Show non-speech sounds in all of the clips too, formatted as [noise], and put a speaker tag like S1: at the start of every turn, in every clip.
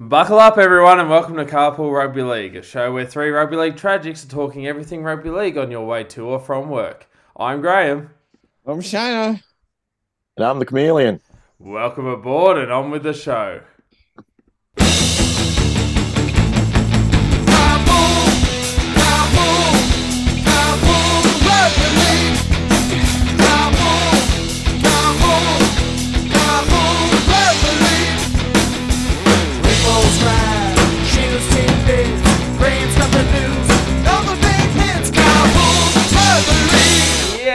S1: Buckle up, everyone, and welcome to Carpool Rugby League, a show where three rugby league tragics are talking everything rugby league on your way to or from work. I'm Graham.
S2: I'm Shane.
S3: And I'm the chameleon.
S1: Welcome aboard and on with the show.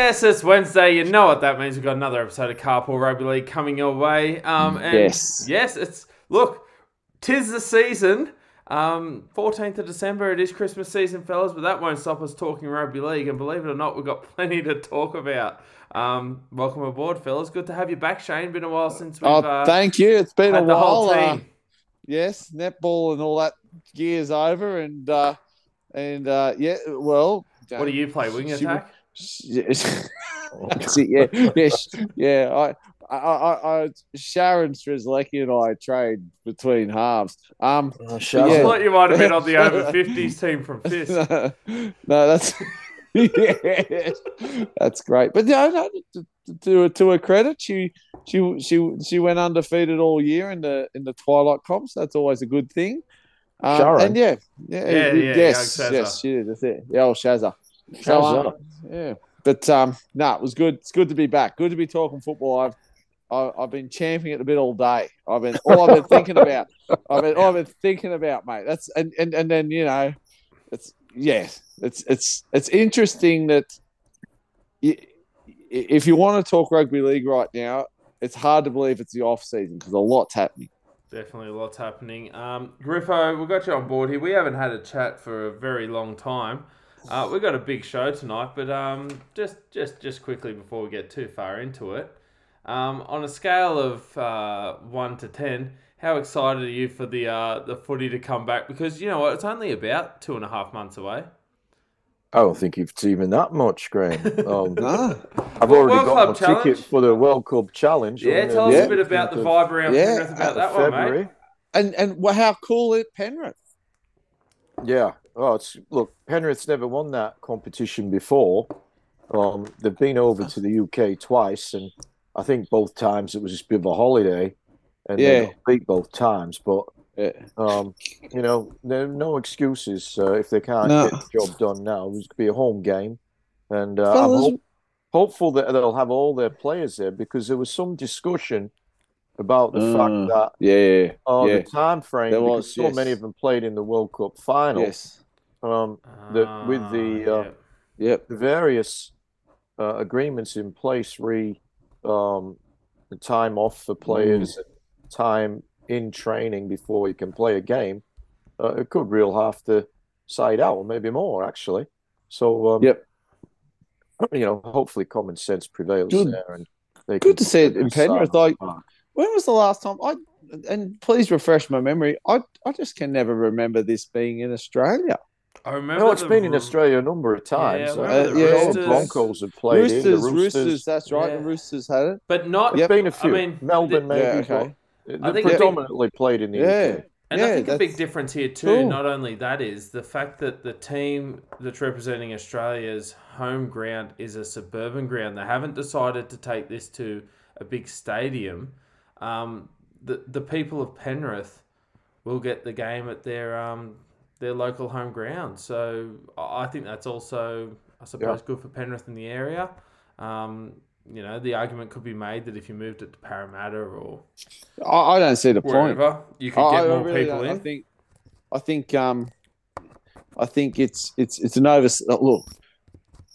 S1: Yes, it's Wednesday. You know what that means. We've got another episode of Carpool Rugby League coming your way. Um, and
S2: Yes.
S1: yes, it's look, tis the season. Um, 14th of December, it is Christmas season, fellas, but that won't stop us talking rugby league. And believe it or not, we've got [laughs] plenty to talk about. Um, welcome aboard, fellas. Good to have you back, Shane. Been a while since we've
S2: Oh,
S1: uh,
S2: thank you. It's been a
S1: had the whole
S2: while. uh, yes, netball and all that gears over, and uh, and uh, yeah, well,
S1: what do you play? Wing attack?
S2: Yes. [laughs] That's it, yeah, yes, yeah. I, I, I, I, Sharon Strzelecki and I trade between halves. Um,
S1: I
S2: Yeah.
S1: thought you might have been on the over [laughs] 50s team from [laughs] Fist.
S2: no, that's yeah, that's great. But no, no, to, to to her credit, she she she she went undefeated all year in the in the Twilight comps. That's always a good thing. Um,
S3: Sharon.
S2: and yeah, yeah,
S1: Yeah, yeah,
S2: yes,
S1: young
S2: yes, she did. That's it. Yeah, old Shazza. So, um, yeah, but um, no, it was good. It's good to be back. Good to be talking football. I've I, I've been champing at the bit all day. I've been all I've been thinking about. [laughs] I've been all I've been thinking about, mate. That's and and and then you know, it's yes, it's it's it's interesting that y- if you want to talk rugby league right now, it's hard to believe it's the off season because a lot's happening.
S1: Definitely a lots happening. Um, Griffo, we've got you on board here. We haven't had a chat for a very long time. Uh, we've got a big show tonight, but um, just just just quickly before we get too far into it, um, on a scale of uh, one to ten, how excited are you for the uh, the footy to come back? Because you know what, it's only about two and a half months away.
S3: I don't think it's even that much, Graham. [laughs] Um,
S2: No,
S3: I've already
S1: World
S3: got
S1: Club
S3: my
S1: Challenge?
S3: ticket for the World Club Challenge.
S1: Yeah, tell us
S2: Yeah.
S1: a bit about the
S3: 15th
S1: vibe around
S2: Yeah,
S1: Penrith about
S3: of
S1: that one, mate.
S2: And and well, how cool it Penrith.
S3: Yeah. Oh, it's look. Penrith's never won that competition before. Um, they've been over to the UK twice, and I think both times it was just a bit of a holiday, and
S2: Yeah.
S3: they got beat both times. But
S2: Yeah.
S3: um, you know, there are no excuses uh, if they can't
S2: No.
S3: get the job done now. It's gonna be a home game, and uh, I'm hopeful that they'll have all their players there because there was some discussion about the
S2: Mm.
S3: fact that
S2: yeah,
S3: uh,
S2: Yeah.
S3: the time frame
S2: There
S3: because
S2: was,
S3: so
S2: yes.
S3: many of them played in the World Cup final.
S2: yes,
S3: Um, The- with the,
S1: Ah,
S3: uh,
S1: yeah.
S2: yep.
S3: the various uh, agreements in place re um, the time off for players, and time in training before you can play a game. Uh, it could real half the side out, or maybe more actually. So um,
S2: Yep.
S3: you know, hopefully common sense prevails
S2: Good-
S3: there, and they
S2: good to see it in Penrith, like- When was the last time I? And please refresh my memory. I I just can never remember this being in Australia.
S1: I remember.
S3: No, it's
S1: the
S3: been in Australia a number of times.
S1: Yeah,
S3: Uh,
S2: the
S3: you know,
S2: Roosters.
S3: Broncos have played
S2: Roosters,
S3: in. The
S2: Roosters,
S3: Roosters.
S2: that's right.
S1: Yeah.
S2: The Roosters had it.
S1: but not.
S3: There's been a few.
S1: I mean,
S3: Melbourne,
S1: the-
S3: maybe,
S2: Yeah, okay.
S1: I
S3: they
S1: think a big-
S3: predominantly played in the
S2: Yeah.
S3: UK.
S1: And I think a big difference here too.
S2: cool.
S1: Not only that is the fact that the team that's representing Australia's home ground is a suburban ground. They haven't decided to take this to a big stadium. Um, the the people of Penrith will get the game at their um, their local home ground. So I I think that's also, I suppose, good for Penrith in the area. Um, you know, the argument could be made that if you moved it to Parramatta or
S2: I, I don't see the point.
S1: wherever, you could
S2: I,
S1: get
S2: I
S1: more
S2: really
S1: people
S2: don't. I
S1: in.
S2: think, I think, um, I think it's it's it's an over. Look,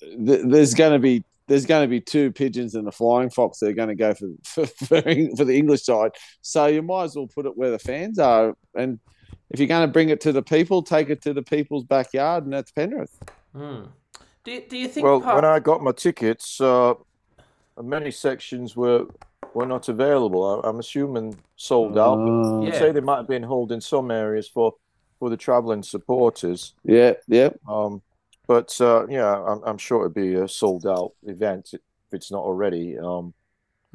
S2: th- there's going to be there's going to be two pigeons and a flying fox that are going to go for [laughs] for, for for the English side. So you might as well put it where the fans are. And if you're going to bring it to the people, take it to the people's backyard, and that's Penrith.
S1: Hmm. Do you, do you think?
S3: Well,
S1: part-
S3: when I got my tickets, uh, many sections were were not available. I, I'm assuming sold out.
S2: Uh,
S3: I'd
S1: Yeah.
S3: say they might have been holding some areas for for the travelling supporters.
S2: yeah, yeah.
S3: Um, but uh, yeah, I'm, I'm sure it'd be a sold out event if it's not already. Um,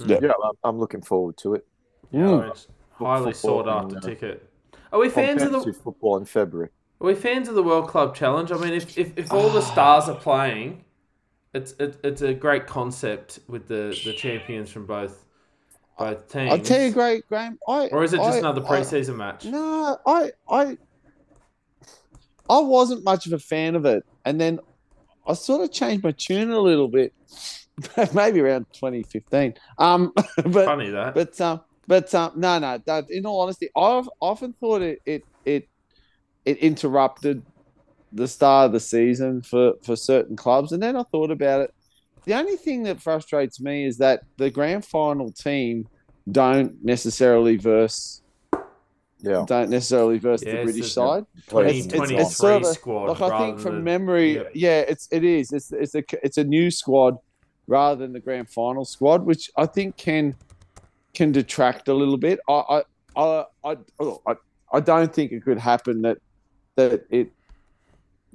S2: Yeah.
S3: yeah, I'm, I'm looking forward to it.
S1: Yeah,
S2: Mm.
S1: it's highly sought after
S3: and, uh,
S1: ticket. Are we fans of the
S3: football in February.
S1: Are we fans of the World Club Challenge? I mean, if, if, if all the [sighs] stars are playing, it's it, it's a great concept with the, the champions from both both teams.
S2: I'll tell you, great Graham. I
S1: or is it just
S2: I-
S1: another
S2: I-
S1: preseason match?
S2: No, I, I, I wasn't much of a fan of it, and then I sort of changed my tune a little bit, [laughs] maybe around 2015. Um, [laughs] but
S1: Funny that.
S2: but um, but um, no, no. That, in all honesty, I've often thought it it it it interrupted the start of the season for for certain clubs, and then I thought about it. The only thing that frustrates me is that the grand final team don't necessarily verse
S3: Yeah.
S2: don't necessarily verse
S1: Yeah,
S2: the
S1: it's
S2: British side.
S3: Players
S2: It's- it's- it's sort
S1: 2023
S2: of
S1: squad.
S2: Like I think from
S1: than-
S2: memory,
S1: yeah.
S2: yeah. it's it is. It's it's a it's a new squad rather than the grand final squad, which I think can can detract a little bit. I I I I, I, I don't think it could happen that that it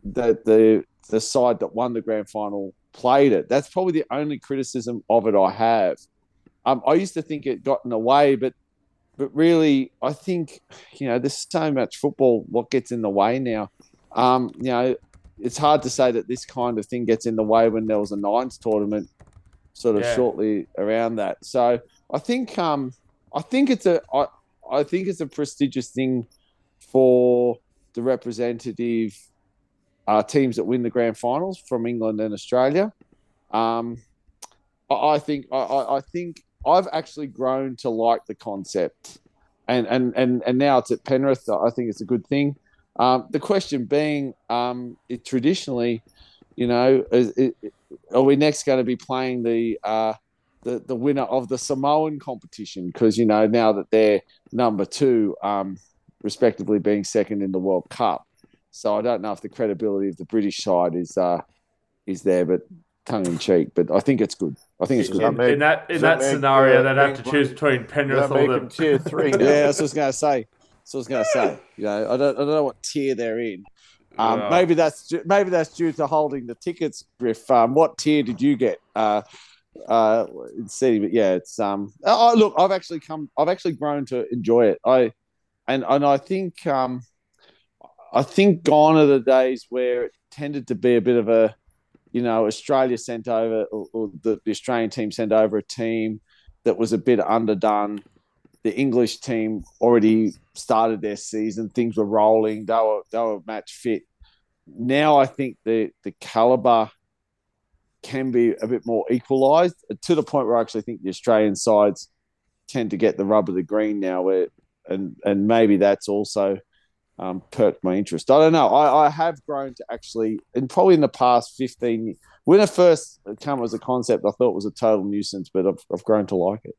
S2: that the the side that won the grand final played it. That's probably the only criticism of it I have. Um, I used to think it got in the way, but but really, I think you know there's so much football. What gets in the way now? Um, you know, it's hard to say that this kind of thing gets in the way when there was a nines tournament, sort of
S1: Yeah.
S2: shortly around that. So I think um, I think it's a I, I think it's a prestigious thing for the representative uh, teams that win the grand finals from England and Australia. Um, I, I think I, I, think I've actually grown to like the concept, and and and and now it's at Penrith. I think it's a good thing. Um, the question being, um, it traditionally, you know, is, is, are we next going to be playing the uh, the the winner of the Samoan competition? Because you know now that they're number two, um, respectively being second in the World Cup. So I don't know if the credibility of the British side is uh, is there, but tongue in cheek. But I think it's good. I think it's good.
S1: in, in that in that,
S3: that
S1: scenario, they'd have to choose between
S3: Does
S1: Penrith or
S3: make
S1: the
S3: them tier three [laughs] now?
S2: Yeah, that's what I was going to say. So I was going to say, you know, I don't, I don't know what tier they're in. Um,
S1: Yeah.
S2: Maybe that's due- maybe that's due to holding the tickets. Griff, um, what tier did you get? Uh, uh, City, but yeah, it's um. Oh, look, I've actually come. I've actually grown to enjoy it. I, and and I think um, I think gone are the days where it tended to be a bit of a, you know, Australia sent over or, or the, the Australian team sent over a team that was a bit underdone. The English team already started their season; things were rolling. They were they were match fit. Now I think the the caliber can be a bit more equalised to the point where I actually think the Australian sides tend to get the rub of the green now. Where and and maybe that's also um, perked my interest. I don't know. I, I have grown to actually, and probably in the past fifteen, when it first came as a concept, I thought it was a total nuisance, but I've, I've grown to like it.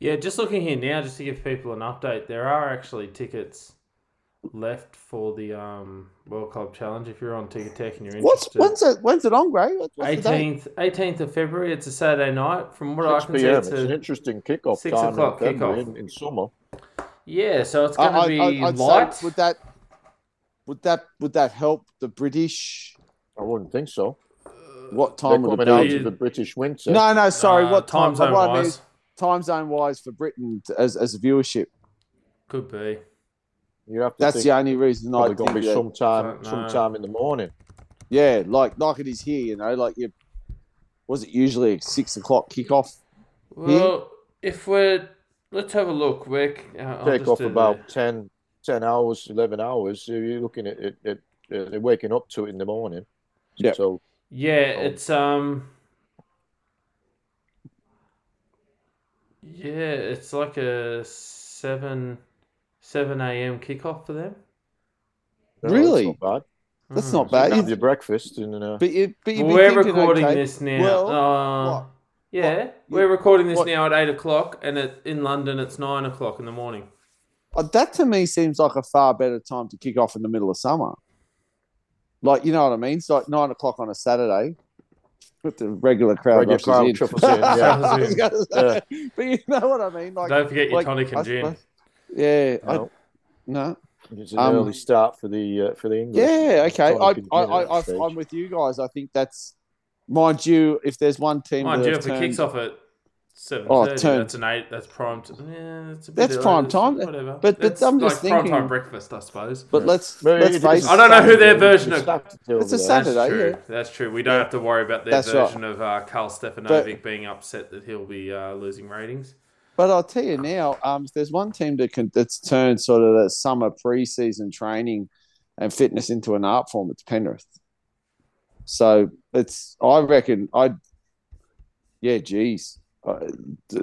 S1: Yeah, just looking here now, just to give people an update, there are actually tickets left for the um, World Club Challenge. If you're on Ticketek and you're
S2: What's
S1: interested,
S2: when's it? When's it on, Gray? What's the date?
S1: eighteenth, eighteenth of February. It's a Saturday night. From what I can see,
S3: p.m.
S1: it's
S3: It's an interesting kickoff
S1: six
S3: time
S1: o'clock
S3: in,
S1: kickoff.
S3: in, in summer.
S1: yeah. So it's going to be
S2: I- I'd say
S1: light.
S2: would that would that would that help the British?
S3: I wouldn't think so.
S2: What time would it
S3: coming out
S2: be?
S3: of the British winter.
S2: No, no, sorry.
S1: Uh,
S2: what time?
S1: zone
S2: what I mean time zone wise for Britain as as a viewership.
S1: Could be.
S3: You have to
S2: That's
S3: think
S2: the only reason I
S3: probably going to
S2: think
S3: be
S2: that-
S3: sometime,
S1: Don't know.
S3: sometime in the morning.
S2: Yeah, like like it is here. You know, like you. Was it usually a six o'clock kickoff?
S1: Well, if we're let's have a look. We're uh, I'll
S3: Take
S1: just
S3: off
S1: do
S3: about
S1: the-
S3: 10, 10 hours, 11 hours. So you're looking at it, it, uh, they're waking up to it in the morning.
S2: Yep.
S3: So
S1: Yeah, it's um. Yeah, it's like a seven seven a.m. kickoff for them.
S3: no, that's
S2: Really?
S3: not bad.
S2: That's
S1: Mm.
S2: not
S3: So you
S2: bad.
S3: have your breakfast and uh,
S2: But you, but you'd
S1: Well, we're
S2: thinking,
S1: recording
S2: okay,
S1: this now.
S2: well,
S1: uh,
S2: what?
S1: Yeah,
S2: What?
S1: we're recording this
S2: What?
S1: now at eight o'clock, and it, in London it's nine o'clock in the morning.
S2: Uh, that to me seems like a far better time to kick off in the middle of summer. Like you know what I mean? It's like nine o'clock on a Saturday. With the regular crowd
S3: Regular crowd
S2: in.
S3: shuffles in, yeah. [laughs]
S2: I was gonna But you know what I mean? Like,
S1: Don't forget your
S2: like,
S1: tonic and gin.
S2: Suppose- yeah,
S3: no,
S2: no,
S3: it's an
S2: Um,
S3: early start for the uh, for the English.
S2: yeah, okay. I, I, I,
S3: that
S2: I,
S3: stage.
S2: I'm with you guys. I think that's, mind you, if there's one team
S1: Mind you,
S2: have
S1: if it kicks off at Seven
S2: Oh,
S1: thirty.
S2: turn-
S1: That's an eight. That's prime. T- yeah, that's a bit
S2: That's
S1: early,
S2: prime time.
S1: Whatever.
S2: But- but
S1: That's
S2: I'm just
S1: like prime
S2: thinking-
S1: time breakfast, I suppose.
S2: But let's
S3: Well,
S2: let's face.
S1: I don't know who their version
S3: it's
S1: of-
S2: It's a. Saturday.
S1: That's true.
S2: yeah.
S1: That's true. We don't have to worry about their
S2: That's right.
S1: version of uh, Karl Stefanovic being upset that he'll be uh, losing ratings.
S2: But I'll tell you now, um, there's one team that can that's turned sort of the summer preseason training and fitness into an art form, it's Penrith. So it's I reckon I, yeah, geez, uh,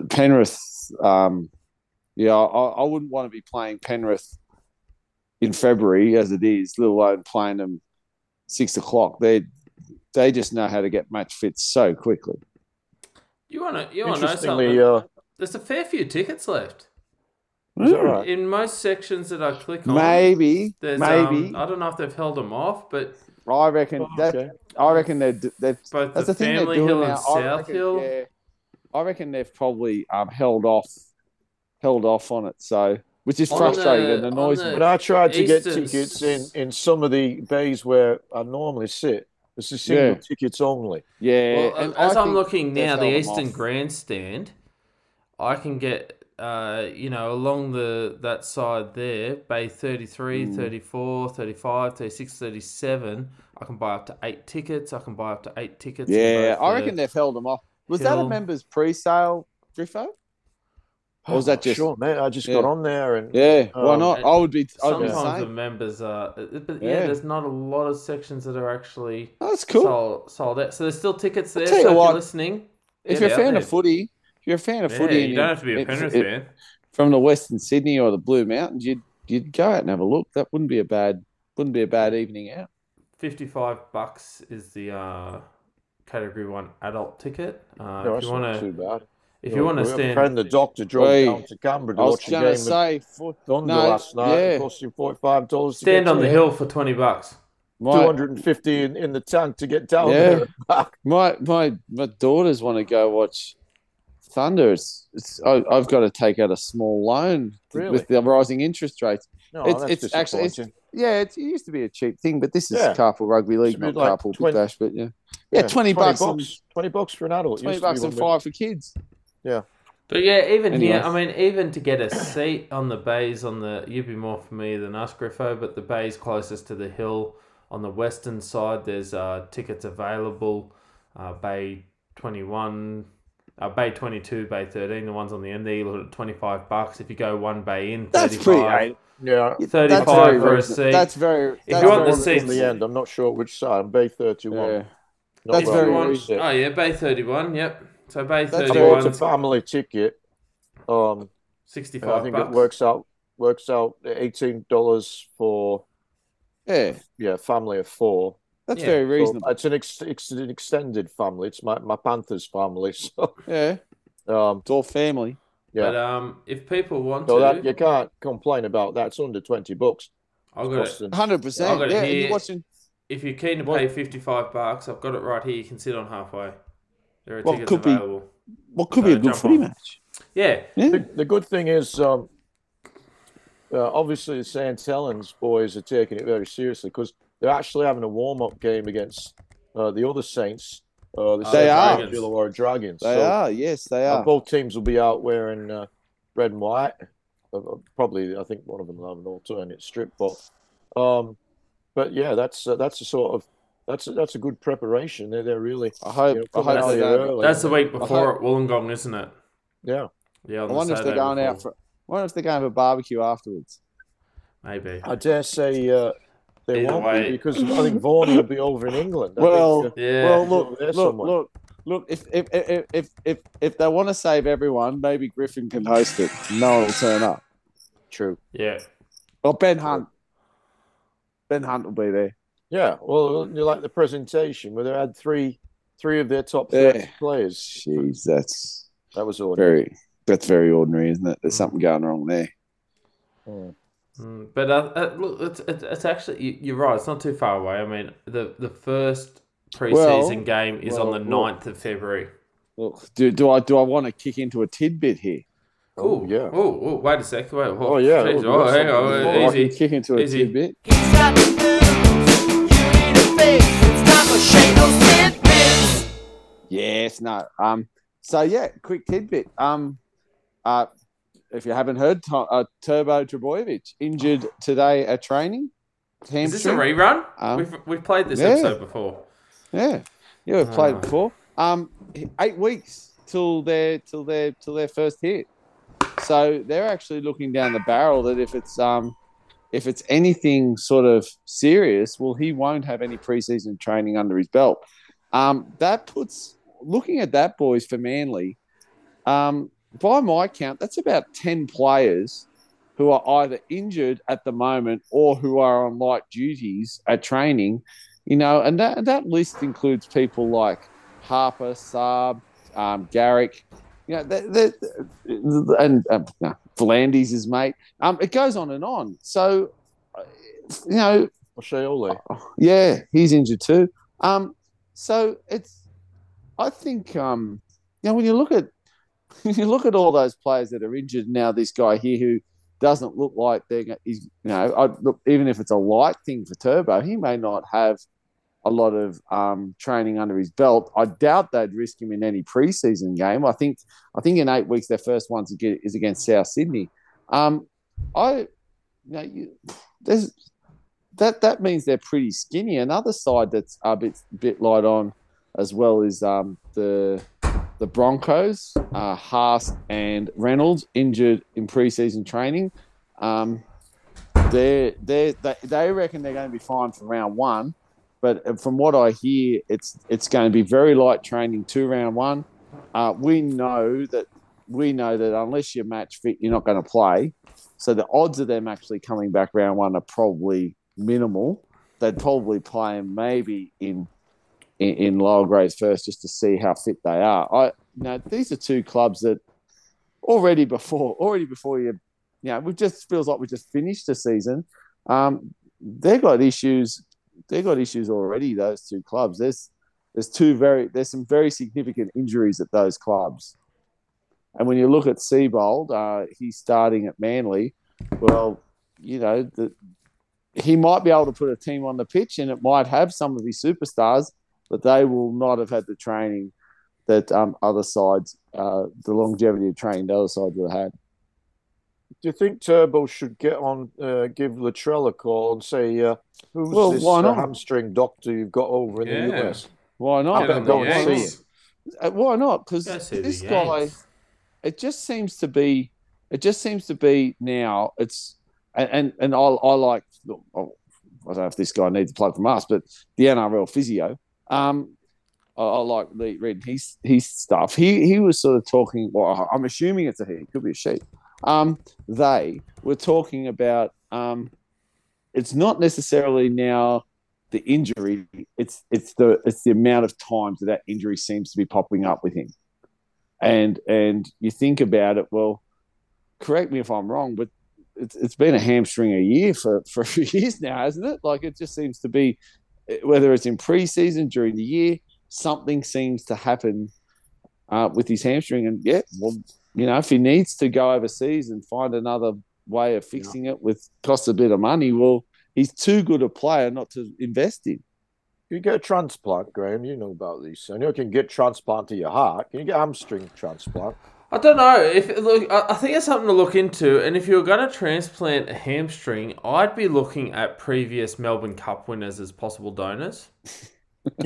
S2: Penrith. Um, yeah, I, I wouldn't want to be playing Penrith in February as it is, let alone playing them six o'clock. They they just know how to get match fit so quickly.
S1: You want to? You want to know
S3: Interestingly,
S1: something?
S3: uh,
S1: There's a fair few tickets left
S3: is that right?
S1: in most sections that I click on.
S2: Maybe,
S1: There's,
S2: maybe.
S1: Um, I don't know if they've held them off, but
S2: I reckon
S3: Oh,
S2: that
S3: okay.
S2: I reckon they're they're
S1: both
S2: that's
S1: the
S2: the thing they're
S1: Family
S2: doing
S1: Hill
S2: now.
S1: and
S2: I
S1: South
S2: reckon,
S1: Hill.
S2: yeah, I reckon they've probably um, held off, held off on it. So, which is
S1: On
S2: frustrating
S1: the-
S2: and
S1: on
S2: annoys me.
S3: But I tried to get tickets in, in some of the bays where I normally sit. It's a single
S2: Yeah.
S3: tickets only.
S2: Yeah,
S1: Well,
S2: and
S1: as
S2: I
S1: I'm looking now, the Eastern
S2: off.
S1: Grandstand, I can get, uh, you know, along the that side there, Bay 33,
S2: Mm.
S1: 34, 35, 36, 37. I can buy up to eight tickets. I can buy up to eight tickets.
S2: Yeah, I reckon they've held them off. Was that a members pre-sale, Griffo? Or was that just-
S3: sure, man? I just
S2: Yeah.
S3: got on there and
S2: Yeah, why
S3: Um,
S2: not? I would be. I'd be
S1: Sometimes the members are, uh, but yeah,
S2: Yeah.
S1: there's not a lot of sections that are actually
S2: Oh, that's cool.
S1: sold, sold out. So there's still tickets there.
S2: tell you
S1: So if you're listening,
S2: if you're a fan of footy, if you're a fan of
S1: yeah,
S2: footy,
S1: you don't have to be a
S2: it-
S1: Penrith
S2: it-
S1: fan.
S2: from the Western Sydney or the Blue Mountains, you'd you'd go out and have a look. That wouldn't be a bad wouldn't be a bad evening out.
S1: 55 bucks is the uh, category one adult ticket. Uh,
S3: no,
S1: if you
S3: not
S1: want
S3: too
S1: to,
S3: bad.
S1: if you want to
S3: We have a
S1: stand,
S3: friend, the doctor, drove
S2: Hey,
S3: down to Canberra to
S2: I was
S3: watch a
S2: going
S3: game
S2: to
S3: of
S2: say, for,
S3: Thunder
S2: no,
S3: last night.
S2: yeah.
S3: It cost you forty-five dollars.
S1: stand on the
S2: Yeah.
S1: hill for 20 bucks.
S3: Two
S2: my,
S3: hundred and fifty in, in the tank to get down
S2: Yeah.
S3: there [laughs]
S2: my my my daughters want to go watch Thunder. It's, it's I, I've got to take out a small loan
S3: Really?
S2: with the rising interest rates.
S3: No,
S2: It's-
S3: that's
S2: it's actually- it's-
S3: disappointing.
S2: Yeah, it used to be a cheap thing, but this is
S3: Yeah.
S2: carpool rugby league, not
S3: like
S2: carpool
S3: 20
S2: dash. But yeah, yeah, twenty, bucks, and,
S3: Twenty bucks for an adult.
S2: twenty
S3: Used to be
S2: bucks and
S3: one
S2: five for kids.
S1: Yeah, but yeah, even
S2: Anyway.
S1: here, I mean, even to get a seat on the bays on the, you'd be more familiar than us, Griffo, but the bays closest to the hill on the western side, there's uh, tickets available. Uh, bay 21, uh, bay 22, bay 13, the ones on the end there, you look at 25 bucks. If you go one bay in, 35,
S2: That's pretty. eh?
S3: Yeah.
S2: That's
S1: 35
S2: very
S1: for a seat.
S2: That's very.
S1: If
S2: that's
S1: you want the
S2: very
S1: seats-
S3: in the end, I'm not sure which side. I'm Bay 31.
S2: Yeah.
S3: Not
S2: That's very
S1: you
S3: I
S1: want,
S3: sit.
S1: oh yeah, bay 31, yep. So bay
S2: That's
S3: I
S1: 31,
S3: bought a family ticket. Um,
S1: 65
S3: I think
S1: bucks.
S3: it works out works out eighteen dollars for
S2: Yeah,
S3: yeah family of four.
S2: That's
S1: Yeah.
S2: very
S3: So
S2: reasonable.
S3: it's an ex- it's an extended family. It's my, my Panthers family. [laughs] So
S2: yeah,
S3: um
S2: it's all family.
S3: yeah.
S1: But um, if people want
S3: so
S1: to,
S3: that you can't complain about that. It's under twenty bucks.
S1: I've got it.
S3: Costing.
S2: Hundred
S1: I've
S2: percent.
S1: got it
S2: Yeah,
S1: here.
S2: you're watching.
S1: If you're keen to pay 55 bucks, I've got it right here. You can sit on halfway. There are
S2: Well,
S1: tickets
S2: could be-
S1: available.
S2: What could be
S1: Uh,
S2: a good
S1: jump
S2: footy
S1: on.
S2: match?
S1: Yeah,
S2: Yeah.
S3: The, the good thing is, um, uh, obviously, the St. Helens boys are taking it very seriously because they're actually having a warm up game against uh, the other Saints, uh, the
S1: They
S3: Saint
S2: are.
S1: Dragons.
S3: Illawarra Dragons.
S2: They
S3: So,
S2: are. Yes, they are.
S3: both teams will be out wearing uh, red and white. Uh, uh, probably, I think one of them will have an alternate strip, but um, but yeah, that's uh, that's a sort of that's a, that's a good preparation. They're they're really
S2: I hope.
S3: you know,
S2: I hope
S3: out
S2: they
S3: early.
S1: that's the week before
S2: hope-
S1: at Wollongong, isn't it?
S3: yeah.
S1: Yeah,
S2: I
S1: on the
S2: wonder if they're
S1: Saturday
S2: going out for. I wonder if they're going for barbecue afterwards.
S1: Maybe.
S3: I dare say uh, they
S1: Either
S3: won't
S1: way.
S3: be because I think [laughs] Vaughan will be over in England. I
S2: Well,
S3: think, uh,
S1: Yeah.
S2: Well, look, look,
S3: somewhere.
S2: look, look. If if, if if if if they want to save everyone, maybe Griffin can host it. No one will turn up.
S3: true.
S1: yeah.
S2: Or Ben Hunt. Ben Hunt will be there.
S3: Yeah, well, you like the presentation where they had three three of their top
S2: Yeah.
S3: 30 players.
S2: Jeez, that's
S3: That was ordinary.
S2: very that's very ordinary, isn't it? There's something going wrong there.
S3: Mm.
S1: Mm, But uh, uh, look, it's, it's, it's actually you- you're right. It's not too far away. I mean, the the first preseason
S2: Well,
S1: game is on
S2: well,
S1: the
S2: look.
S1: 9th of February.
S2: Look, do do I do I want to kick into a tidbit here?
S3: Oh, yeah.
S1: Oh, oh, wait a sec. Wait. Oh,
S3: Oh, yeah.
S1: jeez.
S3: Oh,
S1: Oh, hang
S3: something
S1: on.
S3: before.
S2: I
S1: Easy.
S2: can kick into a
S1: Easy.
S2: tidbit.
S4: Can't stop the news. You need a fix. It's time for Shadows tidbits.
S2: Yes, no. Um, so yeah, quick tidbit. Um, uh, if you haven't heard, uh, Turbo Trbojevic injured today at training.
S1: Is this a rerun?
S2: Um,
S1: we've we've played this
S2: yeah.
S1: episode before.
S2: Yeah, yeah, we've played
S1: Ah.
S2: it before. Um, eight weeks till their till their till their first hit. So they're actually looking down the barrel that if it's um if it's anything sort of serious, well, he won't have any preseason training under his belt. Um, that puts looking at that, boys, for Manly. Um, by my count, that's about ten players who are either injured at the moment or who are on light duties at training you know, and that that list includes people like Harper, Saab, um, Garrick, you know, the, the, and um, no, his mate. Um, it goes on and on. So, uh, you know,
S3: Oshaole.
S2: yeah, he's injured too. Um, so it's, I think, um, you know, when you look at [laughs] you look at all those players that are injured now, this guy here who doesn't look like they're, he's, you know, I, look, even if it's a light thing for Turbo, he may not have a lot of um, training under his belt. I doubt they'd risk him in any preseason game. I think, I think in eight weeks their first one is against South Sydney. Um, I, you know, you, there's that that means they're pretty skinny. Another side that's a bit bit light on as well is um, the the Broncos, uh, Haas and Reynolds injured in preseason training. Um, they they they reckon they're going to be fine for round one, but from what I hear, it's it's going to be very light training to round one. Uh, we know that we know that unless you're match fit, you're not going to play. So the odds of them actually coming back round one are probably minimal. They'd probably play maybe in, in in lower grades first just to see how fit they are. I know these are two clubs that already before already before you you know, it just feels like we just finished the season. Um, they've got issues. They've got issues already. Those two clubs. There's there's two very there's some very significant injuries at those clubs. And when you look at Seibold, uh, he's starting at Manly. Well, you know, the, he might be able to put a team on the pitch, and it might have some of his superstars, but they will not have had the training that um, other sides, uh, the longevity of training the other sides would have had.
S3: Do you think Turbo should get on, uh, give Latrell a call and say, uh, who's
S2: Well,
S3: this
S2: why
S3: uh,
S2: not?
S3: hamstring doctor you've got over in
S1: Yeah.
S3: the US?
S2: Why not?
S3: I better go and see
S1: Yanks.
S2: Uh, Why not? Because
S1: Go see the
S2: this guy,
S1: Yanks.
S2: it just seems to be, it just seems to be now. It's and and, and I, I like. look, I don't know if this guy needs a plug from us, but the NRL physio. Um, I, I like reading his his stuff. He he was sort of talking. Well, I'm assuming it's a he. It could be a she. Um, they were talking about. Um, it's not necessarily now the injury. It's it's the it's the amount of times that that injury seems to be popping up with him. And and you think about it. Well, correct me if I'm wrong, but it's it's been a hamstring a year for [laughs] for a few years now, hasn't it? Like it just seems to be, whether it's in preseason during the year, something seems to happen uh, with his hamstring. And yeah, well, you know, if he needs to go overseas and find another way of fixing it with costs a bit of money, well, he's too good a player not to invest in.
S3: You get a transplant, Graham. You know about these. I know you can get transplant to your heart. Can you get hamstring transplant?
S1: I don't know if look. I I think it's something to look into. And if you're going to transplant a hamstring, I'd be looking at previous Melbourne Cup winners as possible donors. [laughs]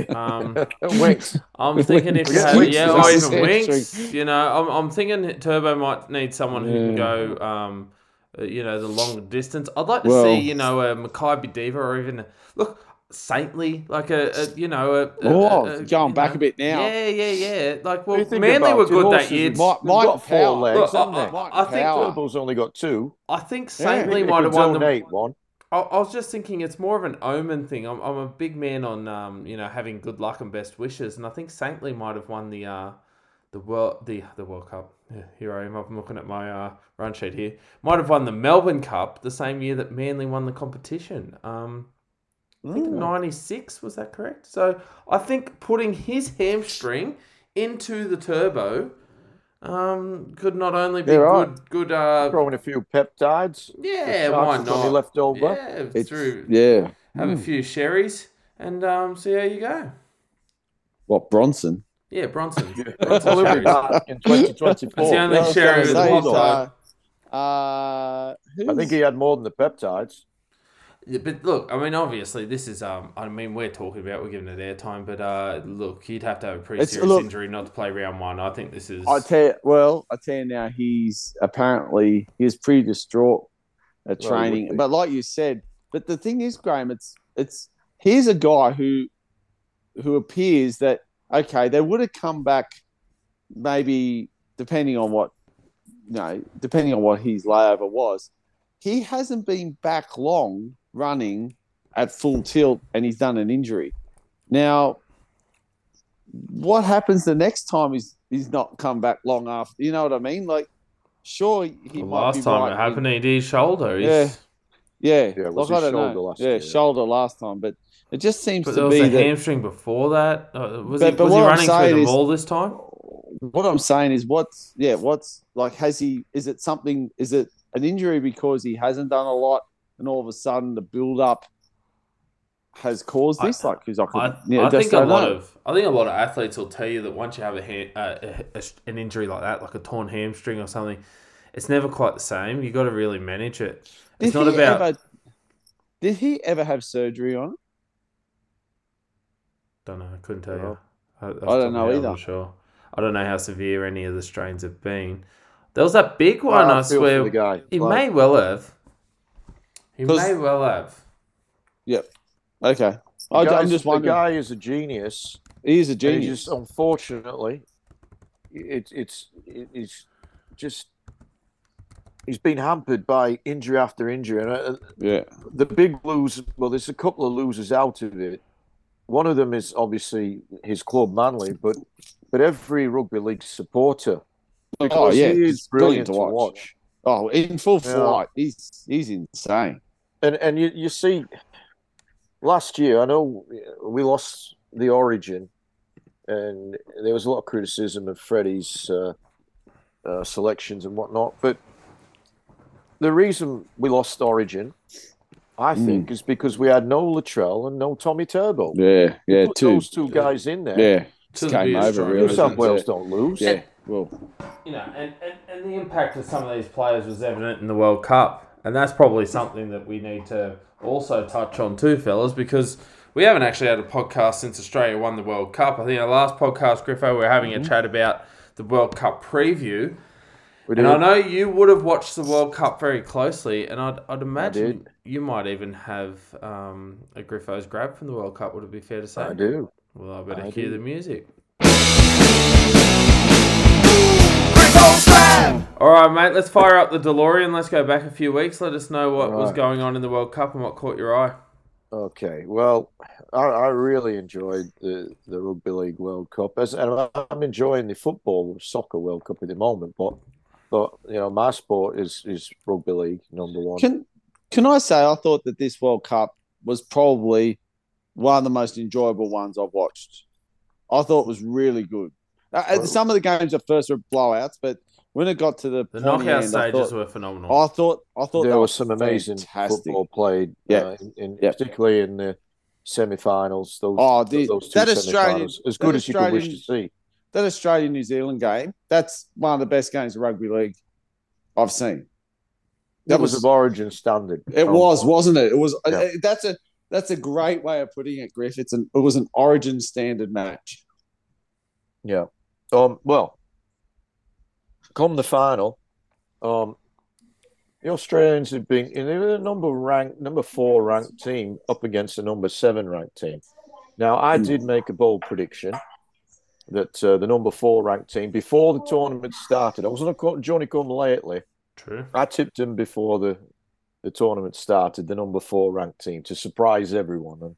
S1: Um,
S3: Winx.
S1: I'm thinking if you had,
S3: Winx
S1: yeah, or even. Winx, you know, I'm, I'm thinking Turbo might need someone who can go, um, uh, you know, the long distance. I'd like to
S2: Well-
S1: see, you know, a Makybe Diva or even look Saintly, like a, a you know, a, a-
S2: Oh,
S1: a- a-
S2: going
S1: you
S2: back
S1: know.
S2: a bit now.
S1: Yeah, yeah, yeah. Like, well, Manly
S3: about
S1: were good that year.
S3: have-
S2: Mike-
S3: they've
S2: Mike
S3: got four
S2: Powell.
S3: legs,
S1: Look,
S3: haven't
S1: I-
S3: they?
S1: I- I think-
S2: Powell.
S3: Turbo's only got two.
S1: I think
S2: Yeah.
S1: Saintly
S3: They
S1: might have won the
S3: donate one.
S1: I, I was just thinking it's more of an omen thing. I'm, I'm a big man on um, you know having good luck and best wishes, and I think Saintly might have won the uh, the world the the World Cup. Yeah, here I am. I'm looking at my uh, run sheet here. Might have won the Melbourne Cup the same year that Manly won the competition. Um, I think '96 was that correct? So I think putting his hamstring into the turbo um, could not only be
S2: Yeah, right.
S1: good good uh,
S3: Throwing a few peptides.
S1: yeah,
S3: The
S1: why
S3: chances only
S1: not?
S3: left over.
S1: Yeah,
S2: It's,
S1: through
S2: yeah.
S1: have a few sherries and um, see how you go.
S2: What Bronson?
S1: Yeah, Bronson. [laughs] Bronson
S3: he'll be
S1: Cherries.
S3: back in 2024.
S1: That's the only
S2: Yeah, I was
S1: Sherry
S2: gonna
S1: with the
S2: uh, uh,
S3: I think he had more than the peptides.
S1: Yeah, but look, I mean, obviously, this is um. I mean, we're talking about we're giving it airtime, but uh, look, you'd have to have a pretty
S2: It's-
S1: serious
S2: look-
S1: injury not to play round one. I think this is.
S2: I tell you, well, I tell you now, he's apparently he's pretty distraught at
S3: Well,
S2: training. but like you said, but the thing is, Graham, it's it's here's a guy who who appears that okay, they would have come back maybe depending on what you know, depending on what his layover was. He hasn't been back long running at full tilt and he's done an injury. Now, what happens the next time he's he's not come back long after? You know what I mean? Like, sure, he
S1: the
S2: might
S1: last
S2: be
S1: time
S2: right
S1: it
S2: in-
S1: happened, he did his shoulder. He's,
S2: Yeah. Yeah,
S3: Yeah,
S2: like, I don't
S3: shoulder
S2: know.
S3: last
S2: yeah,
S3: year.
S2: shoulder last time, but it just seems
S1: But
S2: to
S1: there was
S2: be
S1: a
S2: that.
S1: hamstring before that. Uh, was
S2: But-
S1: he,
S2: but
S1: was he running through the
S2: is-
S1: wall this time?
S2: What I'm saying is, what's yeah, what's like? Has he? Is it something? Is it an injury because he hasn't done a lot, and all of a sudden the build up has caused
S1: I-
S2: this? like, because I could,
S1: I,
S2: yeah,
S1: I think a lot
S2: know.
S1: of I think a lot of athletes will tell you that once you have a, hand, uh, a, a- an injury like that, like a torn hamstring or something, it's never quite the same. You got to really manage it. It's
S2: Did
S1: not about.
S2: Ever, did he ever have surgery on? it?
S1: Don't know. I couldn't tell you. I,
S2: I don't know
S1: head, I'm
S2: either.
S1: sure. I don't know how severe any of the strains have been. There was that big one.
S3: Ah,
S1: I
S3: I
S1: swear
S3: the guy.
S1: he
S3: Like,
S1: may well have. He
S2: 'Cause-
S1: may well have. Yep.
S2: Okay,
S3: the
S2: I, I'm
S3: guy's-
S2: just
S3: the guy is a genius.
S2: he is a genius.
S3: just unfortunately, it's it's it's just he's been hampered by injury after injury, and uh,
S2: yeah,
S3: the big lose. Well, there's a couple of losers out of it. One of them is obviously his club, Manly, but but every rugby league supporter,
S2: oh yeah,
S3: he is brilliant to watch.
S2: watch. Oh, in full
S3: Yeah.
S2: flight, he's he's insane.
S3: And and you you see, last year I know we lost the Origin, and there was a lot of criticism of Freddie's uh, uh, selections and whatnot. But the reason we lost Origin, I
S2: Mm.
S3: think, is because we had no Latrell and no Tommy Turbo.
S2: Yeah, yeah,
S3: Put
S2: two,
S3: those two guys in there.
S2: yeah,
S1: To
S2: just
S1: the
S2: came over
S1: strike.
S3: New. South Wales
S2: yeah.
S3: don't lose.
S2: Yeah, well,
S1: you know, and, and, and the impact of some of these players was evident in the World Cup. And that's probably something that we need to also touch on too, fellas, because we haven't actually had a podcast since Australia won the World Cup. I think our last podcast, Griffo, we were having a chat about the World Cup preview. And. I know you would have watched the World Cup very closely, and I'd, I'd imagine you might even have um, a Griffo's grab from the World Cup, would it be fair to say?
S3: I do.
S1: Well, I better
S3: I
S1: hear
S3: do.
S1: the music. All right, mate. Let's fire up the DeLorean. Let's go back a few weeks. Let us know what was going on in the World Cup and what caught your eye.
S3: Okay, well, I, I really enjoyed the, the Rugby League World Cup, as and I'm enjoying the football soccer World Cup at the moment. But, but you know, my sport is is Rugby League number one.
S2: can can I say I thought that this World Cup was probably one of the most enjoyable ones I've watched. I thought it was really good. Uh, some of the games at first were blowouts, but when it got to the,
S1: The
S2: pointy
S1: knockout
S2: end,
S1: stages
S2: thought,
S1: were phenomenal.
S2: I thought I thought
S3: there was some amazing
S2: fantastic.
S3: football played,
S2: Yeah.
S3: uh, in, in,
S2: Yeah.
S3: particularly in the semi-finals. Those,
S2: Oh, the,
S3: those two
S2: that Australian
S3: semi-finals, as good
S2: that
S3: as you could wish to
S2: Australian-
S3: see.
S2: that Australian New Zealand game. That's one of the best games of rugby league I've seen.
S3: That was of Origin standard.
S2: It was, wasn't it? It was.
S3: Yeah.
S2: uh, that's a that's a great way of putting it, Griff. It's an it was an Origin standard match.
S3: Yeah. Um. Well, come the final, um, the Australians have been. Were the number ranked, number four ranked team up against the number seven ranked team. Now, I
S2: Hmm.
S3: did make a bold prediction that uh, the number four ranked team before the tournament started. I wasn't a Johnny come lately.
S1: True.
S3: I tipped them before the the tournament started, the number four ranked team, to surprise everyone. And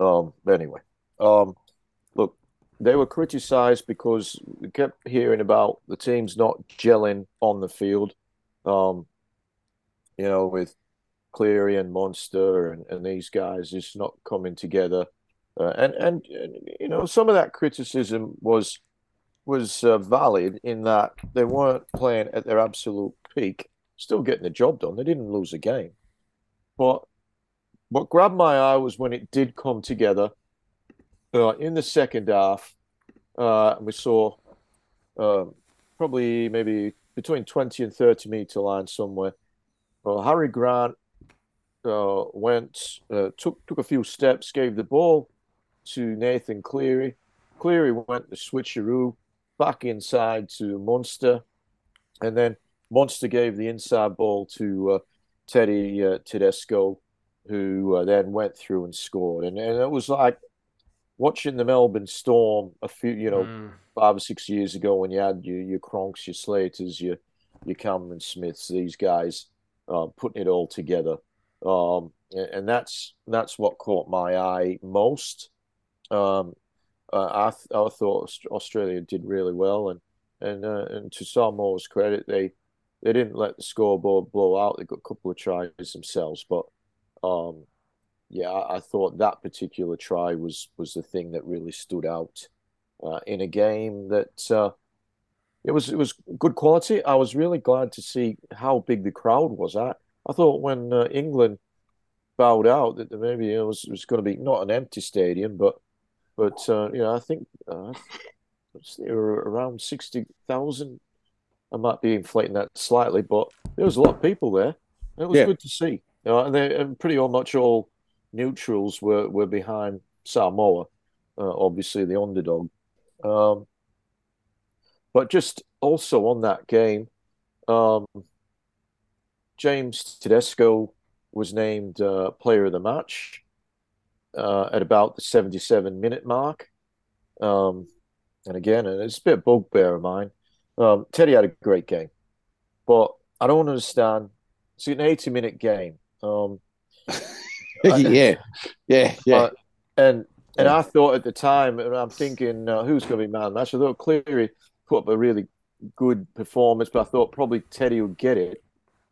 S3: um, anyway, um, they were criticised because we kept hearing about the teams not gelling on the field. Um, you know, with Cleary and Munster and, and these guys just not coming together. Uh, and, and and you know some of that criticism was was uh, valid in that they weren't playing at their absolute peak, still getting the job done. They didn't lose a game, but what grabbed my eye was when it did come together uh, in the second half. uh, we saw uh, probably maybe between 20 and 30 meter line somewhere. Well, Harry Grant uh, went, uh, took took a few steps, gave the ball to Nathan Cleary. Cleary went the switcheroo back inside to Munster, and then Munster gave the inside ball to uh, Teddy Tedesco, who then went through and scored. And, and it was like watching the Melbourne Storm a few, you know,
S1: Mm.
S3: five or six years ago when you had your, your Cronks, your Slaters, your, your Cameron Smiths, these guys uh, putting it all together. Um, and, that's that's what caught my eye most. Um, uh, I, th- I thought Australia did really well, and and uh, and to Samoa's credit, they they didn't let the scoreboard blow out. They got a couple of tries themselves, but um, yeah, I, thought that particular try was was the thing that really stood out uh, in a game that uh, it was it was good quality. I was really glad to see how big the crowd was. I I thought when uh, England bowed out that maybe it was it was going to be not an empty stadium, but but uh, you know I think uh, they were around sixty thousand. I might be inflating that slightly, but there was a lot of people there. It was
S2: Yeah.
S3: good to see. You know, and, they, and pretty much all neutrals were, were behind Samoa, uh, obviously the underdog. Um, but just also on that game, um, James Tedesco was named uh, player of the match uh, at about the 77 minute mark. Um, and again, and it's a bit bugbear of mine. Um, Teddy had a great game, but I don't understand. It's an 80 minute game. Um, [laughs] [laughs]
S2: yeah, yeah, yeah.
S3: uh, and and. I thought at the time, and I'm thinking, uh, who's going to be man of the match? I thought Cleary put up a really good performance, but I thought probably Teddy would get it.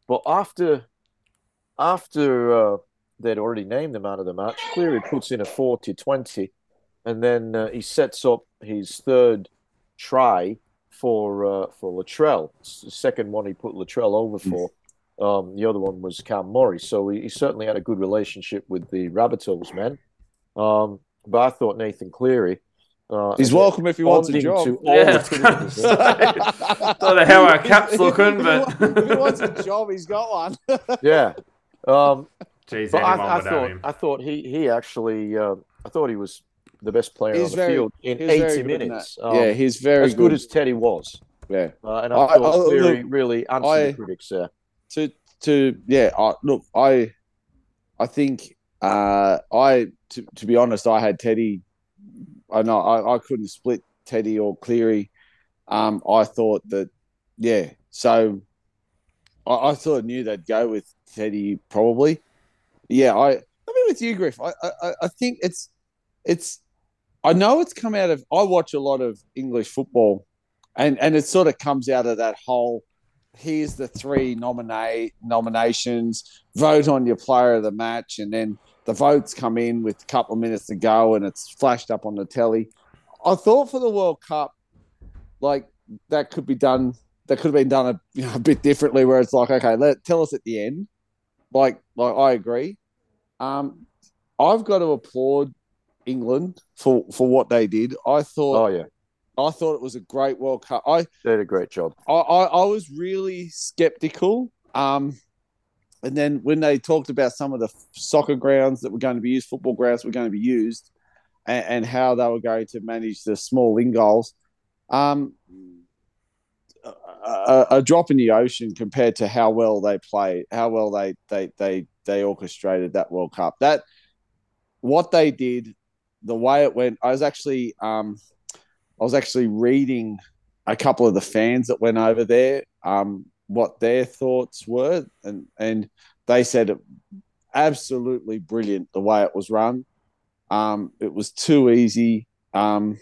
S3: But after after uh, they'd already named the man of the match, Cleary puts in a 40-20, and then uh, he sets up his third try for uh, for Latrell. The second one he put Latrell over for. Um, the other one was Cam Murray. So he, he certainly had a good relationship with the Rabbitohs men. Um, but I thought Nathan Cleary. Uh,
S2: He's welcome if he wants a job.
S3: to all
S1: Yeah,
S3: the
S1: I was gonna
S3: criticism-
S1: say. Don't know how our cap's looking, but-
S2: he, if he wants a job, he's got one. [laughs]
S3: yeah. Um,
S1: Jeez,
S3: but I, I thought
S1: him.
S3: I thought he he actually uh, I thought he was the best player
S2: He's
S3: on the
S2: very-
S3: field in 80
S2: good in
S3: minutes. Um,
S2: yeah, he's very
S3: as good as Teddy was.
S2: yeah.
S3: Uh, and I,
S2: I-
S3: thought
S2: I-
S3: Cleary
S2: look,
S3: really answered
S2: I-
S3: the critics there.
S2: To to yeah look i i think uh i to, to be honest i had teddy i know I, I couldn't split teddy or cleary. Um i thought that yeah so i, I sort of knew they'd go with teddy probably. Yeah i i mean with you griff. I i, I think it's it's i know it's come out of i watch a lot of english football and and it sort of comes out of that whole here's the three nominate nominations, vote on your player of the match, and then the votes come in with a couple of minutes to go and it's flashed up on the telly. I thought for the World Cup, like that could be done. That could have been done a, you know, a bit differently, where it's like, okay, let tell us at the end. Like, like I agree. Um, I've got to applaud England for for what they did. I thought
S3: Oh yeah,
S2: I thought it was a great World Cup. I
S3: they did a great job.
S2: I, I, I was really skeptical. Um, and then when they talked about some of the soccer grounds that were going to be used, football grounds were going to be used, and, and how they were going to manage the small in goals, um, a, a, a drop in the ocean compared to how well they played, how well they they they they orchestrated that World Cup. That what they did, the way it went. I was actually um, I was actually reading a couple of the fans that went over there um, what their thoughts were, and and they said absolutely brilliant the way it was run. Um, it was too easy. Um,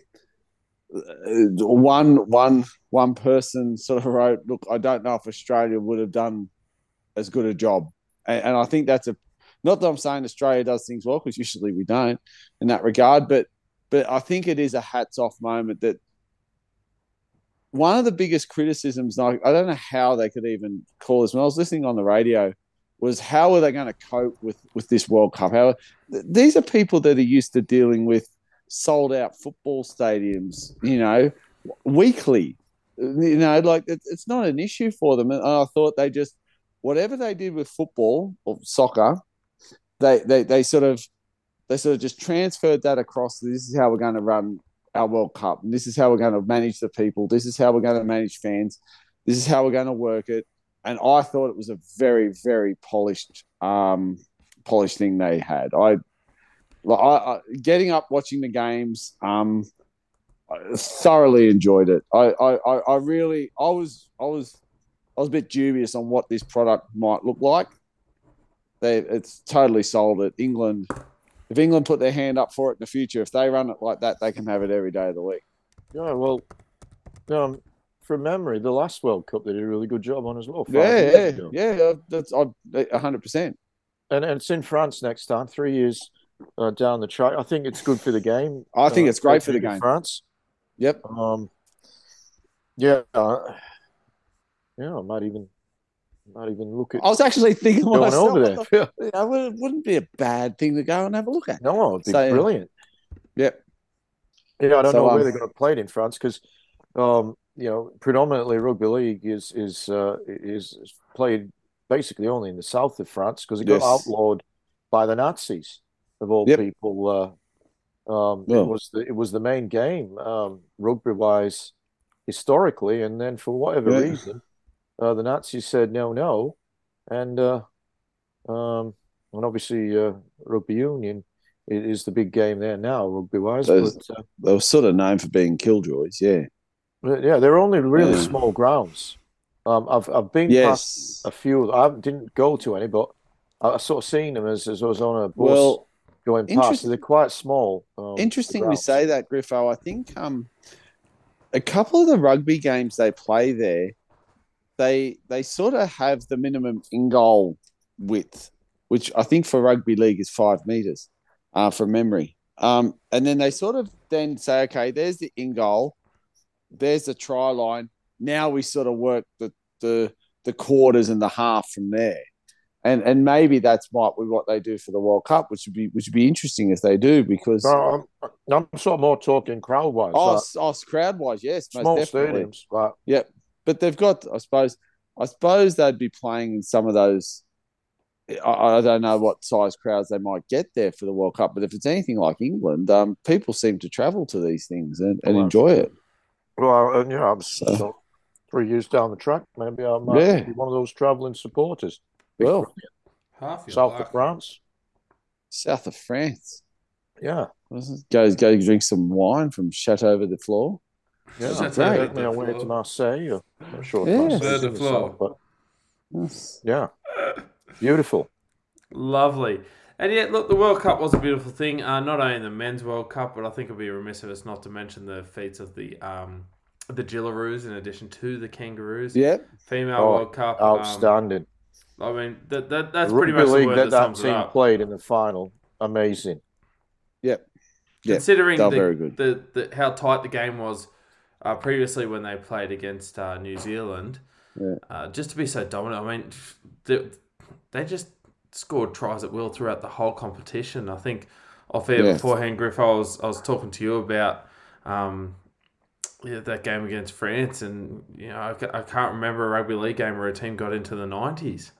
S2: one one one person sort of [laughs] wrote, "Look, I don't know if Australia would have done as good a job," and, and I think that's a not that I'm saying Australia does things well because usually we don't in that regard, but but I think it is a hats off moment that one of the biggest criticisms, I don't know how they could even call this when I was listening on the radio, was how are they going to cope with with this World Cup? How these are people that are used to dealing with sold out football stadiums, you know, weekly. You know, like it, it's not an issue for them. And I thought they just whatever they did with football or soccer, they they they sort of they sort of just transferred that across. This is how we're going to run our World Cup, and this is how we're going to manage the people. This is how we're going to manage fans. This is how we're going to work it. And I thought it was a very very polished um, polished thing they had. I I, I, getting up watching the games. Um, I thoroughly enjoyed it. I, I, I really, I was, I was, I was a bit dubious on what this product might look like. They, it's totally sold it. England, if England put their hand up for it in the future, if they run it like that, they can have it every day of the week.
S3: Yeah, well, um, from memory, the last World Cup they did a really good job on as well. five
S2: Yeah,
S3: years
S2: yeah,
S3: ago.
S2: yeah. That's a hundred percent.
S3: And, and it's in France next time, three years uh, down the track. I think it's good for the game.
S2: I think
S3: uh,
S2: it's great for the game.
S3: France.
S2: Yep.
S3: Um, yeah, uh, yeah, I might even, might even look at
S2: I was actually thinking
S3: going
S2: myself,
S3: over there.
S2: the- you it wouldn't be a bad thing to go and have a look at.
S3: no, it'd be
S2: So,
S3: brilliant.
S2: Yep.
S3: Yeah, I don't
S2: So,
S3: know where
S2: um,
S3: they're going to play it in France because, um, you know, predominantly rugby league is is uh, is played basically only in the south of France because it got outlawed by the Nazis of all
S2: Yep.
S3: people. Uh, um,
S2: Yeah.
S3: It was the it was the main game um, rugby wise historically, and then for whatever
S2: Yeah.
S3: reason, uh, the Nazis said no, no, and uh, um, and obviously uh, rugby union is the big game there now, rugby wise.
S2: Those-
S3: But uh,
S2: They were sort of known for being killjoys. Yeah.
S3: yeah, they're only really
S2: Yeah.
S3: small grounds. Um, I've I've been past a few. I didn't go to any, but I, I sort of seen them as, as I was on a bus
S2: Well,
S3: going past.
S2: interest-
S3: They're quite small. Um,
S2: Interesting you say that, Griffo. I think um, a couple of the rugby games they play there, they they sort of have the minimum in goal width, which I think for rugby league is five meters, uh, from memory. Um, and then they sort of then say, okay, there's the in goal, there's the try line. Now we sort of work the the the quarters and the half from there. And and maybe that's might be what they do for the World Cup, which would be which would be interesting if they do because
S3: No, I'm, I'm sort of more talking crowd wise.
S2: Oh, oh crowd wise, yes, most
S3: small
S2: definitely.
S3: stadiums. Like,
S2: Yep, but they've got. I suppose. I suppose they'd be playing in some of those. I, I don't know what size crowds they might get there for the World Cup, but if it's anything like England, um, people seem to travel to these things and, and
S3: Well,
S2: enjoy it.
S3: well, and, you know, I'm
S2: So-
S3: so, three years down the track. Maybe I might
S2: Yeah.
S3: be one of those travelling supporters.
S2: Well,
S1: Half your
S3: South
S1: life.
S3: of France.
S2: south of France,
S3: Yeah,
S2: go go drink some wine from Chateau over the Flore.
S3: Yeah.
S1: That's
S2: great.
S3: Take me away to Marseille. Or, I'm not sure. if
S2: Yeah.
S3: Marseille's
S1: There de
S3: in the
S1: Flore.
S3: south, but yeah, beautiful.
S1: Lovely. And yet, look, the World Cup was a beautiful thing. Uh, not only the men's World Cup, but I think it'd be remiss of us not to mention the feats of the um, the Jillaroos in addition to the Kangaroos.
S2: Yep.
S1: Female
S3: Oh,
S1: World Cup. um,
S3: Outstanding.
S1: I mean, that, that that's
S3: The
S1: pretty
S3: rugby
S1: much the
S3: league
S1: word
S3: that
S1: that,
S3: that
S1: sums
S3: team played in the final. Amazing.
S2: Yep. Yeah,
S1: Considering the,
S2: very good.
S1: The, the how tight the game was uh, previously when they played against uh, New Zealand,
S2: Yeah.
S1: uh, just to be so dominant. I mean, they, they just scored tries at will throughout the whole competition. I think off air
S2: Yeah.
S1: beforehand, Griff, I was I was talking to you about um, yeah, that game against France, and you know I, I can't remember a rugby league game where a team got into the nineties.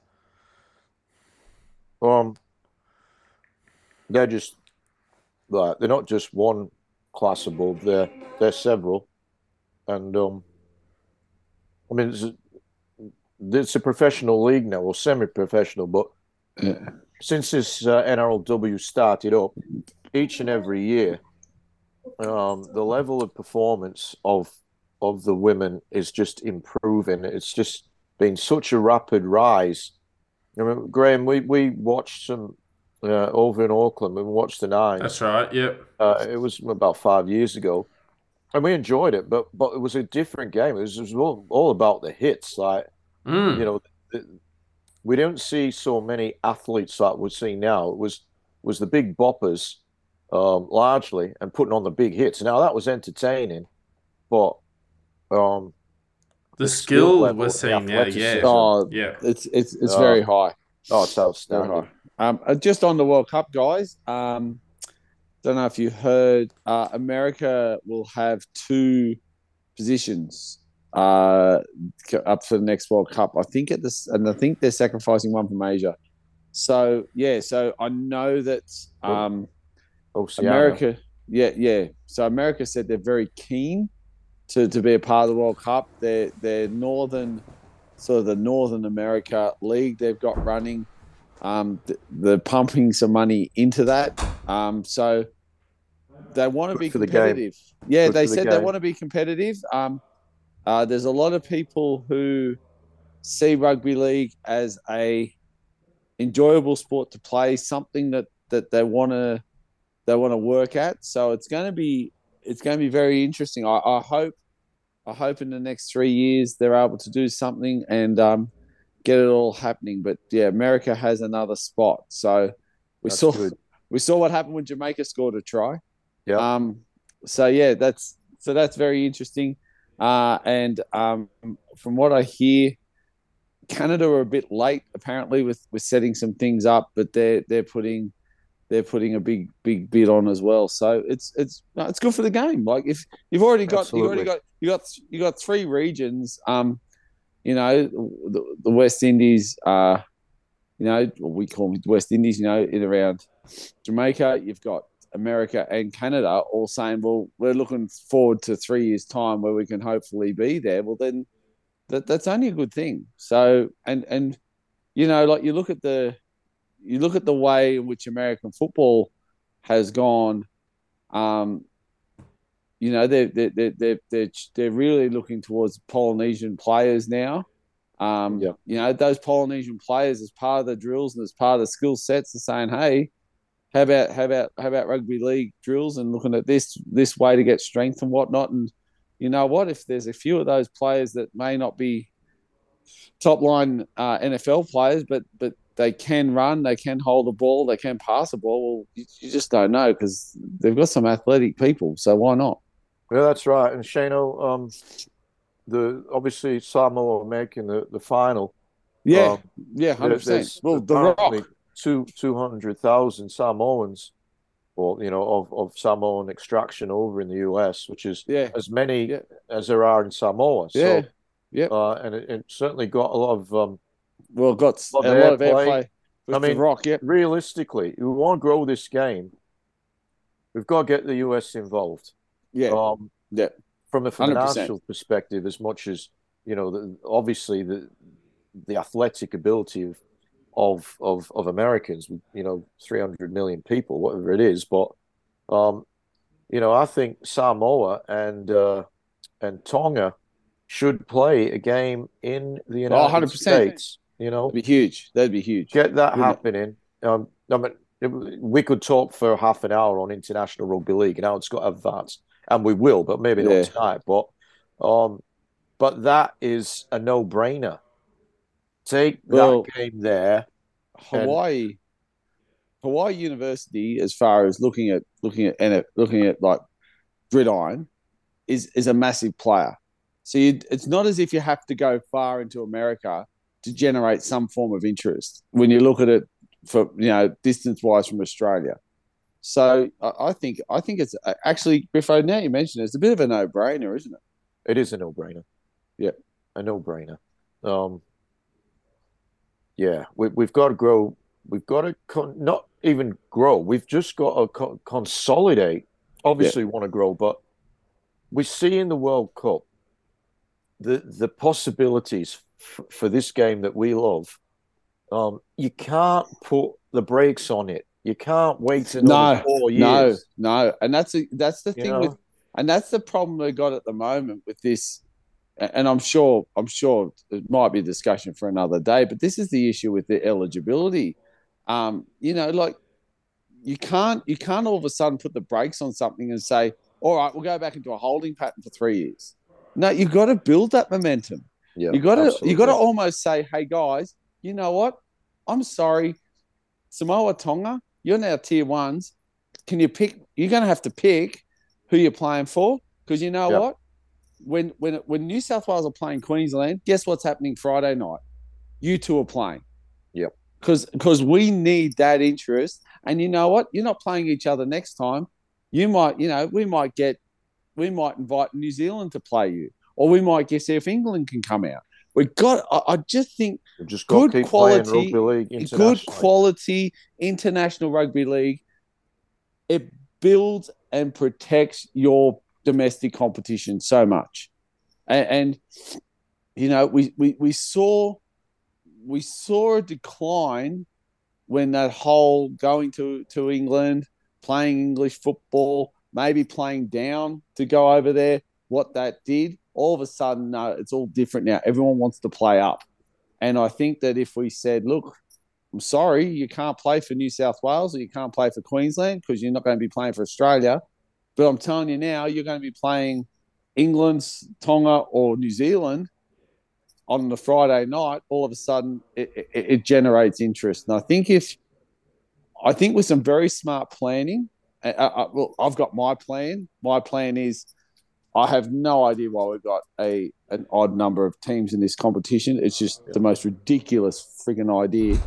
S3: Um, they're just like they're not just one class above. They're they're several, and um, I mean it's a, it's a professional league now or semi-professional, but
S2: Yeah.
S3: since this uh, NRLW started up, each and every year, um, the level of performance of of the women is just improving. It's just been such a rapid rise. I remember, Graham, we, we watched some uh, over in Auckland. We watched the nines.
S1: That's right. Yep.
S3: Uh, it was about five years ago, and we enjoyed it. But but it was a different game. It was, it was all, all about the hits. Like
S1: Mm.
S3: you know, th- we don't see so many athletes like we're seeing now. It was was the big boppers um, largely and putting on the big hits. Now that was entertaining, but um,
S1: the,
S3: the
S1: skill,
S3: skill level,
S1: we're
S3: the
S1: seeing now, yeah.
S2: Oh,
S1: yeah.
S2: it's it's it's
S3: Oh.
S2: very high.
S3: oh, it's
S2: Very
S3: outstanding.
S2: high. Um, uh, just on the World Cup, guys. Um, don't know if you heard, uh, America will have two positions uh, up for the next World Cup. I think at this, and I think they're sacrificing one from Asia. So yeah, so I know that um,
S3: Oceania.
S2: America, yeah, yeah. So America said they're very keen to, to be a part of the World Cup. They're they're northern, sort of the Northern America League they've got running. Um, th- they're pumping some money into that. Um, so they want to
S3: Good
S2: be
S3: for the
S2: competitive. Yeah,
S3: Good
S2: they
S3: for the
S2: said they want to be competitive. Um, uh, there's a lot of people who see rugby league as a enjoyable sport to play, something that that they want to they want to work at. So it's going to be it's going to be very interesting. I, I hope I hope in the next three years they're able to do something and um, get it all happening. But yeah, America has another spot. So we
S3: That's
S2: saw
S3: good.
S2: We saw what happened when Jamaica scored a try.
S3: Yeah.
S2: Um. So yeah, that's so that's very interesting. Uh, and um, from what I hear, Canada are a bit late apparently with with setting some things up, but they're they're putting they're putting a big big bid on as well. So it's it's no, it's good for the game. Like if you've already got you already got you got you got three regions. Um, you know the, the West Indies. Uh, you know we call them West Indies. You know in around Jamaica, you've got America and Canada all saying, well, we're looking forward to three years' time where we can hopefully be there. Well, then that that's only a good thing. So and and you know, like you look at the you look at the way in which American football has gone. Um, you know, they're they're they're they're, they're, they're really looking towards Polynesian players now. Um,
S3: Yeah.
S2: you know, those Polynesian players as part of the drills and as part of the skill sets are saying, hey, how about how about how about rugby league drills and looking at this this way to get strength and whatnot? And you know what? If there's a few of those players that may not be top line uh, NFL players but but they can run they can hold the ball they can pass the ball well you, you just don't know because they've got some athletic people so why not?
S3: Yeah, that's right. And Shano, um, the obviously Samoa making the, the final.
S2: yeah.
S3: Um,
S2: yeah 100% well the rock
S3: two two hundred thousand Samoans, or you know, of, of Samoan extraction over in the US, which is
S2: yeah
S3: as many
S2: Yeah.
S3: as there are in Samoa. So,
S2: Yeah.
S3: Uh, and it, it certainly got a lot of um,
S2: well got
S3: Lot
S2: a
S3: of
S2: lot of
S3: airplay.
S2: airplay with
S3: I mean,
S2: rock yep
S3: realistically, we want to grow this game, we've got to get the US involved.
S2: yeah
S3: Um,
S2: yeah
S3: from a
S2: 100%.
S3: financial perspective, as much as you know, the, obviously the the athletic ability of of of, of Americans, you know, three hundred million people, whatever it is, but um, you know, I think Samoa and uh, and Tonga should play a game in the United
S2: 100%.
S3: States. You know,
S2: that'd be huge that'd be huge
S3: get that
S2: Wouldn't
S3: happening. Um, I mean, it- we could talk for half an hour on international rugby league and how it's got to advance, and we will, but maybe
S2: Yeah.
S3: not tonight. But, um, but that is a no-brainer. Take
S2: Well-
S3: that game there.
S2: Hawaii, Hawaii University, as far as looking at looking at and looking at like gridiron, is is a massive player. So you, it's not as if you have to go far into America to generate some form of interest when you look at it for you know distance wise from Australia. So I, I think I think it's uh, actually Griffo. Now you mention it, it's a bit of a no brainer, isn't it?
S3: It is a no-brainer.
S2: Yeah.
S3: a no-brainer. Um, yeah, we, we've got to grow. We've got to con- not even grow. We've just got to co- consolidate. Obviously, want to grow, but we see in the World Cup the the possibilities f- for this game that we love. Um, you can't put the brakes on it. You can't wait another
S2: No,
S3: four years.
S2: no, no, and that's a, that's the
S3: You
S2: thing
S3: know?
S2: with, and that's the problem they got at the moment with this. And I'm sure, I'm sure it might be a discussion for another day. But this is the issue with the eligibility. Um, you know, like you can't, you can't all of a sudden put the brakes on something and say, "All right, we'll go back into a holding pattern for three years." No, you've got to build that momentum.
S3: Yeah,
S2: you got to, you got to almost say, "Hey guys, you know what? I'm sorry, Samoa Tonga, you're now tier ones. Can you pick? You're going to have to pick who you're playing for because you know
S3: Yeah.
S2: what? When when when New South Wales are playing Queensland, guess what's happening Friday night? You two are playing.
S3: Yep.
S2: Because because we need that interest And you know what? You're not playing each other next time. You might, you know, we might get, we might invite New Zealand to play you, or we might see if England can come out. We've got. I, I just think
S3: We've just got
S2: Good
S3: to keep playing
S2: quality- good quality international rugby league. It builds and protects your domestic competition so much, and, and you know we, we we saw we saw a decline when that whole going to to England, playing English football, maybe playing down to go over there. What that did, all of a sudden, no, it's all different now. Everyone wants to play up. And I think that if we said, look, I'm sorry, you can't play for New South Wales or you can't play for Queensland because you're not going to be playing for Australia. But I'm telling you now, you're going to be playing England, Tonga, or New Zealand on the Friday night. All of a sudden, it, it, it generates interest. And I think if, I think with some very smart planning, I, I, well, I've got my plan. My plan is I have no idea why we've got a an odd number of teams in this competition. It's just the most ridiculous frigging idea.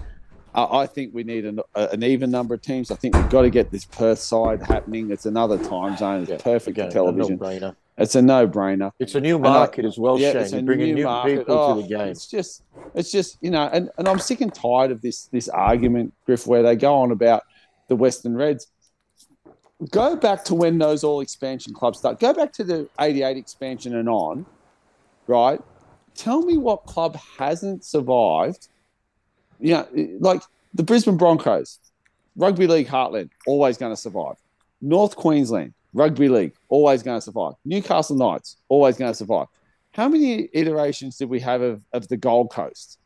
S2: I I think we need an, an even number of teams. I think we've got to get this Perth side happening. It's another time zone. It's
S3: Yeah,
S2: perfect
S3: Again,
S2: for television.
S3: A no-brainer.
S2: It's a no-brainer.
S3: It's a new
S2: I-
S3: market as well,
S2: yeah,
S3: Shane.
S2: it's a
S3: bringing new,
S2: market.
S3: people
S2: Oh,
S3: to the oh, game.
S2: It's just, it's just, you know, and, and I'm sick and tired of this this argument, Griff, where they go on about the Western Reds. Go back to when those all expansion clubs start. Go back to the '88 expansion and on, right? Tell me what club hasn't survived. You know, like the Brisbane Broncos, rugby league heartland, always going to survive. North Queensland, rugby league, always going to survive. Newcastle Knights, always going to survive. How many iterations did we have of, of the Gold Coast?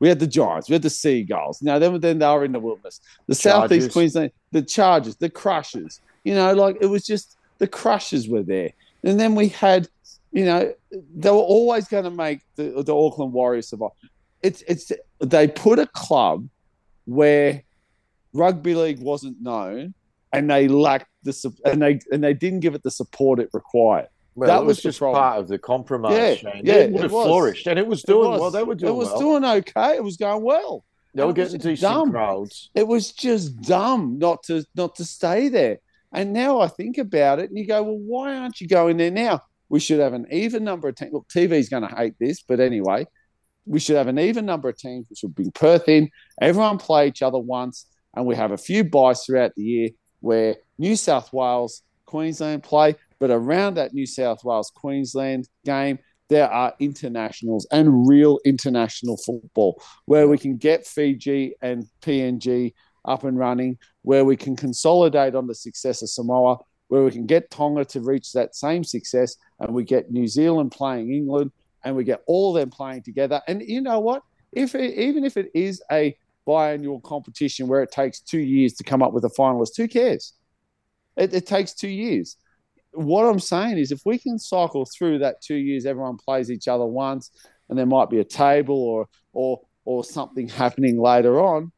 S2: We had the Giants, we had the Seagulls. Now then, then they were in the wilderness. The
S3: Chargers.
S2: Southeast Queensland, the Chargers, the Crushers. You know, like it was just the Crushers were there, and then we had, you know, they were always going to make the, the Auckland Warriors survive. It's it's they put a club where rugby league wasn't known, and they lacked the and they and they didn't give it the support it required.
S3: Well,
S2: that
S3: it
S2: was
S3: was just
S2: problem.
S3: part of the compromise,
S2: Yeah,
S3: Shane.
S2: yeah,
S3: it would
S2: it
S3: have
S2: was.
S3: flourished, and it was
S2: It
S3: doing
S2: was-
S3: well. They were doing
S2: It was
S3: well.
S2: doing okay. It was going well.
S3: they were
S2: it
S3: getting decent
S2: dumb.
S3: crowds.
S2: It was just dumb not to not to stay there. And now I think about it, and you go, well, why aren't you going there now? We should have an even number of teams. Look, TV's going to hate this, but anyway, we should have an even number of teams. which would bring Perth in. Everyone play each other once, and we have a few buys throughout the year where New South Wales, Queensland play. But around that New South Wales Queensland game, there are internationals and real international football where we can get Fiji and PNG up and running, where we can consolidate on the success of Samoa, where we can get Tonga to reach that same success, and we get New Zealand playing England, and we get all of them playing together. And you know what? If it, even if it is a biannual competition where it takes two years to come up with a finalist, who cares? It, it takes two years. What I'm saying is, if we can cycle through that two years, everyone plays each other once, and there might be a table or or or something happening later on,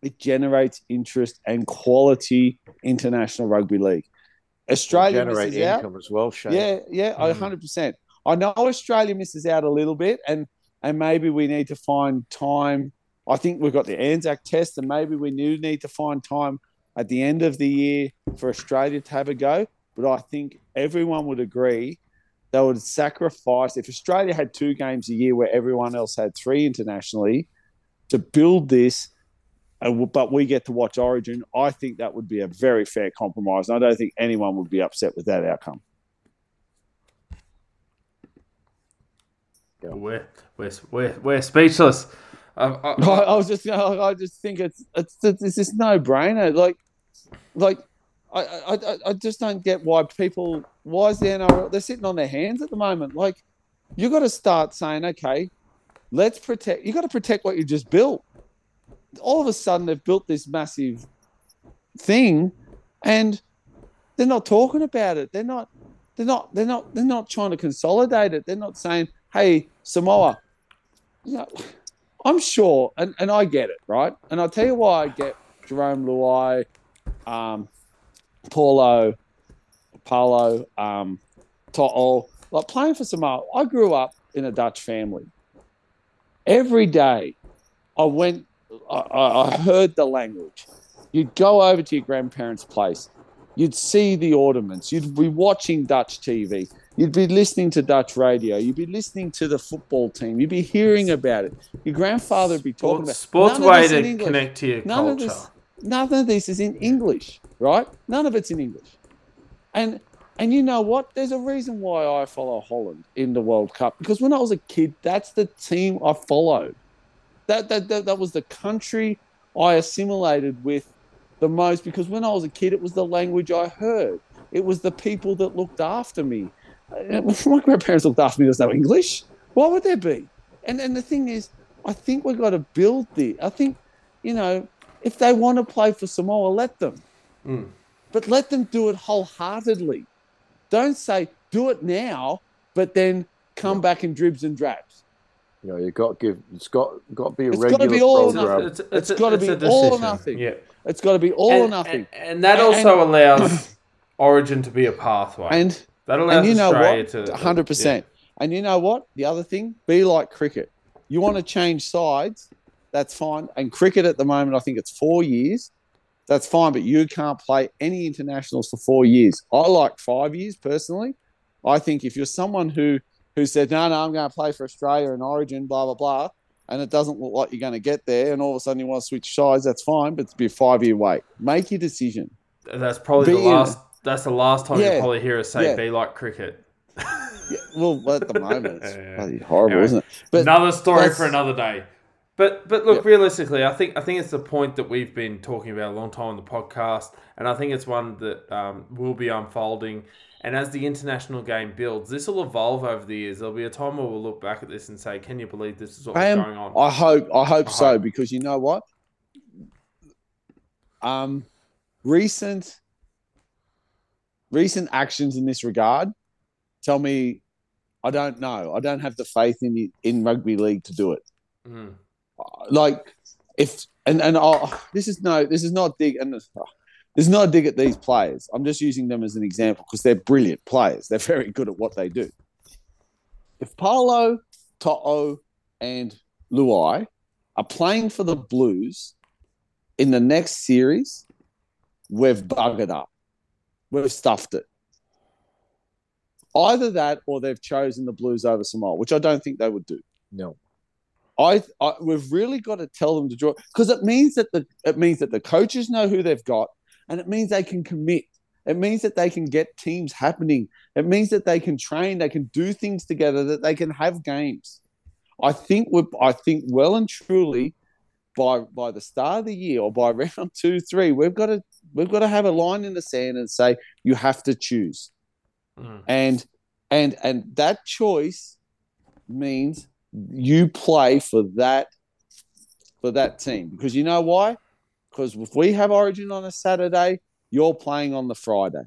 S2: it generates interest and quality international rugby league. Australia
S3: generate
S2: misses out.
S3: income as well, Shane.
S2: Yeah, yeah, a
S3: Mm.
S2: hundred percent. I know Australia misses out a little bit, and and maybe we need to find time. I think we've got the Anzac test, and maybe we do need to find time at the end of the year for Australia to have a go. But I think everyone would agree they would sacrifice if Australia had two games a year where everyone else had three internationally to build this. uh, But we get to watch Origin. I think that would be a very fair compromise. And I don't think anyone would be upset with that outcome.
S1: We're, we're, we're, we're speechless. Um, I, I, [laughs]
S2: I, I was just, I just think it's it's it's this no brainer. Like, like I, I I- I just don't get why people why is the NRL they're sitting on their hands at the moment. Like, you got to start saying, okay, let's protect. You got to protect what you just built. All of a sudden, they've built this massive thing, and they're not talking about it. They're not. They're not. They're not. They're not trying to consolidate it. They're not saying, "Hey, Samoa, you know, I'm sure, and, and I get it, right? And I'll tell you why I get Jarome Luai, um, Paulo, Paulo, um, To'o, like playing for Samoa. I grew up in a Dutch family. Every day I went, I, I I heard the language. You'd go over to your grandparents' place. You'd see the ornaments. You'd be watching Dutch TV. You'd be listening to Dutch radio. You'd be listening to the football team. You'd be hearing about it. Your grandfather would be talking
S1: Sports,
S2: about
S1: sports
S2: of
S1: way to
S2: English.
S1: connect to your
S2: None of
S1: culture.
S2: this, none of this is in English, right? None of it's in English. And and you know what? There's a reason why I follow Holland in the World Cup because when I was a kid, that's the team I followed. That that that, that was the country I assimilated with the most because when I was a kid, it was the language I heard. It was the people that looked after me. My grandparents looked after me. There's no English. Why would there be? And and the thing is, I think we've got to build the. I think, you know, if they want to play for Samoa, let them.
S1: Mm.
S2: But let them do it wholeheartedly. Don't say do it now, but then come back in dribs and drabs.
S3: You know, you've got to give. It's got got to be a
S2: It's
S3: regular
S2: be all or
S3: program.
S1: It's,
S2: It's
S1: a-
S2: gotta be all or nothing.
S1: Yeah.
S2: It's got to be all or nothing.
S1: And, and that
S2: And-
S1: also allows Origin to be a pathway.
S2: And
S1: that allows
S2: and you know
S1: Australia
S2: what?
S1: to
S2: hundred percent. And you know what? The other thing, be like cricket. You want to change sides, that's fine. And cricket at the moment, I think it's four years. That's fine, but you can't play any internationals for four years. I like five years personally. I think if you're someone who who said, No, no, I'm going to play for Australia and Origin, blah blah blah, and it doesn't look like you're going to get there, and all of a sudden you want to switch sides, that's fine, but it's be a five year wait. Make your decision.
S1: That's probably the
S2: Be in-
S1: last. That's the last time
S2: Yeah.
S1: you'll probably hear us say
S2: Yeah.
S1: "be like cricket."
S2: Yeah, well, at the moment, it's [laughs] bloody horrible,
S1: Anyway.
S2: isn't it? But
S1: another story for another day. But but look, realistically, I think I think it's the point that we've been talking about a long time on the podcast, and I think it's one that um, will be unfolding. And as the international game builds, this will evolve over the years. There'll be a time where we'll look back at this and say, "Can you believe this is what was
S2: I am-
S1: going on?"
S2: I hope I hope
S1: I
S2: so
S1: hope.
S2: because you know what? Um recent recent actions in this regard tell me I don't know. I don't have the faith in in rugby league to do it.
S1: Mm.
S2: Like if and and i this is no this is not dig and this is not a dig at these players. I'm just using them as an example because they're brilliant players. They're very good at what they do. If Paulo, To'o, and Luai are playing for the Blues in the next series, we've buggered up. We've stuffed it. Either that or they've chosen the Blues over Samoa, which I don't think they would do.
S3: No.
S2: I, I we've really got to tell them to draw because it means that the it means that the coaches know who they've got, and it means they can commit. It means that they can get teams happening. It means that they can train, they can do things together, that they can have games. I think we I think well and truly by by the start of the year or by [laughs] round two, three, we've got to we've got to have a line in the sand and say you have to choose.
S1: Mm.
S2: and and and that choice means you play for that for that team. Because you know why? Because if we have origin on a saturday you're playing on the friday.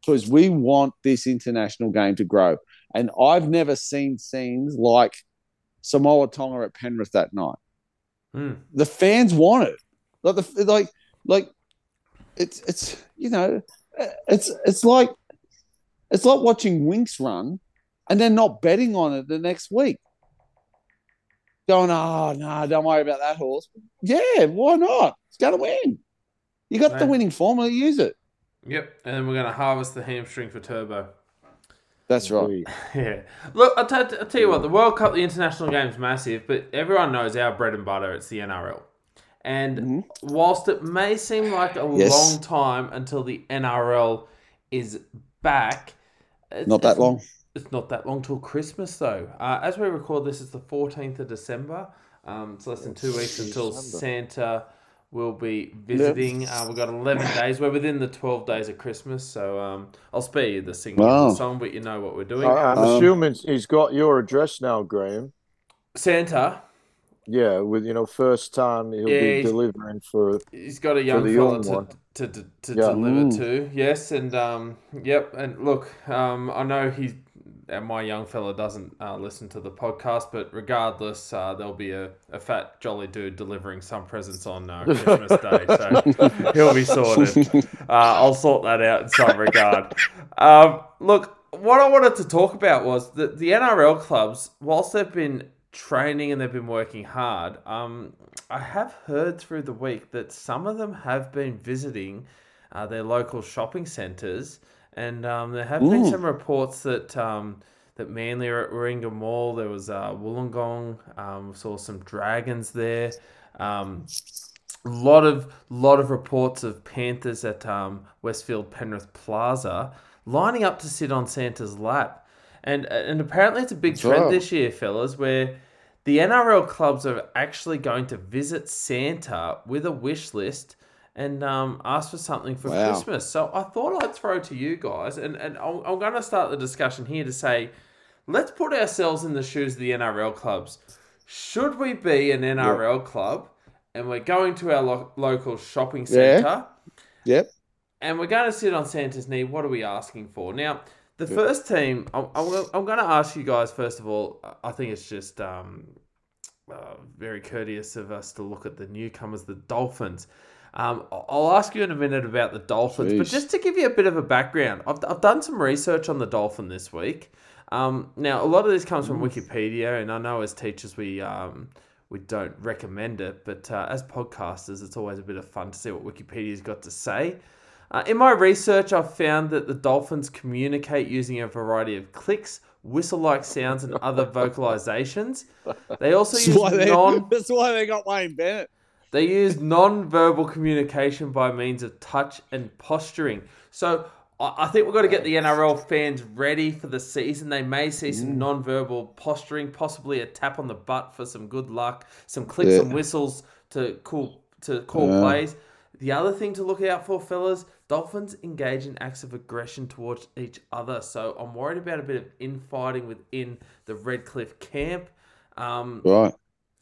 S2: Because we want this international game to grow. And i've never seen scenes like samoa tonga at penrith that night.
S1: Mm.
S2: the fans want it. Like the like like it's it's you know it's it's like it's like watching Winx run and then not betting on it the next week. Going, oh no, don't worry about that horse. Yeah, why not? It's gonna win. You got the winning formula, use it.
S1: Yep, and then we're going to harvest the hamstring for Turbo.
S2: That's right.
S3: Indeed. [laughs]
S1: Yeah. Look, I'll, t- I'll tell you what, the World Cup, the international game's massive, but everyone knows our bread and butter, it's the NRL. And
S2: Mhm.
S1: whilst it may seem like a
S2: Yes.
S1: long time until the NRL is back, it's,
S2: Not that
S1: it's-
S2: long.
S1: It's not that long till Christmas, though. Uh, as we record this, it's the 14th of December. Um, it's less than two weeks until Santa will be visiting. Uh, we've got 11 days. We're within the 12 days of Christmas, so um, I'll spare you the singing of
S2: Wow.
S1: the song, but you know what we're doing.
S3: I, I'm
S2: Um,
S3: assuming he's got your address now, Graham.
S1: Santa,
S3: Yeah, with you know, first time he'll
S1: Yeah,
S3: be
S1: he's-
S3: delivering for.
S1: he's got a young fella
S3: young
S1: to, to, to, to
S3: Yeah.
S1: deliver
S2: Mm.
S1: to. Yes, and um, yep, and look, um, I know he's. uh, My young fella doesn't uh, listen to the podcast, but regardless, uh, there'll be a, a fat, jolly dude delivering some presents on uh, Christmas [laughs] Day, so he'll be sorted. Uh, I'll sort that out in some regard. Um, look, what I wanted to talk about was that the NRL clubs, whilst they've been training and they've been working hard. Um, I have heard through the week that some of them have been visiting uh, their local shopping centres, and um, there have been some reports that um, that Manly are at Warringah Mall. There was uh, Wollongong. Um, saw some dragons there. Um, lot of lot of reports of Panthers at um, Westfield Penrith Plaza lining up to sit on Santa's lap, and and apparently it's a big
S2: That's
S1: trend
S2: right.
S1: this year, fellas, where the NRL clubs are actually going to visit Santa with a wish list and um, ask for something for
S2: Wow.
S1: Christmas. So I thought I'd throw to you guys, and and I'm, I'm going to start the discussion here to say, let's put ourselves in the shoes of the NRL clubs. Should we be an NRL club and we're going to our lo- local shopping centre? Yeah.
S2: Yep.
S1: and we're going to sit on Santa's knee? What are we asking for? Now, the first team, I'm, I'm, I'm going to ask you guys, first of all, I think it's just um, uh, very courteous of us to look at the newcomers, the Dolphins. Um, I'll ask you in a minute about the Dolphins, but just to give you a bit of a background, I've, I've done some research on the Dolphin this week. Um, now, a lot of this comes from Wikipedia, and I know as teachers we um, we don't recommend it, but uh, as podcasters, it's always a bit of fun to see what Wikipedia's got to say. Uh, in my research, I've found that the dolphins communicate using a variety of clicks, whistle like sounds, and other vocalizations. They also
S2: That's
S1: use
S2: why, they,
S1: non [laughs]
S2: that's why they got Wayne Bennett.
S1: they use non-verbal communication by means of touch and posturing. So I I think we've got to get the NRL fans ready for the season. They may see
S2: Mm.
S1: some non-verbal posturing, possibly a tap on the butt for some good luck, some clicks
S2: Yeah.
S1: and whistles to call to call
S2: Yeah.
S1: plays. The other thing to look out for, fellas, Dolphins engage in acts of aggression towards each other. So I'm worried about a bit of infighting within the Redcliffe camp. Um,
S2: Right.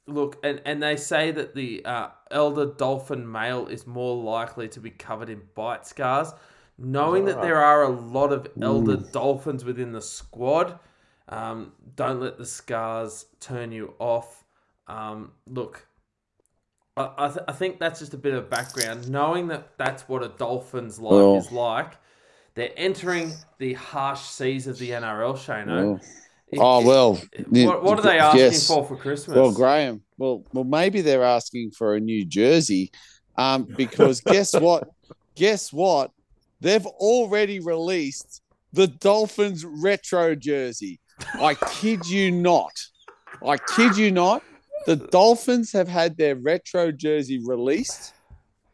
S1: Look, and, and they say that the uh, elder dolphin male is more likely to be covered in bite scars. Knowing that there are a lot of elder dolphins within the squad, um, don't let the scars turn you off. Um, look, I, I, th- I think that's just a bit of background. Knowing that that's what a dolphin's life
S2: Well.
S1: is like, they're entering the harsh seas of the NRL, Shano. If-
S2: oh well.
S1: what, what are they asking
S2: yes.
S1: for for Christmas?
S2: Well, Graham. Well, well, maybe they're asking for a new jersey, um, because [laughs] guess what? Guess what? They've already released the Dolphins retro jersey. I kid you not. I kid you not. The Dolphins have had their retro jersey released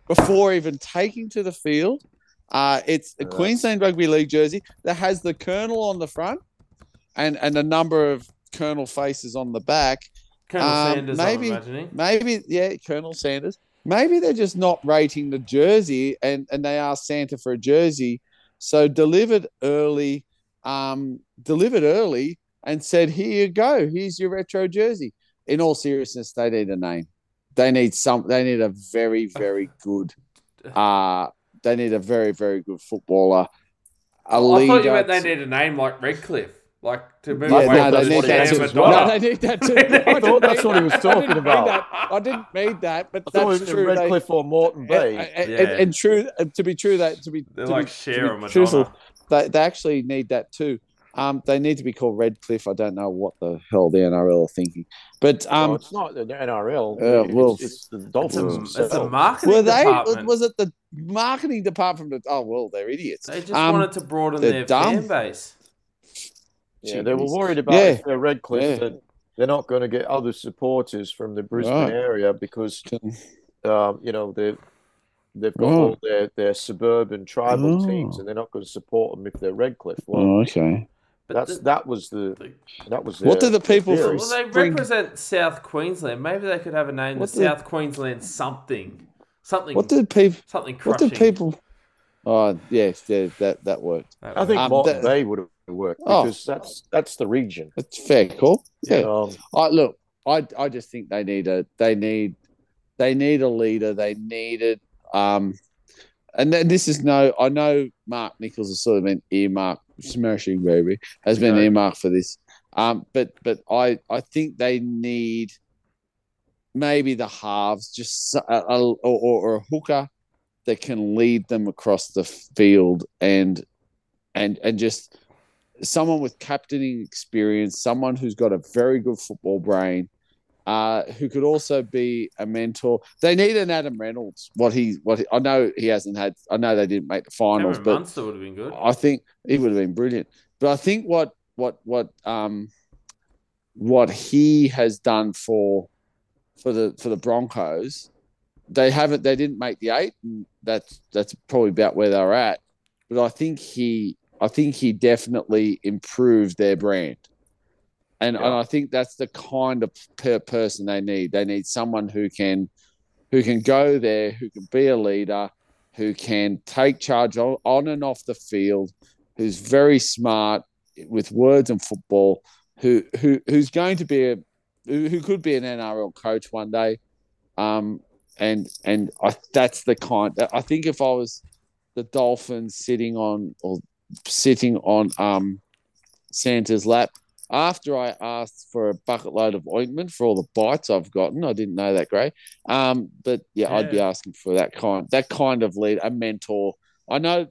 S2: before even taking to the field. Uh, it's a. Queensland Rugby League jersey that has the Colonel on the front and, and a number of Colonel faces on the back.
S1: Colonel
S2: um,
S1: Sanders,
S2: maybe-
S1: I'm imagining.
S2: Maybe, yeah, Colonel Sanders. Maybe they're just not rating the jersey and, and they asked Santa for a jersey. So delivered early, um, delivered early and said, Here you go, here's your retro jersey. In all seriousness, they need a name. They need some they need a very, very [laughs] good uh they need a very, very good footballer. A
S1: I thought you meant they need a name like Redcliffe, like to move
S2: yeah,
S1: away
S2: no,
S1: from
S2: they need that too.
S1: Madonna.
S2: No, they need that [laughs] too.
S1: They
S2: I
S1: need-
S2: didn't
S3: that's what he was
S2: that. I
S3: talking about.
S2: I didn't mean that, but
S3: I
S2: that's
S3: was
S2: true. They-
S3: Redcliffe or Moreton B.
S2: and, and,
S1: Yeah.
S2: and, and true to be true that to be
S1: They're
S2: to
S1: like
S2: be,
S1: Cher
S2: to
S1: or
S2: be truthful, they, they actually need that too. Um, they need to be called Redcliffe. I don't know what the hell the NRL are thinking, but
S3: um, it's not the NRL.
S2: uh,
S3: it's,
S2: well,
S3: it's the
S1: It's a,
S3: Dolphins.
S1: it's a marketing
S2: were they?
S1: department.
S2: Was it the marketing department? That, oh well, they're idiots.
S1: they just
S2: Um,
S1: wanted to broaden their
S2: dumb.
S1: fan base.
S3: Yeah, they were worried about
S2: Yeah.
S3: if they're Redcliffe
S2: Yeah.
S3: that they're not going to get other supporters from the Brisbane
S2: Right.
S3: area because um, you know they they've got
S2: Oh.
S3: all their, their suburban tribal
S2: Oh.
S3: teams and they're not going to support them if they're Redcliffe. Well,
S2: Oh, okay.
S1: But
S3: that's
S1: the-
S3: that was the
S1: the-
S3: that was
S2: What
S3: their
S2: do the people
S3: theory.
S2: from-
S1: well, they
S2: Spring-
S1: represent South Queensland. Maybe they could have a name,
S2: What
S1: the
S2: the-
S1: South Queensland something, something,
S2: What did people?
S1: something Crushing.
S2: What did people? Oh yes, yeah, that that worked.
S3: I think
S2: Um,
S3: Moreton
S2: that-
S3: Bay would have worked
S2: Oh.
S3: because that's that's the region.
S2: That's fair, cool. Yeah.
S3: Um,
S2: I look, I I just think they need a they need they need a leader. They needed um and then this is no I know Mark Nicholls has sort of been earmarked smashing baby has been earmarked for this. Um but but I I think they need maybe the halves just a, a, or, or a hooker that can lead them across the field and and and just someone with captaining experience, someone who's got a very good football brain, uh, who could also be a mentor. They need an Adam Reynolds. What he, what he, I know he hasn't had. I know they didn't make the finals,
S1: Cameron
S2: but
S1: Munster would have been good.
S2: I think he would have been brilliant. But I think what what what um what he has done for for the for the Broncos, they haven't they didn't make the eight, and that's that's probably about where they're at. But I think he I think he definitely improved their brand. And, and I think that's the kind of per person they need. They need someone who can who can go there, who can be a leader, who can take charge on, on and off the field, who's very smart with words and football, who who who's going to be a who, who could be an NRL coach one day. Um, and and I, that's the kind. I think if I was the Dolphins sitting on or sitting on um, Santa's lap after I asked for a bucket load of ointment for all the bites I've gotten. I didn't know that great. Um, but yeah, I'd be asking for that kind that kind of lead, a mentor. I know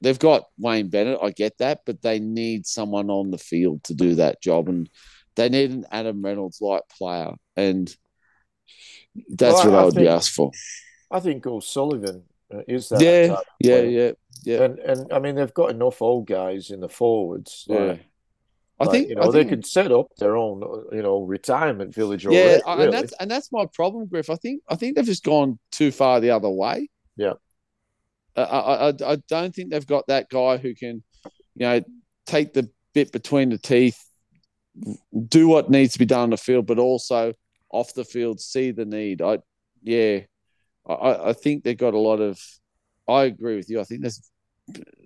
S2: they've got Wayne Bennett. I get that, but they need someone on the field to do that job, and they need an Adam Reynolds like player, and that's
S3: Well,
S2: what
S3: I
S2: I would be asked for.
S3: I think O'Sullivan uh, is that.
S2: Yeah, yeah,
S3: player.
S2: yeah, yeah,
S3: And and I mean they've got enough old guys in the forwards.
S2: yeah.
S3: Like,
S2: I think
S3: you know
S2: I
S3: they could set up their own uh, you know retirement village
S2: Yeah,
S3: already.
S2: I-
S3: really.
S2: and that's and that's my problem, Griff. I think I think they've just gone too far the other way.
S3: Yeah.
S2: I I, I, don't think they've got that guy who can, you know, take the bit between the teeth, do what needs to be done on the field, but also off the field see the need. I yeah, I I think they've got a lot of. I agree with you. I think there's,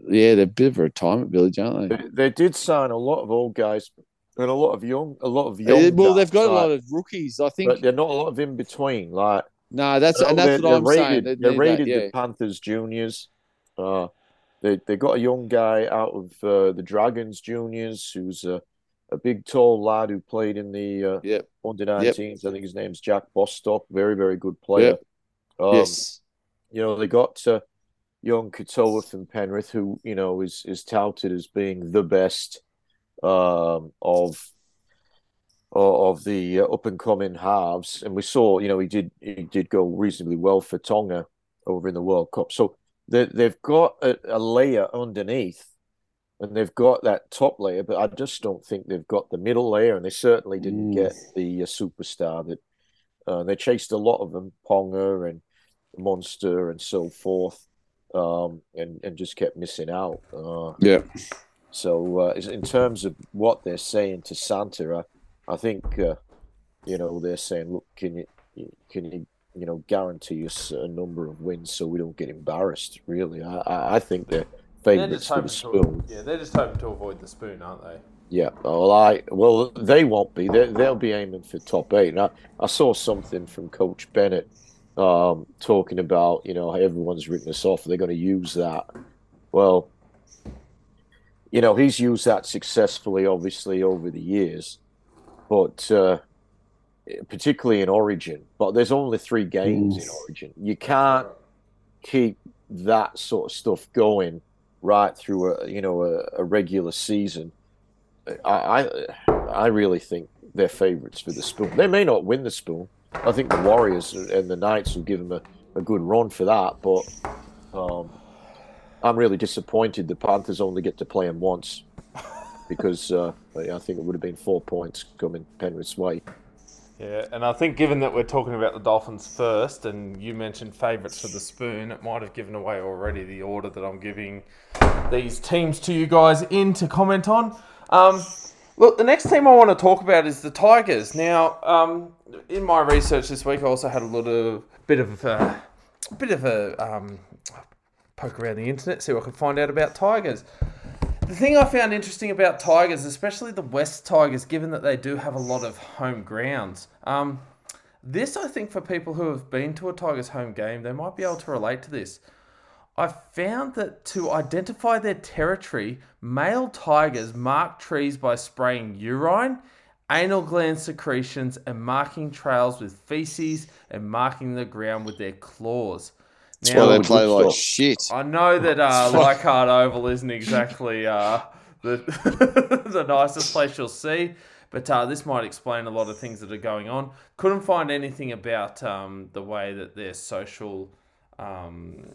S2: yeah, they're a bit of a retirement village, aren't they?
S3: They, they did sign a lot of old guys and a lot of young, a lot of young.
S2: Uh, well, they've
S3: guys,
S2: got a lot of rookies. I think
S3: but they're not a lot of in between. Like
S2: no, that's and that's what I'm
S3: they
S2: saying. They
S3: They
S2: need that, yeah.
S3: the Panthers juniors. Uh, they they got a young guy out of uh, the Dragons juniors who's a, a big tall lad who played in the uh,
S2: Yep.
S3: under 19s. I think his name's Jack Bostock. Very very good player.
S2: Yep.
S3: Um,
S2: yes.
S3: you know they got uh, young Katoa from Penrith, who you know is is touted as being the best um, of of the uh, up and coming halves, and we saw you know he did he did go reasonably well for Tonga over in the World Cup. So they they've got a, a layer underneath. And they've got that top layer, but I just don't think they've got the middle layer, and they certainly didn't
S2: Mm.
S3: get the uh, superstar that uh, they chased a lot of them, Ponga and Munster and so forth, um, and and just kept missing out. Uh,
S2: Yeah.
S3: so uh, in terms of what they're saying to Santa, I, I think uh, you know they're saying, look, can you can you you know guarantee us a number of wins so we don't get embarrassed? Really, I I, I think they're
S1: They're
S3: favourites
S1: just
S3: for
S1: hoping
S3: the
S1: to,
S3: spoon.
S1: yeah, they're just hoping to avoid the spoon, aren't they?
S3: Yeah, well, I well they won't be. They they'll be aiming for top eight. And I, I saw something from Coach Bennett um, talking about you know everyone's written us off. They're going to use that. Well, you know he's used that successfully, obviously over the years, but uh, particularly in Origin. But there's only three games in Origin. You can't keep that sort of stuff going right through a you know a, a regular season. I, I I really think they're favourites for the spoon. They may not win the spoon. I think the Warriors and the Knights will give them a, a good run for that. But um, I'm really disappointed the Panthers only get to play them once [laughs] because uh, I think it would have been four points coming Penrith's way.
S1: Yeah, and I think given that we're talking about the Dolphins first, and you mentioned favourites for the spoon, it might have given away already the order that I'm giving these teams to you guys in to comment on. Um, look, the next team I want to talk about is the Tigers. Now, um, in my research this week, I also had a little bit of a, bit of a um, poke around the internet, see what I could find out about Tigers. The thing I found interesting about Tigers, especially the West Tigers, given that they do have a lot of home grounds, um, this I think for people who have been to a Tigers home game, they might be able to relate to this. I found that to identify their territory, male tigers mark trees by spraying urine, anal gland secretions, and marking trails with feces and marking the ground with their claws.
S2: That's why they play like
S3: stuff.
S2: shit.
S1: I know that uh, Leichhardt Oval isn't exactly uh, [laughs] the [laughs] the nicest place you'll see. But uh, this might explain a lot of things that are going on. Couldn't find anything about um, the way that their social um,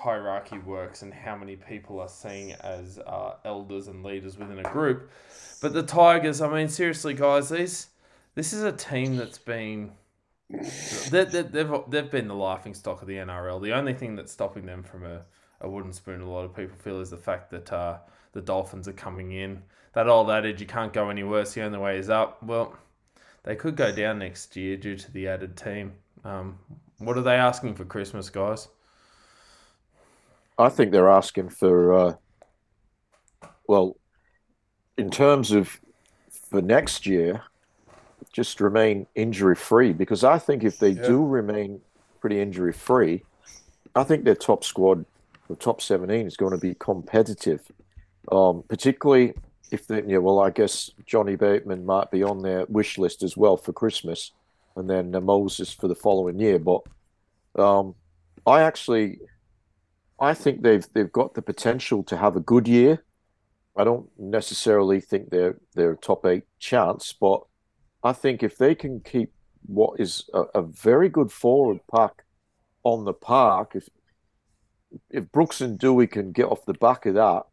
S1: hierarchy works and how many people are seen as uh, elders and leaders within a group. But the Tigers, I mean, seriously, guys, these this is a team that's been they, they, they've they've been the laughing stock of the NRL. The only thing that's stopping them from a, a wooden spoon, a lot of people feel, is the fact that uh, the Dolphins are coming in. That old adage, you can't go any worse. The only way is up. Well, they could go down next year due to the added team. Um, what are they asking for Christmas, guys?
S3: I think they're asking for, uh, well, in terms of for next year, just remain injury free because I think if they
S1: Yeah.
S3: do remain pretty injury free, I think their top squad, the top 17, is going to be competitive. Um, particularly if they, yeah, well, I guess Johnny Bateman might be on their wish list as well for Christmas and then Moses for the following year. But um, I actually, I think they've they've got the potential to have a good year. I don't necessarily think they're they're a top eight chance, but I think if they can keep what is a, a very good forward pack on the park, if if Brooks and Doueihi can get off the back of that,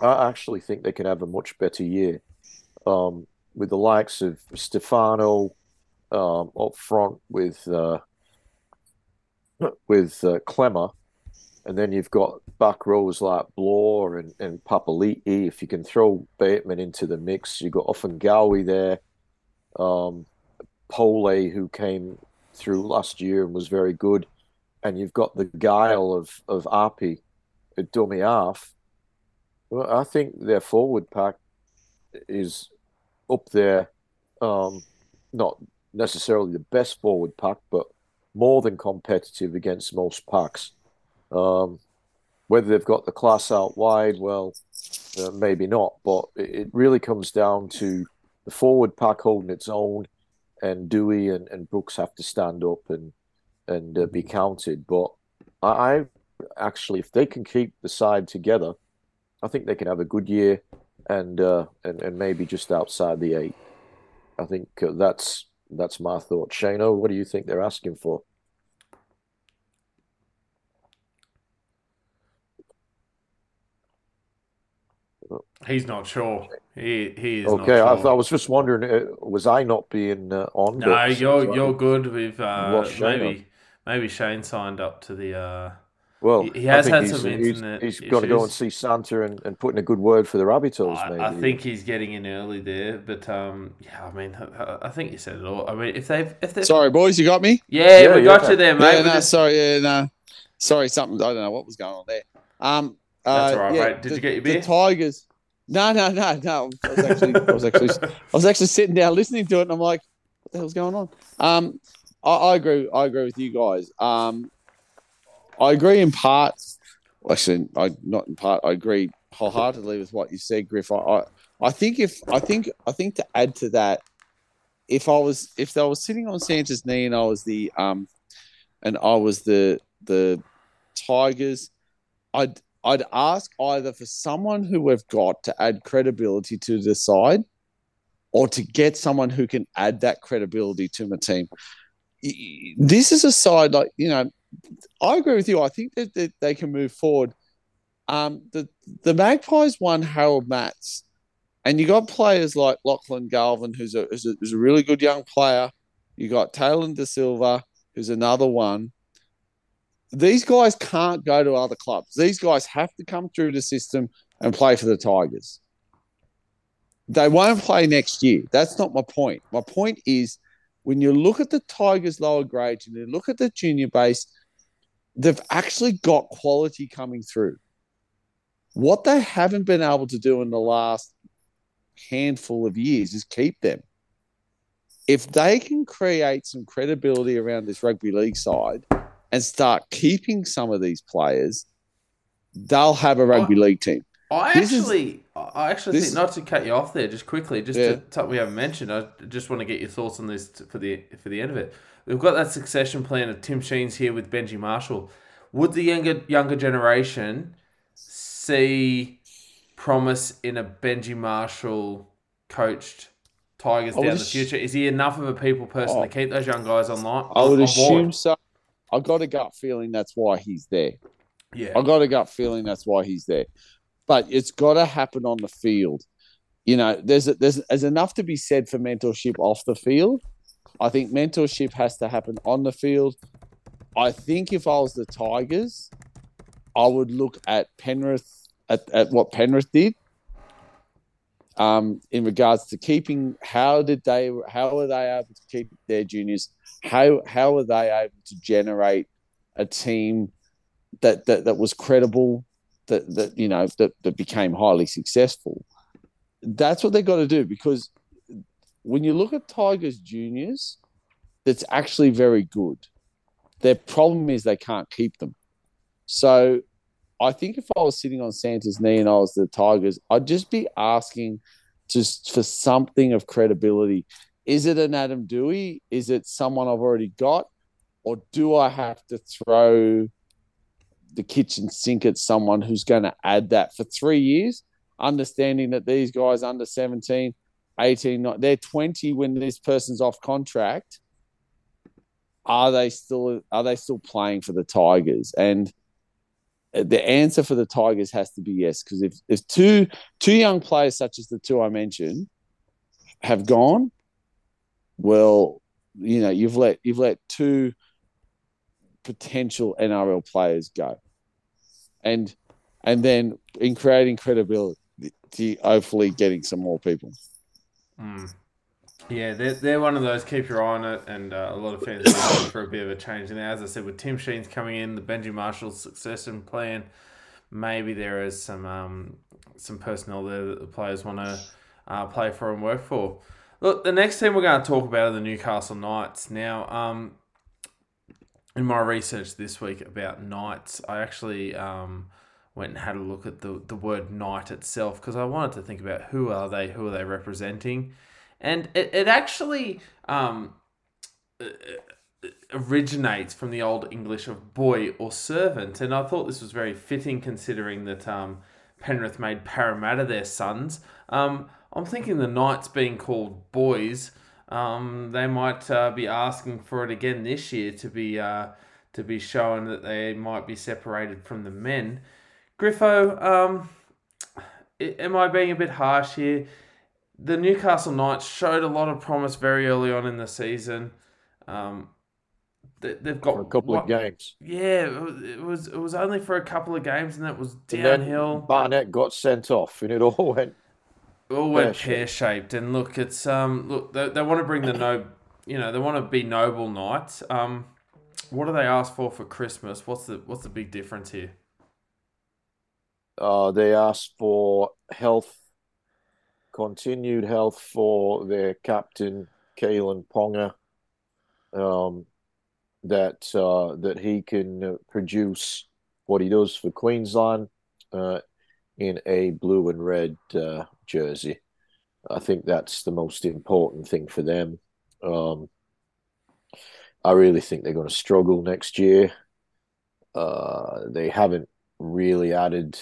S3: I actually think they can have a much better year. Um, with the likes of Stefano um, up front with uh, with uh, Klemmer, and then you've got back rows like Blore and, and Papali'i. If you can throw Bateman into the mix, you've got Ofahengaue there. Um, Pole, who came through last year and was very good. And you've got the guile of, of Api at dummy half. Well, I think their forward pack is up there. Um, not necessarily the best forward pack, but more than competitive against most packs. Um, whether they've got the class out wide, well, uh, maybe not. But it, it really comes down to the forward pack holding its own, and Doueihi and, and Brooks have to stand up and and uh, be counted. But I, I actually, if they can keep the side together, I think they can have a good year, and uh, and and maybe just outside the eight. I think uh, that's that's my thought. Shano, what do you think they're asking for?
S1: He's not sure. He he is
S3: Okay,
S1: not
S3: I,
S1: sure.
S3: th- I was just wondering, uh, was I not being uh, on?
S1: No, you're you're good. We've uh,
S3: Lost Shane
S1: maybe maybe Shane signed up to the. Uh,
S3: Well,
S1: he- he has had
S3: he's,
S1: some
S3: he's-
S1: internet
S3: he's got to go and see Santa and, and put in a good word for the Rabbitohs, maybe.
S1: I, I think he's getting in early there, but um, yeah, I mean, I, I think you said it all. I mean, if they've if they
S2: Sorry, boys, you got me.
S1: yeah,
S3: Yeah,
S1: we got
S3: yeah.
S1: you there, mate.
S2: yeah, no,
S1: just-
S2: sorry, yeah, no, sorry, something. I don't know what was going on there. Um,
S1: That's
S2: uh,
S1: all right,
S2: yeah,
S1: mate. Did
S2: the-
S1: you get your beer? The?
S2: Tigers. No, no, no, no. I was actually, I was actually, I was actually sitting down listening to it, and I'm like, what the hell's going on? Um, I, I agree. I agree with you guys. Um, I agree in part. Actually, I not in part. I agree wholeheartedly with what you said, Griff. I, I, I think if I think I think to add to that, if I was if I was sitting on Santa's knee and I was the um, and I was the the Tigers, I'd I'd ask either for someone who we've got to add credibility to the side, or to get someone who can add that credibility to my team. This is a side like you know, I agree with you. I think that, that they can move forward. Um, the the Magpies won Harold Matts, and you got players like Lachlan Galvin, who's a, who's a who's a really good young player. You got Tallyn Da Silva, who's another one these guys can't go to other clubs. These guys have to come through the system and play for the Tigers. They won't play next year. That's not my point. My point is when you look at the Tigers lower grades and you look at the junior base, they've actually got quality coming through. What they haven't been able to do in the last handful of years is keep them. If they can create some credibility around this rugby league side, and start keeping some of these players, they'll have a rugby league team.
S1: I
S2: This is-
S1: actually, I actually
S2: this-
S1: think not to cut you off there, just quickly, just
S2: Yeah.
S1: to something we haven't mentioned. I just want to get your thoughts on this for the for the end of it. We've got that succession plan of Tim Sheens here with Benji Marshall. Would the younger younger generation see promise in a Benji Marshall coached Tigers
S2: I
S1: down the future? Is he enough of a people person
S2: Oh.
S1: to keep those young guys online?
S2: I would
S1: on
S2: assume so. I got a gut feeling that's why he's there.
S1: Yeah.
S2: I got a gut feeling that's why he's there. But it's got to happen on the field. You know, there's a, there's there's enough to be said for mentorship off the field. I think mentorship has to happen on the field. I think if I was the Tigers, I would look at Penrith at, at what Penrith did. Um, in regards to keeping, how did they, how were they able to keep their juniors? How how were they able to generate a team that that, that was credible, that that you know that, that became highly successful? That's what they've got to do because when you look at Tigers juniors, that's actually very good. Their problem is they can't keep them. So I think if I was sitting on Santa's knee and I was the Tigers, I'd just be asking just for something of credibility. Is it an Adam Doueihi? Is it someone I've already got? Or do I have to throw the kitchen sink at someone who's going to add that for three years, understanding that these guys under 17, 18, not- they're 20 when this person's off contract. Are they still are they still playing for the Tigers? And the answer for the Tigers has to be yes, because if, if two two young players such as the two I mentioned have gone, well, you know, you've let you've let two potential NRL players go. And and then in creating credibility, hopefully getting some more people.
S1: Mm. Yeah, they're, they're one of those. Keep your eye on it, and uh, a lot of fans are looking for a bit of a change. And as I said, with Tim Sheens coming in, the Benji Marshall succession plan, maybe there is some um, some personnel there that the players want to uh, play for and work for. Look, the next team we're going to talk about are the Newcastle Knights. Now, um, in my research this week about Knights, I actually um, went and had a look at the, the word Knight itself because I wanted to think about who are they, who are they representing, and it, it actually um, uh, originates from the old English of boy or servant, and I thought this was very fitting considering that um, Penrith made Parramatta their sons. Um, I'm thinking the Knights being called boys, um, they might uh, be asking for it again this year to be uh, to be shown that they might be separated from the men. Griffo, am I being a bit harsh here? The Newcastle Knights showed a lot of promise very early on in the season. Um, they, they've got
S3: for a couple
S1: what-
S3: of games.
S1: Yeah, it was, it was only for a couple of games, and that was downhill.
S3: Barnett got sent off, and it all [laughs] went.
S1: all went pear shaped. And look, it's um look they, they want to bring the no, you know they want to be noble knights. Um, what do they ask for for Christmas? What's the what's the big difference here?
S3: Uh, they asked for health, continued health for their captain, Kalen Ponga, um, that uh, that he can uh, produce what he does for Queensland uh, in a blue and red uh, jersey. I think that's the most important thing for them. Um, I really think they're going to struggle next year. Uh, they haven't really added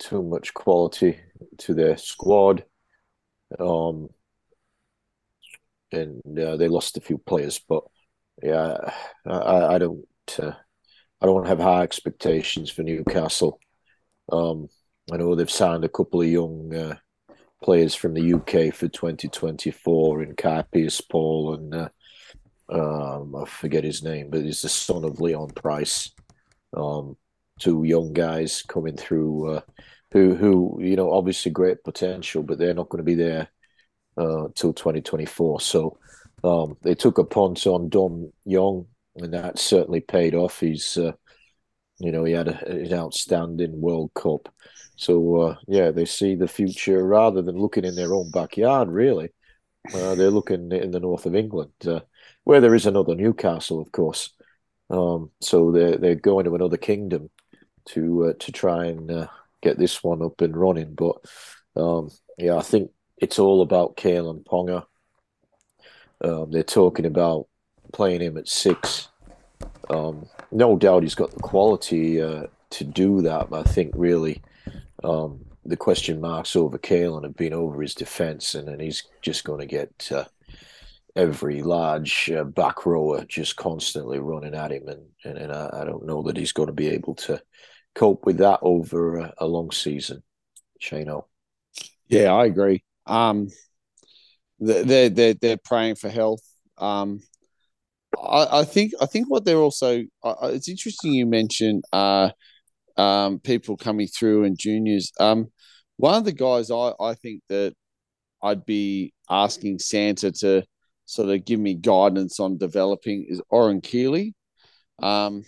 S3: too much quality to their squad. Um, and uh, they lost a few players, but yeah, I, I don't, uh, I don't have high expectations for Newcastle. Um, I know they've signed a couple of young uh, players from the UK for 2024 in Kai Pearce-Paul and uh, um, I forget his name, but he's the son of Leon Pryce. Um, two young guys coming through uh, who who you know obviously great potential, but they're not going to be there uh, till 2024. So um, they took a punt on Dom Young, and that certainly paid off. He's uh, you know he had a, an outstanding World Cup. So uh, yeah, they see the future rather than looking in their own backyard. Really, uh, they're looking in the north of England, uh, where there is another Newcastle, of course. Um, so they're they're going to another kingdom to uh, to try and uh, get this one up and running. But um, yeah, I think it's all about Kalen Ponga. Um, they're talking about playing him at six. Um, no doubt he's got the quality uh, to do that. But I think really um, the question marks over Kalen have been over his defense, and then he's just going to get uh, every large uh, back rower just constantly running at him, and and, and I, I, don't know that he's going to be able to cope with that over a, a long season. Shano.
S2: Yeah, I agree. Um, they're they're they're praying for health. Um, I, I think I think what they're also it's interesting you mentioned uh, um, people coming through and juniors. Um, one of the guys I, I think that I'd be asking Santa to sort of give me guidance on developing is Oren Keeley. Um,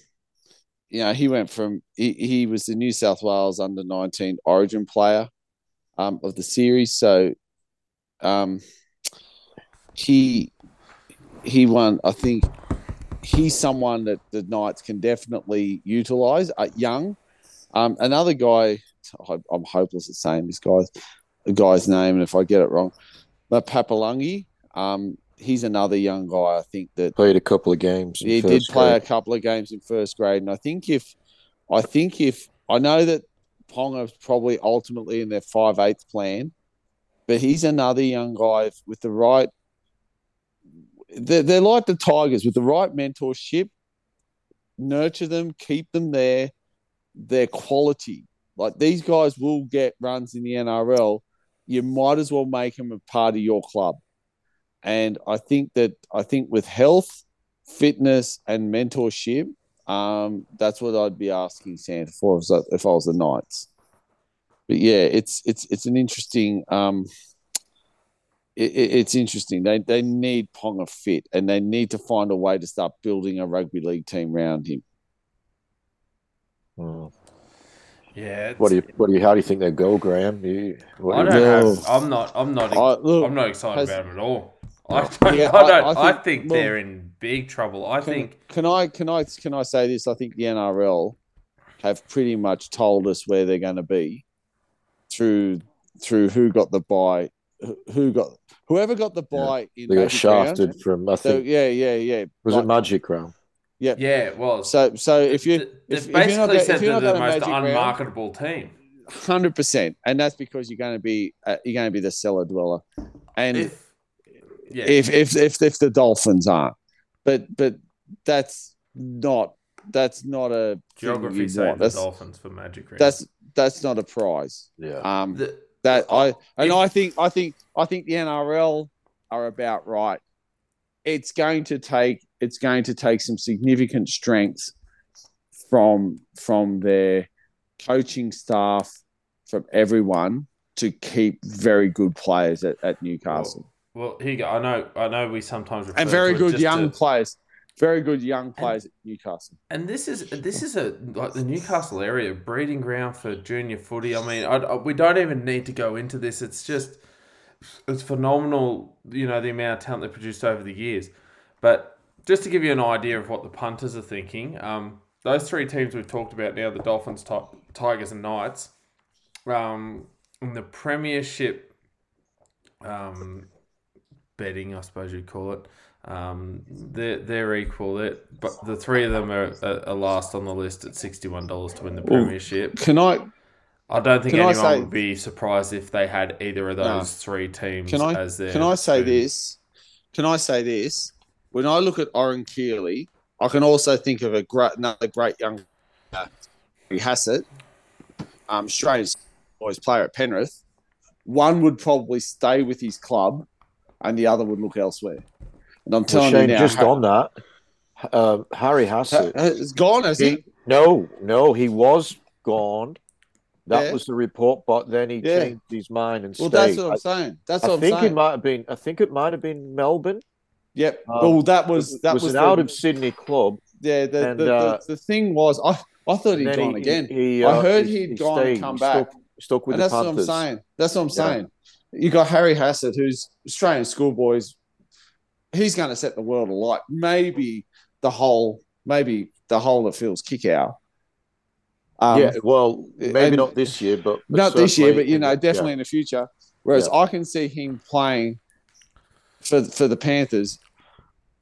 S2: you know, he went from he, he was the New South Wales under 19 origin player um, of the series. So um, he he won, I think he's someone that the Knights can definitely utilize. Uh, young, um, another guy. I'm hopeless at saying this guy's guy's name, and if I get it wrong, but Papalungi. Um, he's another young guy. I think that
S3: played a couple of games.
S2: He did play grade. a couple of games in first grade, and I think if I think if I know that Ponga's probably ultimately in their five eighth plan, but he's another young guy with the right they're, they're like the Tigers with the right mentorship, nurture them, keep them there. Their quality, like these guys, will get runs in the NRL. You might as well make them a part of your club. And I think that I think with health, fitness, and mentorship, um, that's what I'd be asking Santa for if I was the Knights. But yeah, it's it's it's an interesting um, it, it's interesting. They they need Ponga fit, and they need to find a way to start building a rugby league team around him.
S3: Hmm.
S1: Yeah.
S3: What do you? What do you? How do you think they go, Graham? You,
S1: I don't have, I'm not. I'm not. I, look, I'm not excited has, about them at all. I don't. Yeah, [laughs] I, don't, I, think, I think well, they're in big trouble. I
S2: can,
S1: think.
S2: Can I? Can I? Can I say this? I think the NRL have pretty much told us where they're going to be through through who got the buy, who got whoever got the buy
S3: yeah. in they got shafted round, from I think.
S2: So, yeah, yeah, yeah.
S3: Was it Magic Round?
S2: Yeah,
S1: yeah, it was.
S2: So, so if you
S1: if, if basically if said they're the most unmarketable round, team.
S2: Hundred percent, and that's because you're going to be uh, you're going to be the cellar dweller, and if, yeah. if if if if the Dolphins aren't, but but that's not that's not a
S1: geography save the Dolphins for Magic Round.
S2: That's that's not a prize.
S3: Yeah.
S2: Um. The, that I and if, I think I think I think the NRL are about right. It's going to take it's going to take some significant strength from from their coaching staff, from everyone to keep very good players at, at Newcastle.
S1: Well, here you go. I know I know we sometimes
S2: and very good young players very good young players and, at Newcastle.
S1: And this is this is a like the Newcastle area breeding ground for junior footy. I mean, I, I, we don't even need to go into this. It's just it's phenomenal. You know the amount of talent they produced over the years. But just to give you an idea of what the punters are thinking, um, those three teams we've talked about now: the Dolphins, Tigers, and Knights. Um, in the Premiership um, betting, I suppose you'd call it. Um, they're they're equal. They're, but the three of them are, are, last on the list at sixty one dollars to win the premiership.
S2: Can I?
S1: I don't think anyone say, would be surprised if they had either of those no. three teams
S2: can I,
S1: as their.
S2: Can I say this? Can I say this? When I look at Oren Keeley, I can also think of a great, another great young Hassett, um, Australian boys player at Penrith. One would probably stay with his club, and the other would look elsewhere. And I'm telling well, Shane, you now,
S3: just on that, uh, Harry Hassett
S2: is gone, has he, he?
S3: No, no, he was gone. That yeah. was the report, but then he yeah. changed his mind and stayed.
S2: well,
S3: stayed.
S2: that's what I'm saying. That's what I I'm
S3: think
S2: saying.
S3: it might have been. I think it might have been Melbourne.
S2: Yep. Um, well, that was that
S3: was,
S2: was
S3: an the, out of Sydney club.
S2: Yeah. The and, the, uh, the, the, thing was, I I thought he'd gone he, again. He, uh, I heard he, had gone stayed. and come back.
S3: Stuck, stuck with
S2: and that's
S3: Panthers.
S2: what I'm saying. That's what I'm saying. You got Harry Hassett, who's Australian schoolboys he's going to set the world alight. Maybe the whole, maybe the whole that feels kick out.
S3: Um, yeah, well, maybe and, not this year, but,
S2: but not this year, but you know, definitely yeah. in the future. Whereas yeah. I can see him playing for for the Panthers,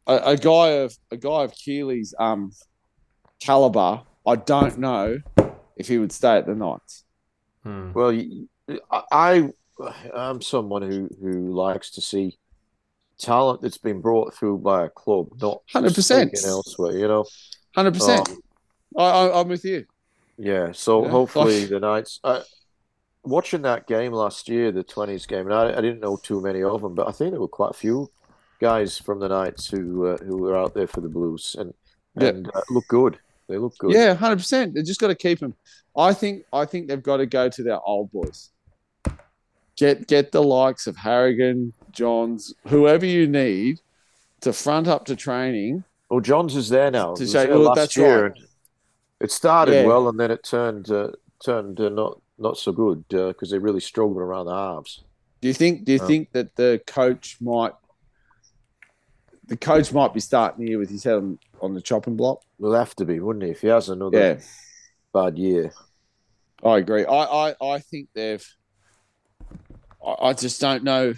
S2: a, a guy of a guy of Keeley's um, caliber. I don't know if he would stay at the Knights.
S1: Hmm.
S3: Well, y- I I'm someone who who likes to see talent that's been brought through by a club, not
S2: 100%.
S3: elsewhere. You know,
S2: Hundred percent.
S3: Um,
S2: I, I, I'm with you.
S3: yeah. So
S2: Yeah.
S3: hopefully the Knights. I, watching that game last year, the twenties game, and I, I didn't know too many of them, but I think there were quite a few guys from the Knights who uh, who were out there for the Blues and
S2: Yeah.
S3: and uh, look good. They look good.
S2: Yeah, hundred percent. They just got to keep them. I think. I think they've got to go to their old boys. Get get the likes of Harrigan, Johns, whoever you need to front up to training.
S3: Well, Johns is there now.
S2: To say- well, that's
S3: year,
S2: right.
S3: It started
S2: Yeah.
S3: well, and then it turned uh, turned uh, not not so good because they really struggled around the halves.
S2: Do you think? Do you
S3: Oh.
S2: think that the coach might? The coach might be starting year with his head on, on the chopping block.
S3: Will have to be, wouldn't he? If he has another
S2: Yeah,
S3: bad year.
S2: I agree. I, I, I think they've. I, I just don't know.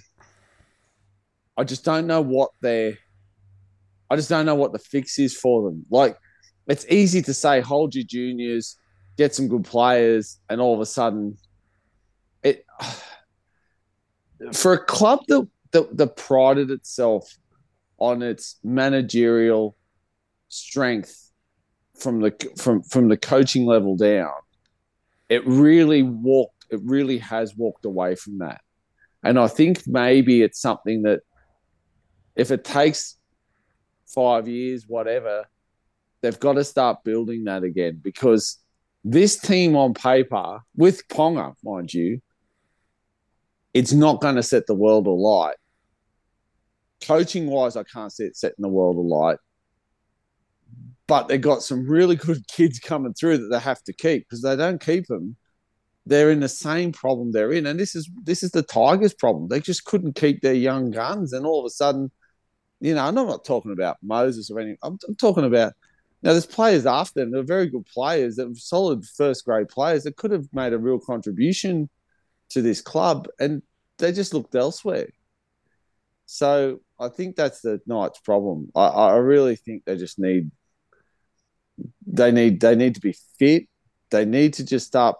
S2: I just don't know what their. I just don't know what the fix is for them. Like, it's easy to say, hold your juniors, get some good players, and all of a sudden, it. For a club that that, that prided itself on its managerial strength from the from from the coaching level down, it really walked it really has walked away from that and i think maybe it's something that if it takes five years whatever they've got to start building that again. Because this team on paper with ponga mind you it's not going to set the world alight. Coaching wise i can't see it setting the world alight. But they've got some really good kids coming through that they have to keep because they don't keep them they're in the same problem they're in and this is this is the tigers problem. They just couldn't keep their young guns and all of a sudden you know i'm not talking about moses or anything i'm, I'm talking about now there's players after them they're very good players they're solid first grade players that could have made a real contribution to this club and they just looked elsewhere. So i think that's the knights problem. I, I really think they just need they need they need to be fit. They need to just start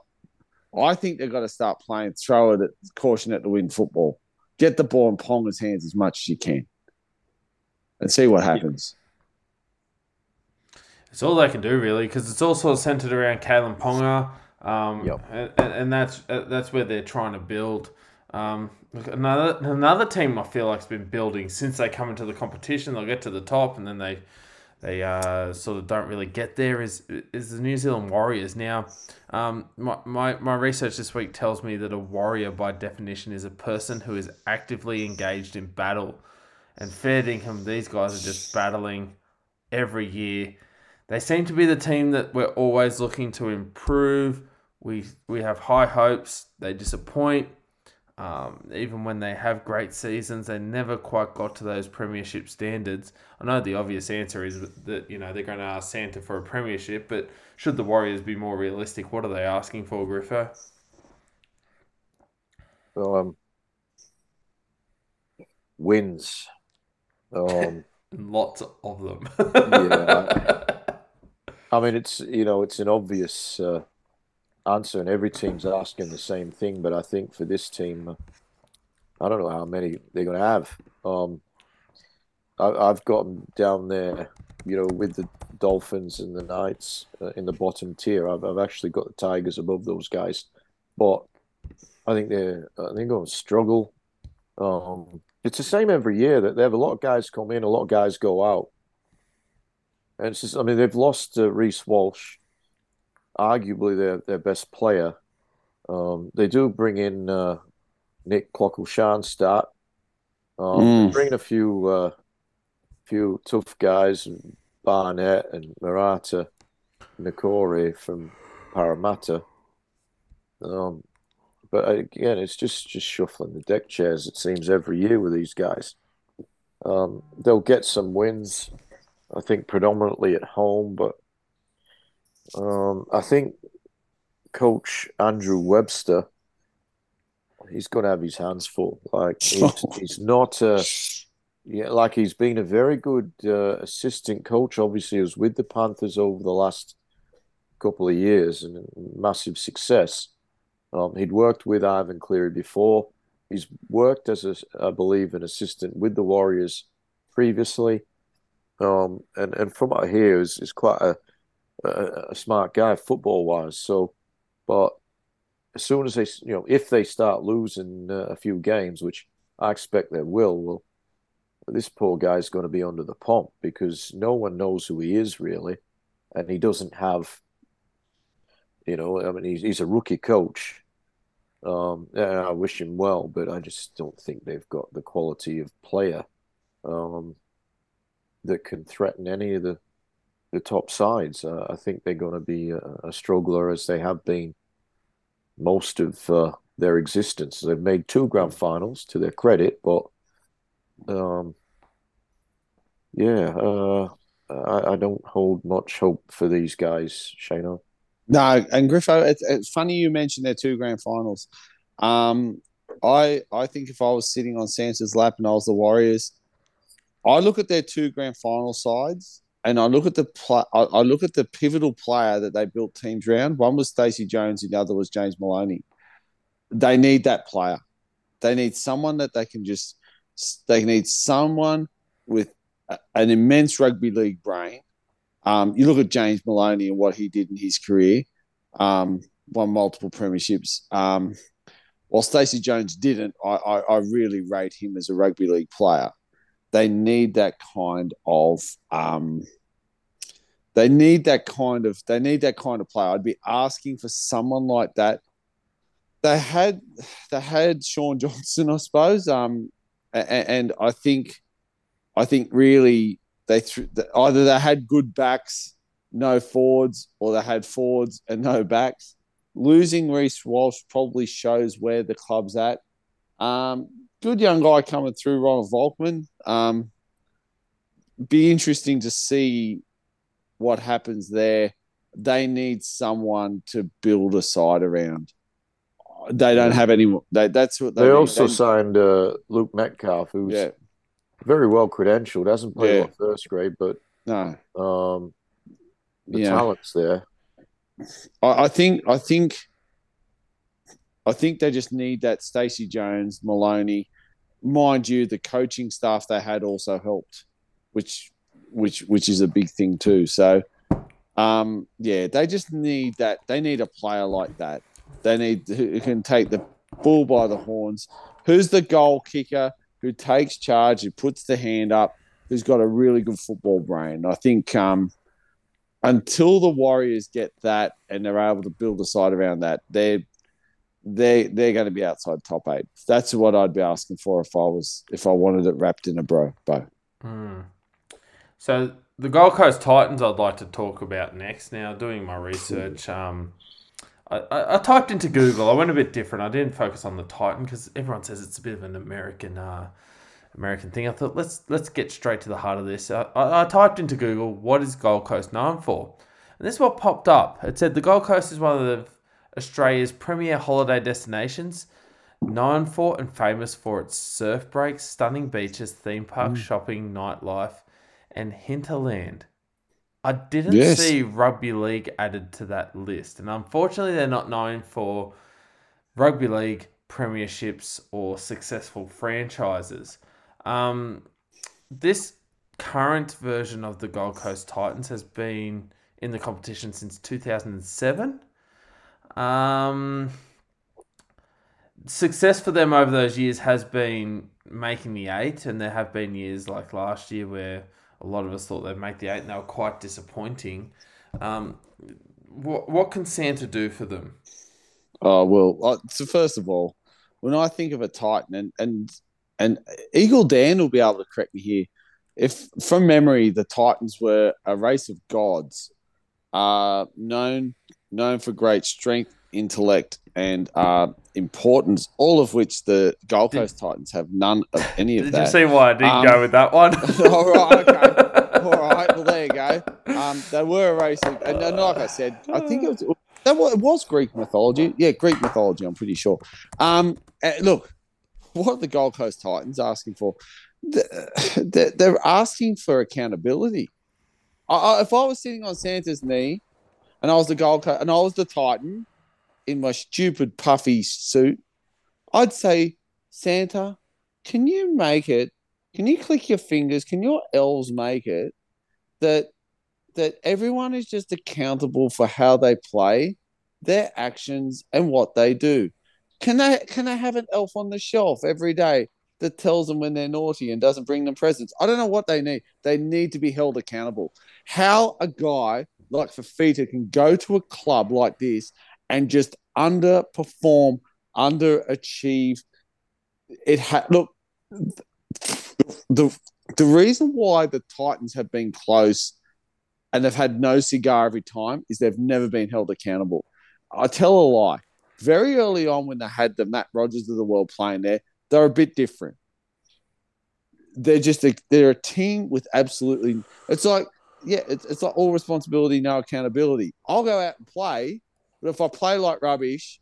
S2: I think they've got to start playing throw it at caution at the win football. Get the ball in Ponga's hands as much as you can, and see what happens.
S1: It's all they can do really because it's all sort of centered around Kalen Ponga, um,
S3: Yep.
S1: and, and, and that's uh, that's where they're trying to build. Um, look, another another team I feel like has been building since they come into the competition. They'll get to the top and then they they uh, sort of don't really get there. Is is the New Zealand Warriors now? Um, my, my my research this week tells me that a warrior by definition is a person who is actively engaged in battle, and fair dinkum, these guys are just battling every year. They seem to be the team that we're always looking to improve. We we have high hopes. They disappoint. Um, even when they have great seasons, they never quite got to those premiership standards. I know the obvious answer is that you know they're going to ask Santa for a premiership, but should the Warriors be more realistic? What are they asking for, Griffo?
S3: Um, wins. Um, [laughs]
S1: Lots of them.
S3: Yeah. [laughs] I mean, it's you know, it's an obvious uh, answer, and every team's asking the same thing. But I think for this team, I don't know how many they're going to have. Um, I, I've got them down there, you know, with the Dolphins and the Knights uh, in the bottom tier. I've, I've actually got the Tigers above those guys, but I think they're I think they're going to struggle. Um, it's the same every year that they have a lot of guys come in, a lot of guys go out. And it's just, I mean, they've lost uh, Reece Walsh, arguably their, their best player. Um, they do bring in uh, Nick Clockle-Sharnstart. Um,
S2: Mm.
S3: they bring in a few uh, few tough guys, Barnett and Marata Niukore from Parramatta. Um, but again, it's just, just shuffling the deck chairs, it seems, every year with these guys. Um, they'll get some wins, I think, predominantly at home, but um, I think Coach Andrew Webster, he's going to have his hands full. Like he's, [laughs] he's not a, yeah, like he's been a very good uh, assistant coach. Obviously, he was with the Panthers over the last couple of years and massive success. Um, he'd worked with Ivan Cleary before. He's worked as a, I believe, an assistant with the Warriors previously. Um, and and from what I hear, is is quite a, a, smart guy football wise. So, but as soon as they, you know, if they start losing uh, a few games, which I expect they will, well, this poor guy's going to be under the pump because no one knows who he is really, and he doesn't have, you know, I mean, he's he's a rookie coach. Um, I wish him well, but I just don't think they've got the quality of player um, that can threaten any of the the top sides. Uh, I think they're going to be a, a, struggler as they have been most of uh, their existence. They've made two grand finals to their credit, but um, yeah, uh, I, I, don't hold much hope for these guys, Shano.
S2: No, and Griffo, it's, it's funny you mentioned their two grand finals. Um, I I think if I was sitting on Santa's lap and I was the Warriors, I look at their two grand final sides and I look at the I, look at the pivotal player that they built teams around. One was Stacey Jones, and the other was James Maloney. They need that player. They need someone that they can just. They need someone with an immense rugby league brain. Um, you look at James Maloney and what he did in his career. Um, won multiple premierships. Um, while Stacey Jones didn't, I, I, I really rate him as a rugby league player they need that kind of um, they need that kind of they need that kind of player. I'd be asking for someone like that. They had they had Shaun [laughs] Johnson, I suppose, um, and, and I think I think really they either they had good backs, no forwards, or they had forwards and no backs. Losing Reece Walsh probably shows where the club's at. Um, good young guy coming through, Ronald Volkman. Um, be interesting to see what happens there. They need someone to build a side around. They don't have any. They, that's what
S3: they, they also they, signed uh, Luke Metcalf, who's yeah. very well credentialed. Hasn't played yeah. first grade, but
S2: no,
S3: um, the yeah. talent's there.
S2: I, I think. I think. I think they just need that Stacey Jones, Maloney, mind you, the coaching staff they had also helped, which which which is a big thing too. So um, yeah, they just need that. They need a player like that. They need who can take the bull by the horns. Who's the goal kicker? Who takes charge? Who puts the hand up? Who's got a really good football brain? I think um, until the Warriors get that and they're able to build a side around that, they're they they're going to be outside top eight. That's what I'd be asking for if I was if I wanted it wrapped in a bro bow.
S1: Mm. So the Gold Coast Titans, I'd like to talk about next. Now, doing my research, um, I, I, I, typed into Google. I went a bit different. I didn't focus on the Titan because everyone says it's a bit of an American uh, American thing. I thought let's let's get straight to the heart of this. I, I, I typed into Google what is Gold Coast known for, and this is what popped up. It said the Gold Coast is one of the Australia's premier holiday destinations, known for and famous for its surf breaks, stunning beaches, theme parks, mm. shopping, nightlife, and hinterland. I didn't yes. see rugby league added to that list, and unfortunately, they're not known for rugby league premierships or successful franchises. Um, this current version of the Gold Coast Titans has been in the competition since 2007. Um, success for them over those years has been making the eight, and there have been years like last year where a lot of us thought they'd make the eight, and they were quite disappointing. Um, what what can Santa do for them?
S2: Oh well, uh, so first of all, when I think of a Titan, and and and Eagle Dan will be able to correct me here. If from memory, the Titans were a race of gods, uh, known known for great strength, intellect, and uh, importance, all of which the Gold Coast did, Titans have none of any of
S1: did
S2: that.
S1: Did you see why I didn't um, go with that one? [laughs]
S2: all right, okay. [laughs] all right, well, there you go. Um, they were a race, and, and like I said, I think it was, that was, it was Greek mythology. Yeah, Greek mythology, I'm pretty sure. Um, look, what are the Gold Coast Titans asking for? They're asking for accountability. I, if I was sitting on Santa's knee and I was the Gold Coast, and I was the Titan, in my stupid puffy suit, I'd say, Santa, can you make it? Can you click your fingers? Can your elves make it that that everyone is just accountable for how they play, their actions, and what they do? Can they can they have an elf on the shelf every day that tells them when they're naughty and doesn't bring them presents? I don't know what they need. They need to be held accountable. How a guy like Fifita can go to a club like this and just underperform, underachieve. It ha- look the the reason why the Titans have been close and they've had no cigar every time is they've never been held accountable. I tell a lie. Very early on, when they had the Matt Rogers of the world playing there, they're a bit different. They're just a, they're a team with absolutely. It's like yeah, it's, it's like all responsibility, no accountability. I'll go out and play, but if I play like rubbish,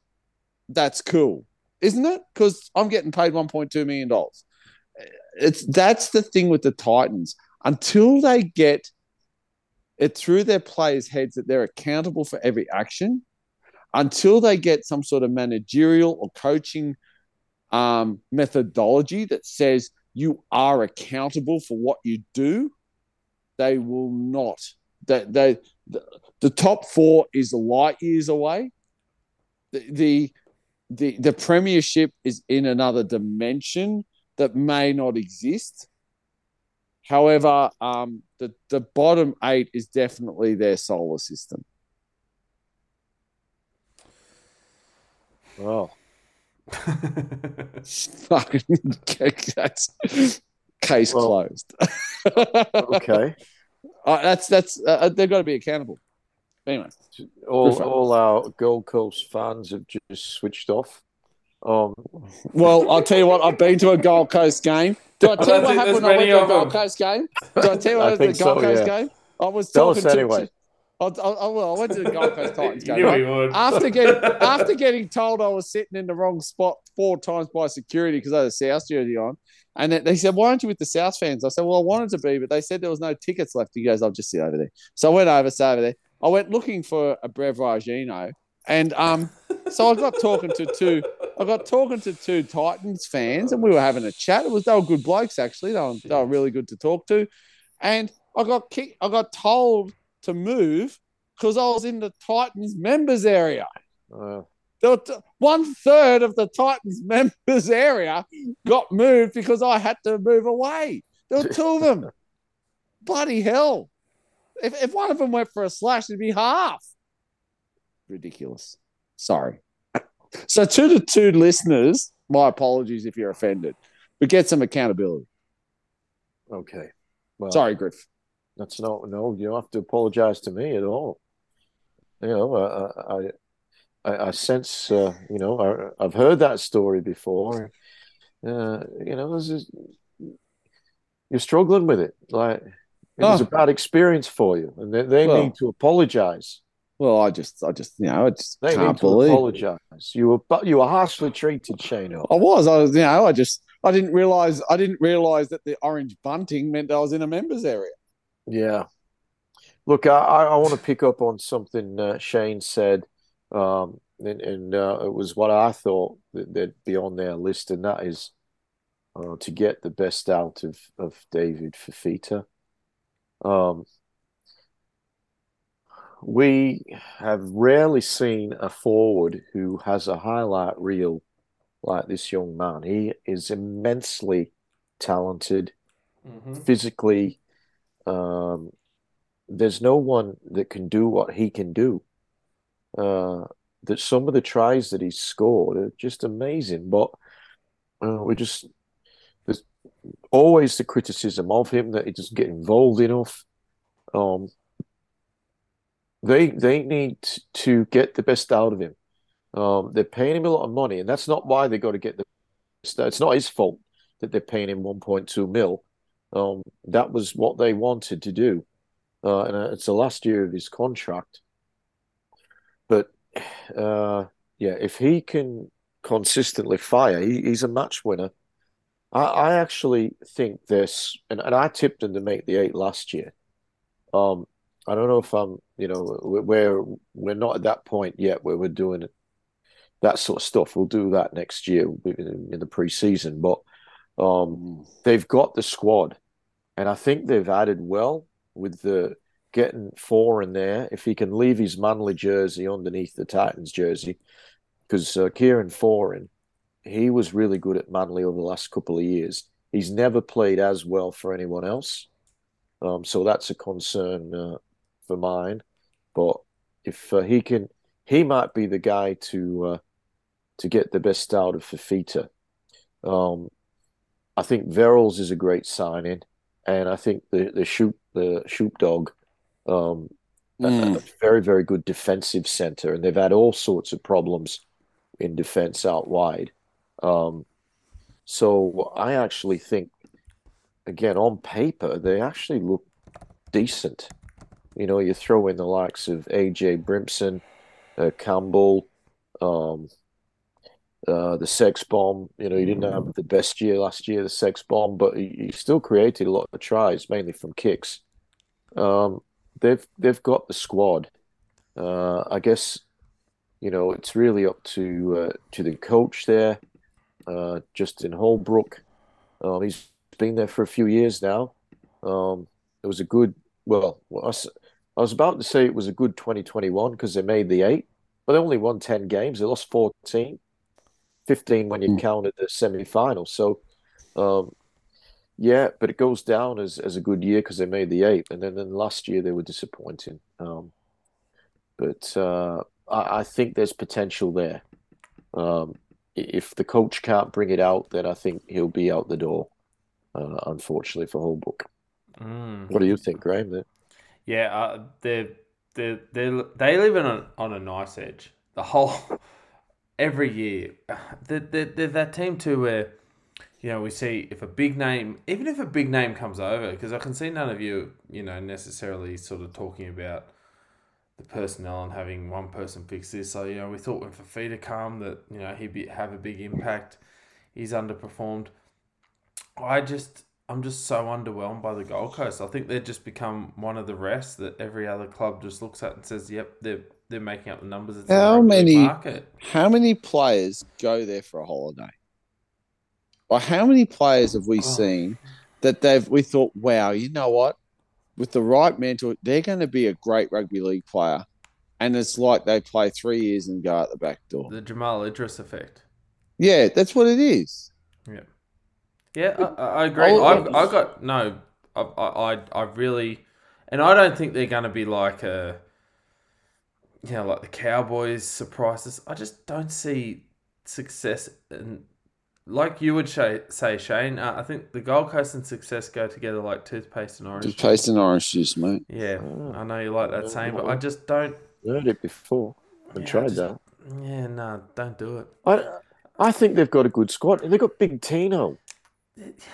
S2: that's cool, isn't it? Because I'm getting paid 1.2 million dollars. It's that's the thing with the Titans. Until they get it through their players' heads that they're accountable for every action, until they get some sort of managerial or coaching um, methodology that says you are accountable for what you do, they will not. That they, the, the top four is light years away. The, the the the premiership is in another dimension that may not exist. However, um, the the bottom eight is definitely their solar system.
S3: Well, [laughs]
S2: Fucking [laughs] that's case
S3: Well,
S2: closed.
S3: okay. [laughs]
S2: Uh, that's that's uh, they've got to be accountable. Anyway,
S3: All, all our Gold Coast fans have just switched off. Um,
S2: well, I'll tell you what. I've been to a Gold Coast game. Do I [laughs] tell you what happened when I went to a Gold. Coast game? [laughs] Do I tell you what
S3: I
S2: happened at the Gold
S3: so,
S2: Coast
S3: yeah.
S2: game? I was
S3: Tell
S2: talking
S3: us
S2: to.
S3: anyway.
S2: I, I, I, well, I went to the Gold Coast [laughs] Titans game.
S1: knew
S2: right?
S1: he would.
S2: after getting [laughs] after getting told I was sitting in the wrong spot four times by security because I had a South jersey on, and they said, "Why aren't you with the South fans?" I said, "Well, I wanted to be, but they said there was no tickets left." He goes, "I'll just sit over there." So I went over, sat over there. I went looking for a Brevragino, and um, so I got talking to two. I got talking to two Titans fans, and we were having a chat. It was they were good blokes actually. They were, they were really good to talk to, and I got kicked. I got told to move because I was in the Titans members area.
S3: uh,
S2: t- one third of the Titans [laughs] members area got moved because I had to move away. There were two of them. [laughs] Bloody hell. If, if one of them went for a slash, it'd be half. Ridiculous. Sorry. [laughs] So, to the two listeners, my apologies if you're offended, but get some accountability.
S3: okay. Well,
S2: Sorry, Griff.
S3: That's not no. You don't have to apologize to me at all. You know, I I, I, I sense. Uh, you know, I, I've heard that story before. Uh, you know, this is you're struggling with it. Like it was
S2: Oh.
S3: a bad experience for you, and they, they
S2: Well,
S3: need to apologize.
S2: Well, I just, I just, you know, I just
S3: They
S2: can't
S3: need to
S2: believe.
S3: apologize. You were but you were harshly treated, Shane.
S2: I was. I was, you know, I just, I didn't realize, I didn't realize that the orange bunting meant I was in a members area.
S3: Yeah. Look, I, I want to pick up on something uh, Shane said, um, and, and uh, it was what I thought that, that'd be on their list, and that is uh, to get the best out of, of David Fifita. Um, we have rarely seen a forward who has a highlight reel like this young man. He is immensely talented
S1: Mhm.
S3: physically um there's no one that can do what he can do. Uh that some of the tries that he's scored are just amazing but uh, we just there's always the criticism of him that he doesn't get involved enough. Um they they need to get the best out of him. Um they're paying him a lot of money and that's not why they got to get the it's not his fault that they're paying him 1.2 mil um, that was what they wanted to do. Uh, and uh, it's the last year of his contract. But uh, yeah, if he can consistently fire, he, he's a match winner. I, I actually think this, and, and I tipped him to make the eight last year. Um, I don't know if I'm, you know, we're we're not at that point yet where we're doing that sort of stuff. We'll do that next year in, in the preseason, but um, they've got the squad, and I think they've added well with the getting four in there. If he can leave his Manly jersey underneath the Titans jersey, because uh, Kieran Foran, he was really good at Manly over the last couple of years. He's never played as well for anyone else, um, so that's a concern uh, for mine. But if uh, he can, he might be the guy to uh, to get the best out of Fifita. Um, I think Verrills is a great signing, and I think the the shoot the shoot dog, um,
S2: Mm.
S3: a, a very very good defensive center, and they've had all sorts of problems in defense out wide. Um, so I actually think, again, on paper, they actually look decent. You know, you throw in the likes of AJ Brimson, uh, Campbell, um, uh, the Sex Bomb. You know, he didn't have the best year last year, the Sex Bomb, but he, he still created a lot of tries, mainly from kicks. Um, they've they've got the squad. Uh, I guess you know it's really up to uh, to the coach there, uh, Justin Holbrook. Um, he's been there for a few years now. Um, it was a good. Well, I was, I was about to say it was a good 2021 because they made the eight, but they only won 10 games. They lost 14, 15 when you
S2: Mm.
S3: counted the semi final. So, um, yeah, but it goes down as, as a good year because they made the eight. And then, then last year they were disappointing. Um, but uh, I, I think there's potential there. Um, if the coach can't bring it out, then I think he'll be out the door, uh, unfortunately for Holbrook.
S1: Mm.
S3: What do you think, Graham?
S1: Yeah, uh, they they they they live on a, on a nice edge. The whole every year, they're, they're, that team too where you know we see if a big name, even if a big name comes over, because I can see none of you you know necessarily sort of talking about the personnel and having one person fix this. So you know we thought when Fifita come that you know he'd be, have a big impact. He's underperformed. I just I'm just so underwhelmed by the Gold Coast. I think they've just become one of the rest that every other club just looks at and says, "Yep, they're they're making up the numbers." It's
S2: How many-
S1: market?
S2: How many players go there for a holiday? Or how many players have we
S1: Oh.
S2: seen that they've we thought, wow, you know what? With the right mentor, they're going to be a great rugby league player. And it's like they play three years and go out the back door.
S1: The Jamal Idris effect.
S2: Yeah, that's what it is.
S1: Yeah, I, I agree. I've,
S2: oh.
S1: I got no. I I- I really, and I don't think they're going to be like a, you know, like the Cowboys surprises. I just don't see success and. Like you would say, say Shane, uh, I think the Gold Coast and success go together like toothpaste and orange.
S2: Just paste an orange juice, mate.
S1: Yeah,
S3: Oh.
S1: I know you like that
S3: Yeah,
S1: saying, but. I just don't.
S3: Heard it before and
S1: Yeah, I
S3: tried
S1: just-
S3: that.
S1: Yeah, no, don't do it.
S3: I, I think they've got a good squad. They've got Big Tino.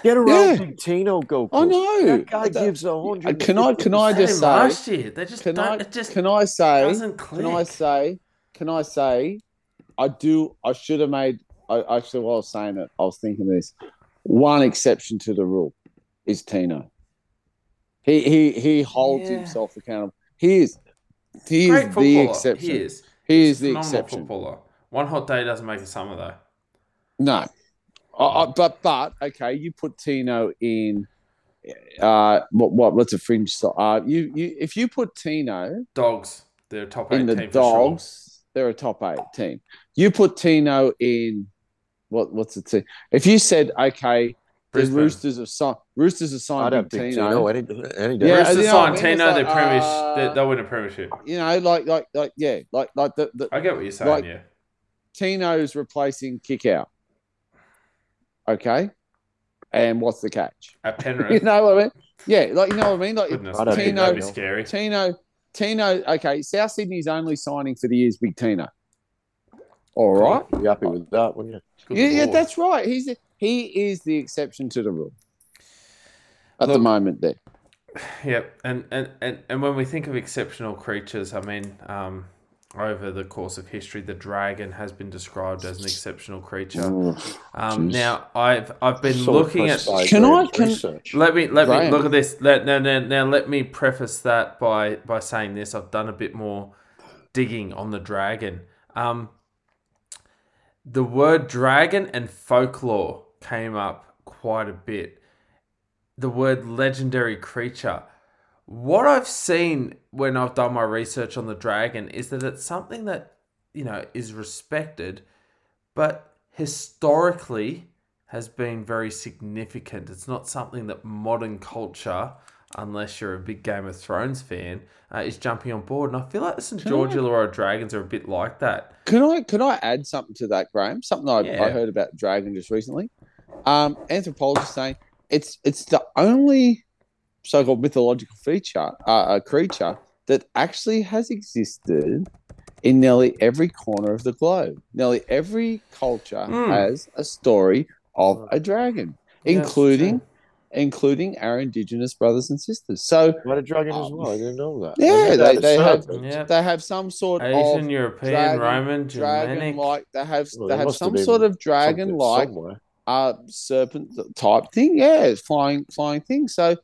S3: Get around
S2: Yeah.
S3: Big Tino, go.
S2: I know.
S3: That guy
S2: That-
S3: gives a hundred.
S2: Can I- can I just say-
S1: last year they just
S2: Can
S1: don't.
S2: I
S1: it just
S2: can I say
S1: doesn't click.
S2: Can I say? Can I say? I do. I should have made. I actually, while I was saying it, I was thinking this. One exception to the rule is Tino. He he he holds
S1: Yeah.
S2: himself accountable. He is. He
S1: Great
S2: is the exception.
S1: He is.
S2: He
S1: He's
S2: is the exception.
S1: footballer. One hot day doesn't make a summer though.
S2: No, I, I, but but okay, you put Tino in. Uh, what what what's a fringe? so- Uh, you you if you put Tino
S1: Dogs, they're a top eight
S2: in the
S1: team for sure.
S2: dogs, they're a top eight team. You put Tino in what what's the team? If you said okay, the Roosters have signed Roosters have
S3: I'd
S2: signed
S3: have
S2: Big
S3: Big
S2: Tino.
S3: Tino any any day.
S2: Yeah,
S1: Roosters
S2: you know
S1: signed
S2: I mean?
S1: Tino,
S2: It's
S1: they're
S2: like,
S1: premiership.
S2: uh,
S1: they, they'll win a premiership.
S2: You know, like like like yeah, like like the, the
S1: I get what you're saying.
S2: like-
S1: yeah,
S2: Tino's replacing Kikau. Okay, and what's the catch?
S1: at [laughs] Penrith.
S2: You know what I mean? Yeah, like you know what I mean. Like
S1: Goodness,
S3: I'd have
S2: Tino-
S1: that'd be scary.
S2: Tino, Tino. Okay, South Sydney's only signing for the year's Big Tino. All right.
S3: You'd be happy with that, wouldn't you?
S1: Good
S2: yeah, yeah, that's right. He's he is the exception to the rule at the moment. There,
S1: Yep, and, and, and, and when we think of exceptional creatures, I mean, um, over the course of history, the dragon has been described as an exceptional creature. Um, now, I've I've been
S3: So
S1: looking at.
S2: Can I-
S3: Graham's
S2: can-
S3: research.
S1: Let me let me look at this. Let now, now now let me preface that by by saying this. I've done a bit more digging on the dragon. Um, the word dragon and folklore came up quite a bit. The word legendary creature. What I've seen when I've done my research on the dragon is that it's something that, you know, is respected, but historically has been very significant. It's not something that modern culture, unless you're a big Game of Thrones fan, uh, is jumping on board. And I feel like the St. George Illawarra Dragons are a bit like that.
S2: Can I can I add something to that, Graham? Something I,
S1: Yeah.
S2: I heard about dragon just recently. Um, anthropologists saying it's it's the only so-called mythological feature, uh, a creature that actually has existed in nearly every corner of the globe. Nearly every culture
S1: Hmm.
S2: has a story of a dragon,
S1: Yeah, it's
S2: including
S1: true.
S2: including our indigenous brothers and sisters. So
S3: what a dragon as
S2: Um,
S3: well. I didn't know that.
S2: yeah, they- they have-
S1: Yeah.
S2: they have some sort
S1: Asian,
S2: of
S1: European,
S2: dragon-
S1: Roman,
S2: dragon
S1: Germanic.
S2: like they have
S3: Well,
S2: they have
S3: must have
S2: some sort of dragon like
S3: somewhere.
S2: uh serpent type thing. Yeah, flying flying thing. So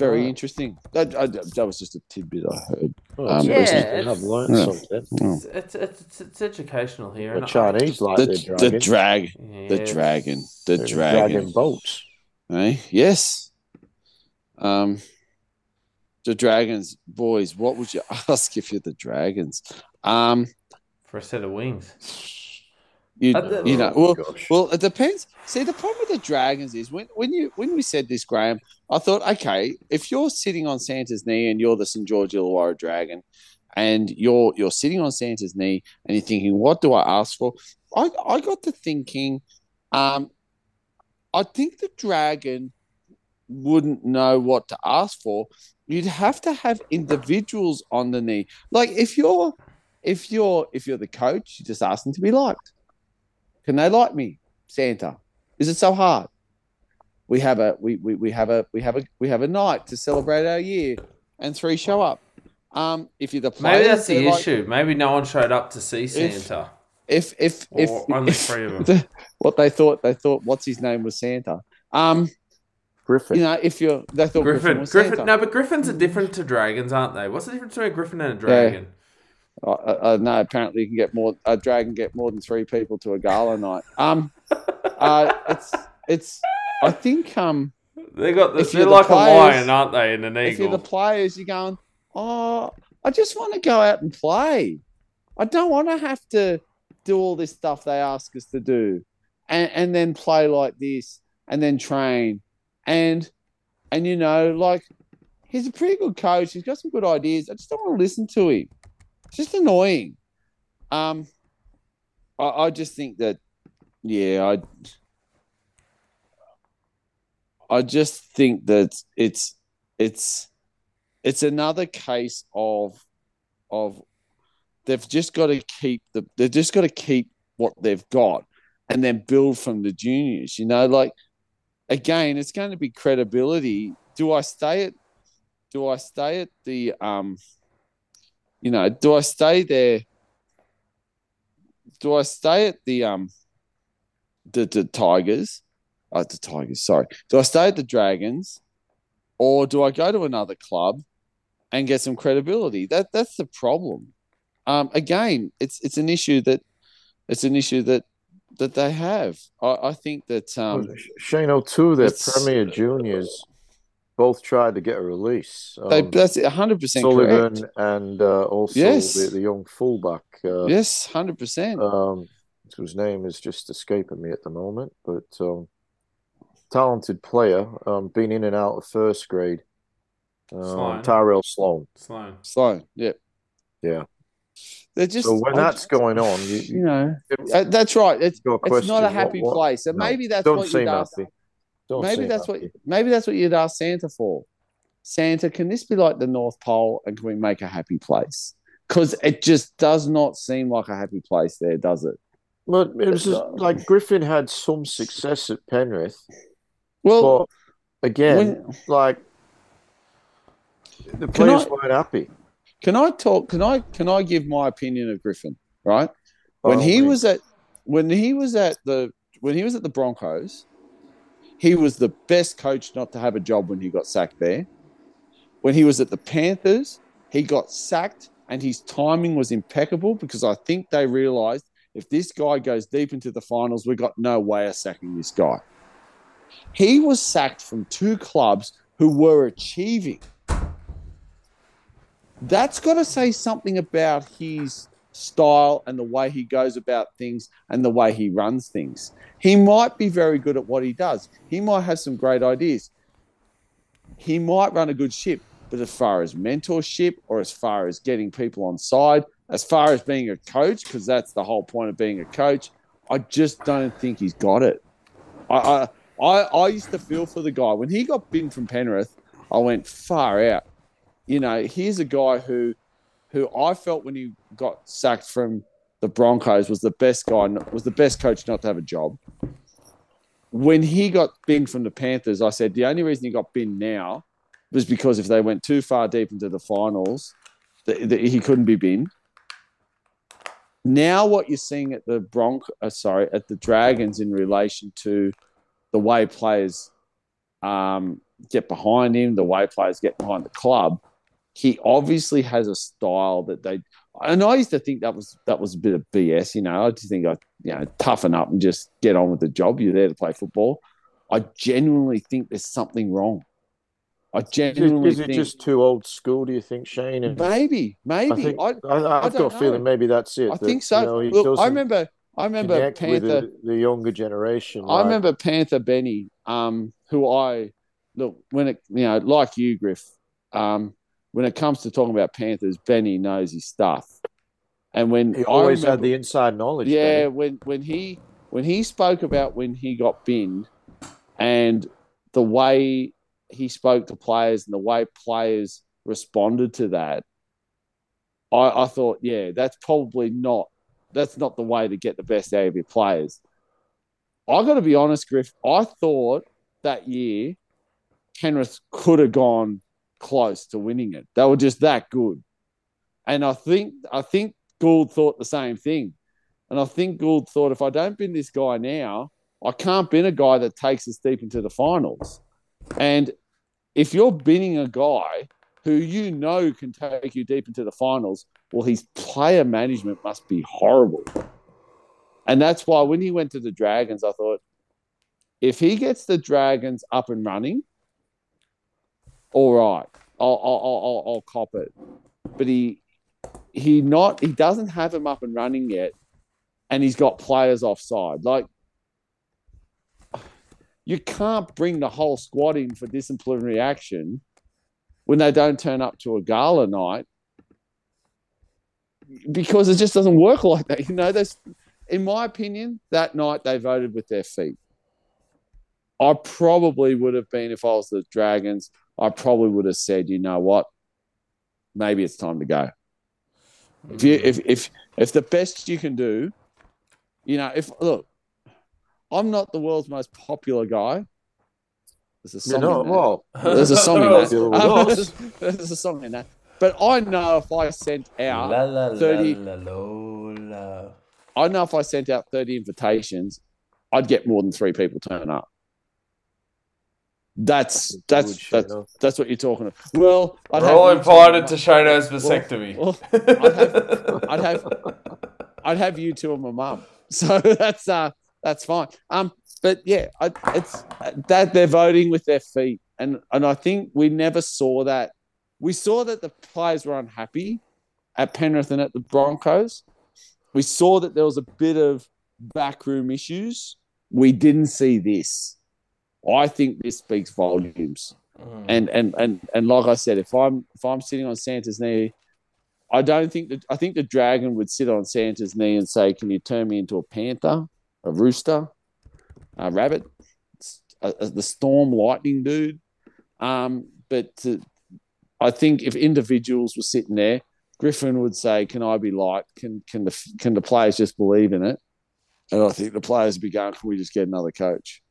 S2: very
S3: Right.
S2: interesting. That, I, that was just a tidbit I heard.
S3: Oh,
S2: Um,
S1: Yeah,
S3: recently
S1: it's-
S3: I've learned
S2: Yeah.
S3: something.
S1: It's, it's, it's, it's, it's educational here.
S3: The Chinese like
S2: The,
S3: their
S2: the
S3: dragon.
S2: drag,
S1: Yeah,
S2: the dragon, the
S3: They're
S2: dragon.
S3: boats.
S2: Eh? Yes. Um, the dragons, boys. What would you [laughs] ask if you're the dragons? Um,
S1: For a set of wings.
S2: You, you know,
S3: Oh,
S2: well,
S3: gosh.
S2: Well, it depends. See, the problem with the dragons is when, when you when we said this, Graham, I thought, okay, if you're sitting on Santa's knee and you're the St George Illawarra dragon, and you're you're sitting on Santa's knee and you're thinking, what do I ask for? I I got to thinking, um, I think the dragon wouldn't know what to ask for. You'd have to have individuals on the knee. Like if you're if you're if you're the coach, you just ask them to be liked. Can they like me, Santa? Is it so hard? We have a we, we, we have a we have a we have a night to celebrate our year, and three show up. Um, if you're the players,
S1: Maybe that's the
S2: they're like-
S1: issue. Maybe no one showed up to see Santa.
S2: If if if,
S1: Or only
S2: if
S1: three of [laughs] them.
S2: the- what they thought they thought what's his name was Santa. Um,
S3: Griffin.
S2: you know, if you're they thought Griffin,
S1: Griffin,
S2: was
S1: Griffin,
S2: Santa.
S1: no, but Griffins are different to dragons, aren't they? What's the difference between a Griffin and a dragon?
S2: Uh, uh, uh, no, apparently you can get more. A dragon get more than three people to a gala night. Um, [laughs] uh, it's it's. I think um,
S1: They got the,
S2: If
S1: they're
S2: you're the
S1: like
S2: players-
S1: a lion, aren't they? In an eagle.
S2: if you're the players, you're going, oh, I just want to go out and play. I don't want to have to do all this stuff they ask us to do, and and then play like this, and then train, and and you know, like he's a pretty good coach. He's got some good ideas. I just don't want to listen to him. Just annoying. Um, I, I just think that, yeah, I. I just think that it's it's it's another case of of they've just got to keep the they've just got to keep what they've got and then build from the juniors you know like again it's going to be credibility do i stay at do i stay at the um you know do i stay there do i stay at the um the, the tigers uh, the tigers sorry do i stay at the dragons or do I go to another club and get some credibility? That that's the problem. Um, again, it's it's an issue that it's an issue that that they have. I, I think that um,
S3: Shane O'Toole, their Premier Juniors, both tried to get a release.
S2: they,
S3: Um,
S2: that's hundred percent
S3: Sullivan
S2: correct.
S3: and uh, also
S2: Yes.
S3: the, the young fullback. Uh,
S2: Yes, hundred percent.
S3: um, whose name is just escaping me at the moment, but um, talented player, um, been in and out of first grade. Um,
S1: Sloan.
S3: Tyrell Sloan.
S1: Sloan.
S2: Sloan, yeah,
S3: Yeah.
S2: They're just
S3: So when
S2: I
S3: that's going on, you,
S2: you
S3: you
S2: know, uh, that's right. It's
S3: got a
S2: it's not a happy
S3: what-
S2: place, and
S3: no,
S2: maybe that's
S3: don't
S2: what
S3: seem
S2: you'd ask.
S3: happy. Don't
S2: Maybe
S3: seem
S2: that's what maybe that's what you'd ask Santa for. Santa, can this be like the North Pole, and can we make a happy place? Because it just does not seem like a happy place there, does it?
S3: But it was just, like Griffin had some success at Penrith,
S2: Well,
S3: but again,
S2: when,
S3: like the
S2: Can
S3: players
S2: I-
S3: weren't happy.
S2: can I talk? Can I can I give my opinion of Griffin? Right when
S3: By
S2: he
S3: means.
S2: was at when he was at the when he was at the Broncos, he was the best coach not to have a job when he got sacked there. When he was at the Panthers, he got sacked and his timing was impeccable because I think they realized if this guy goes deep into the finals, we've got no way of sacking this guy. He was sacked from two clubs who were achieving. That's got to say something about his style and the way he goes about things and the way he runs things. He might be very good at what he does. He might have some great ideas. He might run a good ship, but as far as mentorship or as far as getting people on side, as far as being a coach, because that's the whole point of being a coach, I just don't think he's got it. I, I I used to feel for the guy when he got binned from Penrith. I went far out. You know, here's a guy who who I felt when he got sacked from the Broncos was the best guy, was the best coach not to have a job. When he got binned from the Panthers, I said the only reason he got binned now was because if they went too far deep into the finals, that, he couldn't be binned. Now, what you're seeing at the Bronc, uh, sorry, at the Dragons in relation to the way players um, get behind him, the way players get behind the club, he obviously has a style that they. And I used to think that was that was a bit of BS. You know, I just think I you know toughen up and just get on with the job. You're there to play football. I genuinely think there's something wrong. I genuinely
S3: Is it
S2: think
S3: just too old school? Do you think, Shane? And
S2: maybe, maybe.
S3: think
S2: I,
S3: I, I, have got a feeling maybe that's it.
S2: I
S3: that,
S2: think so.
S3: You know,
S2: Look, I remember, I remember Panther.
S3: the, the younger generation.
S2: I
S3: like-
S2: remember Panther Benny, um, who I look when it you know, like you, Griff, um, when it comes to talking about Panthers, Benny knows his stuff. And when
S3: he always had the inside knowledge.
S2: yeah,
S3: Benny.
S2: when when he when he spoke about when he got binned and the way he spoke to players and the way players responded to that, I, I thought, yeah, that's probably not that's not the way to get the best out of your players. I got to be honest, Griff. I thought that year Penrith could have gone close to winning it. They were just that good, and I think I think Gould thought the same thing. And I think Gould thought if I don't bin this guy now, I can't bin a guy that takes us deep into the finals. And if you're binning a guy who you know can take you deep into the finals, well, his player management must be horrible. And that's why when he went to the Dragons, I thought, if he gets the Dragons up and running, all right, I'll, I'll, I'll, I'll, cop it. But he he not he doesn't have him up and running yet, and he's got players offside. Like you can't bring the whole squad in for disciplinary action when they don't turn up to a gala night because it just doesn't work like that. You know, there's in my opinion, that night they voted with their feet. I probably would have been if I was the Dragons. I probably would have said, you know what, maybe it's time to go. If you if if if the best you can do, you know, if look, I'm not the world's most popular guy. There's a
S3: You
S2: song
S3: know,
S2: in that.
S3: well,
S2: There's a song in that. Um,
S3: us.
S2: there's a song in that. But I know if I sent out,
S1: La la
S2: 30
S1: la la la.
S2: I know if I sent out 30 invitations, I'd get more than three people turn up. That's that's that's that's what you're talking about. Well, I'd
S1: We're
S2: have
S1: all invited to Shano's vasectomy.
S2: well, I'd have, [laughs] I'd have I'd have you two and my mum. [laughs] So that's uh that's fine. Um, but yeah, I, it's that they're voting with their feet, and and I think we never saw that. We saw that the players were unhappy at Penrith and at the Broncos. We saw that there was a bit of backroom issues. We didn't see this. I think this speaks volumes.
S1: Mm.
S2: And and and and like I said, if I'm if I'm sitting on Santa's knee, I don't think that I think the dragon would sit on Santa's knee and say, "Can you turn me into a panther, a rooster, a rabbit, a, a- the storm lightning dude?" Um, but to, I think if individuals were sitting there, Griffin would say, "Can I be light? Can can the can the players just believe in it?" And I think the players would be going, "Can we just get another coach?"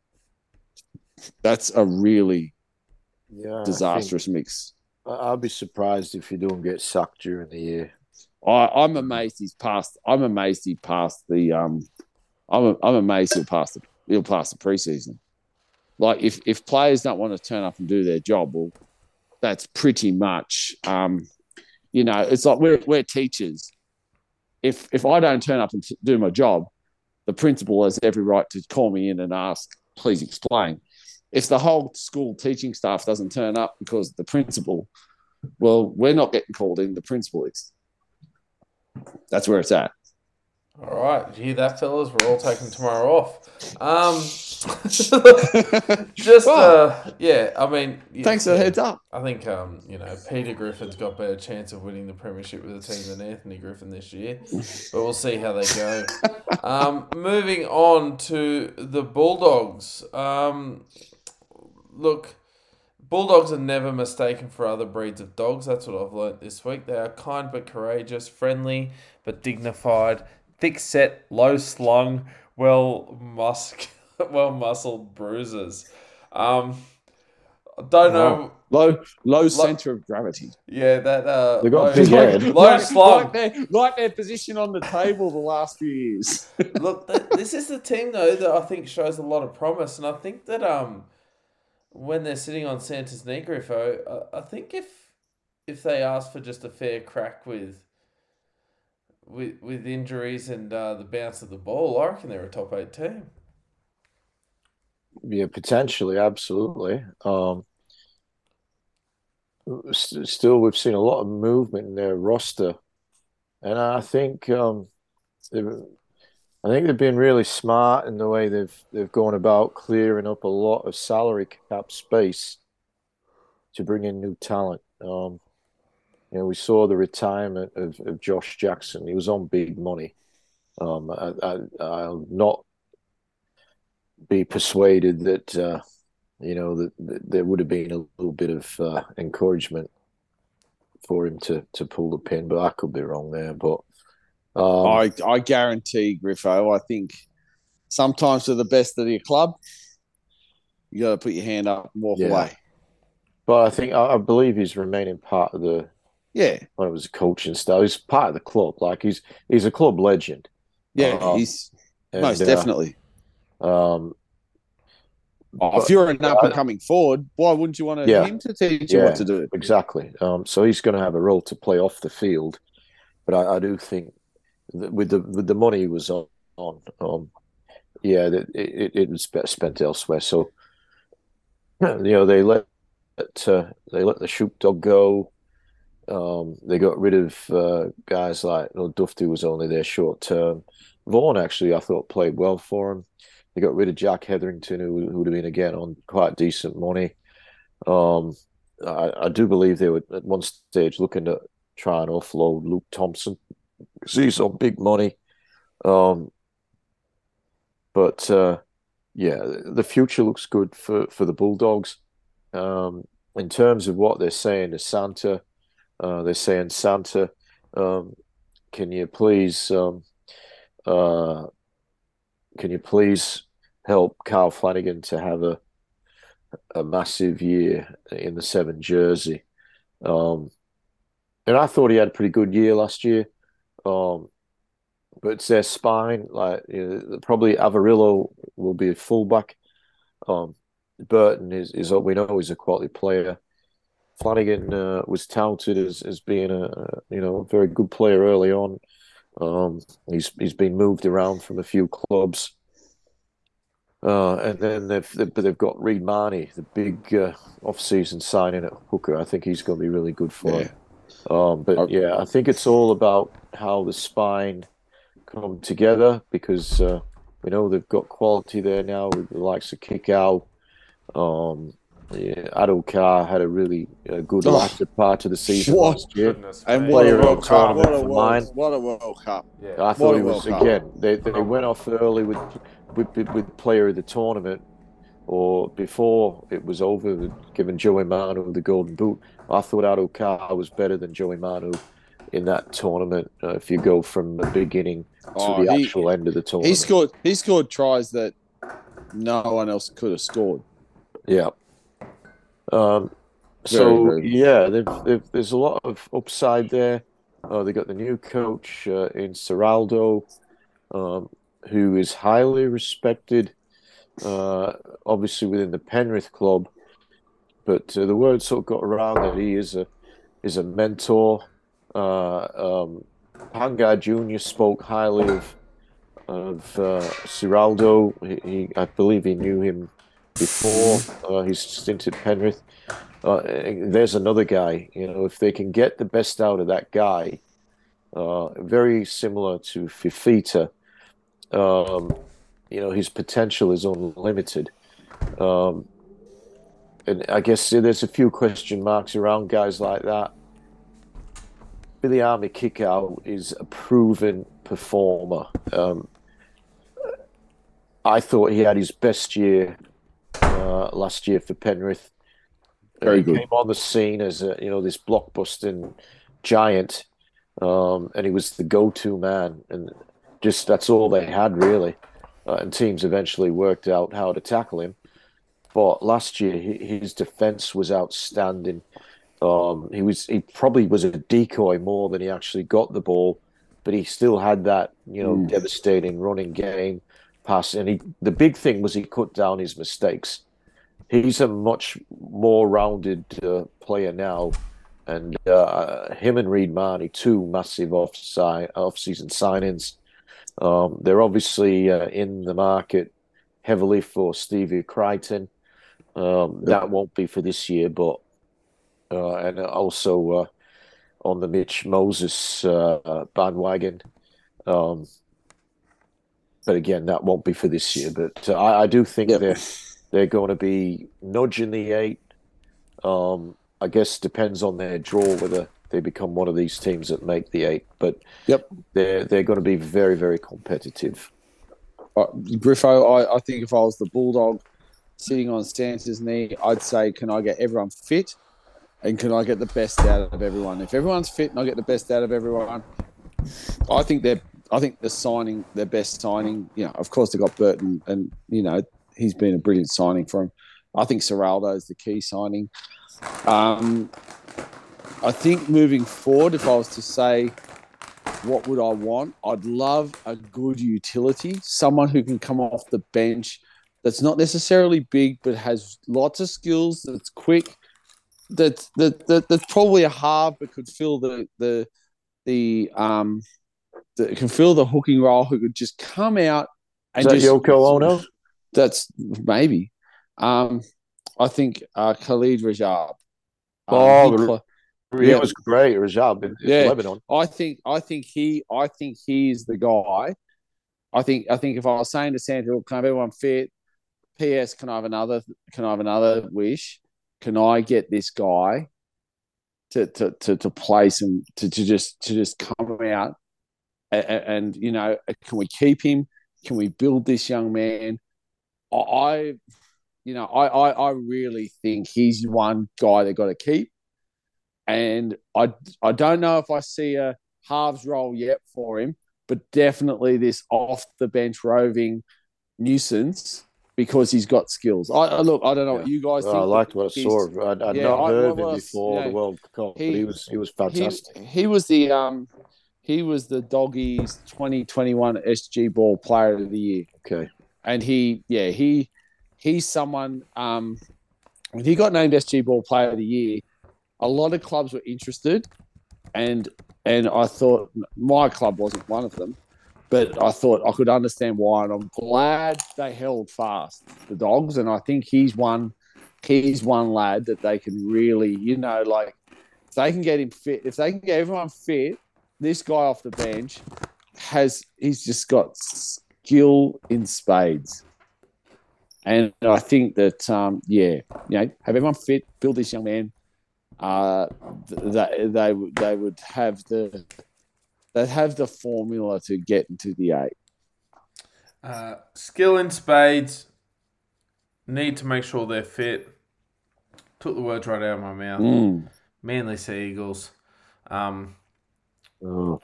S2: That's a really
S3: Yeah,
S2: disastrous mix.
S3: I'll be surprised if you don't get sucked during the year.
S2: I, I'm amazed he's passed. I'm amazed he passed the. Um, I'm I'm amazed he'll pass the he'll pass the preseason. Like if if players don't want to turn up and do their job, well, that's pretty much. Um, you know, it's like we're we're teachers. if if I don't turn up and t- do my job, the principal has every right to call me in and ask, please explain. If the whole school teaching staff doesn't turn up because the principal, well, we're not getting called in. The principal is. That's where it's at.
S1: All right, you hear that, fellas? We're all taking tomorrow off. Um, [laughs] just uh, yeah. I mean, yeah,
S2: Thanks for the heads up.
S1: I think um, you know Peter Griffin's got better chance of winning the premiership with the team than Anthony Griffin this year, but we'll see how they go. [laughs] Um, moving on to the Bulldogs. Um, look, Bulldogs are never mistaken for other breeds of dogs. That's what I've learnt this week. They are kind but courageous, friendly but dignified, thick set, low slung, well musk, [laughs] well muscled bruisers. Um, I don't know.
S2: Low low center of gravity.
S1: Yeah, that uh,
S3: They got
S1: low,
S3: big head.
S1: low
S2: like,
S1: slung.
S2: like their, like their position on the table the last few years. [laughs]
S1: Look, th- this is the team though that I think shows a lot of promise, and I think that um, when they're sitting on Santa's knee, I, I think if if they ask for just a fair crack with with with injuries and uh, the bounce of the ball, I reckon they're a top eight team.
S3: Yeah, potentially, absolutely. Um, st- still, we've seen a lot of movement in their roster, and I think um, I think they've been really smart in the way they've they've gone about clearing up a lot of salary cap space to bring in new talent. Um, you know, we saw the retirement of, of Josh Jackson. He was on big money. Um, I, I, I'll not be persuaded that uh, you know that, that there would have been a little bit of uh, encouragement for him to to pull the pin, but I could be wrong there. But um,
S2: I, I guarantee, Griffo, I think sometimes for the best of your club, you got to put your hand up and walk
S3: Yeah.
S2: away.
S3: but I think I, I believe he's remaining part of the
S2: Yeah,
S3: when it was coaching stuff. He's part of the club. Like he's he's a club legend.
S2: yeah,
S3: Uh,
S2: he's
S3: And,
S2: most
S3: uh,
S2: definitely.
S3: Um,
S2: Oh, if you're an up and coming forward, why wouldn't you want
S3: Yeah.
S2: him to teach you
S3: Yeah.
S2: what to do?
S3: Exactly. Um, so he's going to have a role to play off the field, but I, I do think with the with the money was on, on um, yeah, it, it, it was spent elsewhere. So [clears throat] you know they let uh, they let the shoot dog go. Um, they got rid of uh, guys like you know, Dufty was only there short term. Vaughan actually I thought played well for him. They got rid of Jack Hetherington, who, who would have been again on quite decent money. Um, I, I do believe they were at one stage looking to try and offload Luke Thompson because he's on big money. Um, but uh, yeah, the future looks good for, for the Bulldogs. Um, in terms of what they're saying to Santa, uh, they're saying, Santa, um, can you please, um, uh, can you please help Kyle Flanagan to have a a massive year in the seven jersey. Um, and I thought he had a pretty good year last year. Um, but it's their spine. Like you know, probably Averillo will be a fullback. Um, Burton is is we know he's a quality player. Flanagan uh, was touted as, as being a you know a very good player early on. Um, he's he's been moved around from a few clubs. Uh, and then they've, they've they've got Reed Mahoney, the big uh, off-season signing at hooker. I think he's going to be really good for
S2: Yeah.
S3: Him. Um, but
S2: Okay.
S3: yeah, I think it's all about how the spine come together because uh, we know they've got quality there now with the likes of Kikau. Um, yeah, Addo-Carr had a really uh, good
S2: Oh.
S3: latter part of the season
S2: What?
S3: last year.
S1: Goodness
S2: And what a
S3: Player
S2: World Cup! What a World,
S3: mine.
S2: what a World Cup!
S1: Yeah.
S3: I thought
S2: a
S3: he was again. They they went off early with with with, with player of the tournament, or before it was over, giving Joey Manu the golden boot. I thought Addo-Carr was better than Joey Manu in that tournament. Uh, if you go from the beginning to
S2: Oh,
S3: the
S2: he-
S3: actual end of the tournament,
S2: He scored. He scored tries that no one else could have scored.
S3: Yeah. Um,
S2: Very,
S3: so
S2: very-
S3: yeah, they've, they've, there's a lot of upside there. Uh, they got the new coach uh, in Ciraldo, um, who is highly respected, uh, obviously within the Penrith club. But uh, the word sort of got around that he is a is a mentor. Uh, um, Jr. spoke highly of of uh, Ciraldo. He, he, I believe he knew him before uh, his stint at Penrith. Uh, there's another guy. You know, if they can get the best out of that guy, uh, very similar to Fifita. Um, you know, his potential is unlimited. Um, and I guess there's a few question marks around guys like that. Viliame Kikau is a proven performer. Um, I thought he had his best year uh, last year for Penrith.
S2: Very
S3: he
S2: good.
S3: came on the scene as a, you know this blockbusting giant, um, and he was the go-to man, and just that's all they had really. Uh, and teams eventually worked out how to tackle him. But last year, his defense was outstanding. Um, he was he probably was a decoy more than he actually got the ball, but he still had that you know
S2: Mm.
S3: devastating running game, pass. And he the big thing was he cut down his mistakes. He's a much more rounded uh, player now, and uh, him and Reed Mahoney, two massive off off season signings. Um, they're obviously uh, in the market heavily for Stevie Crichton. Um, that won't be for this year, but uh, and also uh, on the Mitch Moses uh, bandwagon. Um, but again, that won't be for this year. But uh, I, I do think they're they're going to be nudging the eight. Um, I guess depends on their draw whether they become one of these teams that make the eight. But
S2: Yep.
S3: they're they're going to be very very competitive.
S2: Uh, Griffo, I, I think if I was the Bulldog sitting on Stance's knee, I'd say, can I get everyone fit? And can I get the best out of everyone? If everyone's fit and I get the best out of everyone, I think they're I think the signing, their best signing, you know, of course they got Burton and, you know, he's been a brilliant signing for him. I think Ciraldo is the key signing. Um, I think moving forward, if I was to say what would I want? I'd love a good utility, someone who can come off the bench that's not necessarily big but has lots of skills, that's quick, that's that, that that's probably a half but could fill the the the um that can fill the hooking role who could just come out
S3: Is
S2: and
S3: that
S2: just,
S3: Yoko Ono?
S2: That's maybe. Um I think uh Khaled Rajab. Um,
S3: Oh,
S2: he pla-
S3: He
S2: Yeah.
S3: was great, Rajab in,
S2: Yeah.
S3: Lebanon.
S2: I think I think he I think he's the guy. I think I think if I was saying to Santa, "Look, can I have everyone fit? P.S. Can I have another? Can I have another wish? Can I get this guy to to to, to play some to, to just to just come out and, and you know can we keep him? Can we build this young man? I, I you know I, I I really think he's one guy they got to keep and I I don't know if I see a halves role yet for him, but definitely this off the bench roving nuisance because he's got skills. I, I look, I don't know what you guys
S3: Oh,
S2: think.
S3: I liked what I saw. I'd, I'd
S2: yeah,
S3: not
S2: I-
S3: heard
S2: well,
S3: him before
S2: you
S3: the World Cup, but
S2: he-
S3: he was he was
S2: He,
S3: fantastic.
S2: he was the um he was the doggies 2021 SG ball player of the year.
S3: okay,
S2: and he yeah he he's someone um when he got named SG Ball Player of the Year, a lot of clubs were interested, and and I thought my club wasn't one of them, but I thought I could understand why, and I'm glad they held fast the dogs, and I think he's one he's one lad that they can really you know like if they can get him fit, if they can get everyone fit, this guy off the bench has he's just got skill in spades. And I think that, um, yeah, you know, have everyone fit, build this young man. Uh, th- they they would they would have the they have the formula to get into the eight.
S1: Uh, skill in spades. Need to make sure they're fit. Took the words right out of my mouth.
S2: Mm.
S1: Manly Sea Eagles. Um,
S3: Oh,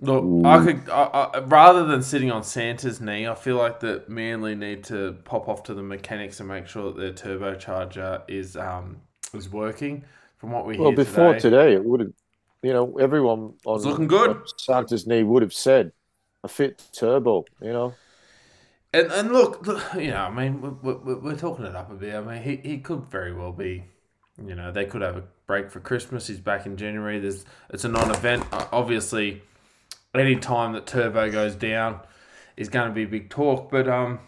S1: look,
S2: Ooh.
S1: I could I, I, rather than sitting on Santa's knee, I feel like that Manly need to pop off to the mechanics and make sure that their turbocharger is um is working. From what we hear.
S3: well, before
S1: today,
S3: today, it would have, you know, everyone on
S1: It's looking good.
S3: on Santa's knee would have said a fit turbo. You know,
S1: And and look, look, you know, I mean, we're, we're, we're talking it up a bit. I mean, he, he could very well be, you know, they could have a break for Christmas. He's back in January. There's it's a non-event. Uh, Obviously, any time that Turbo goes down is going to be big talk. But um,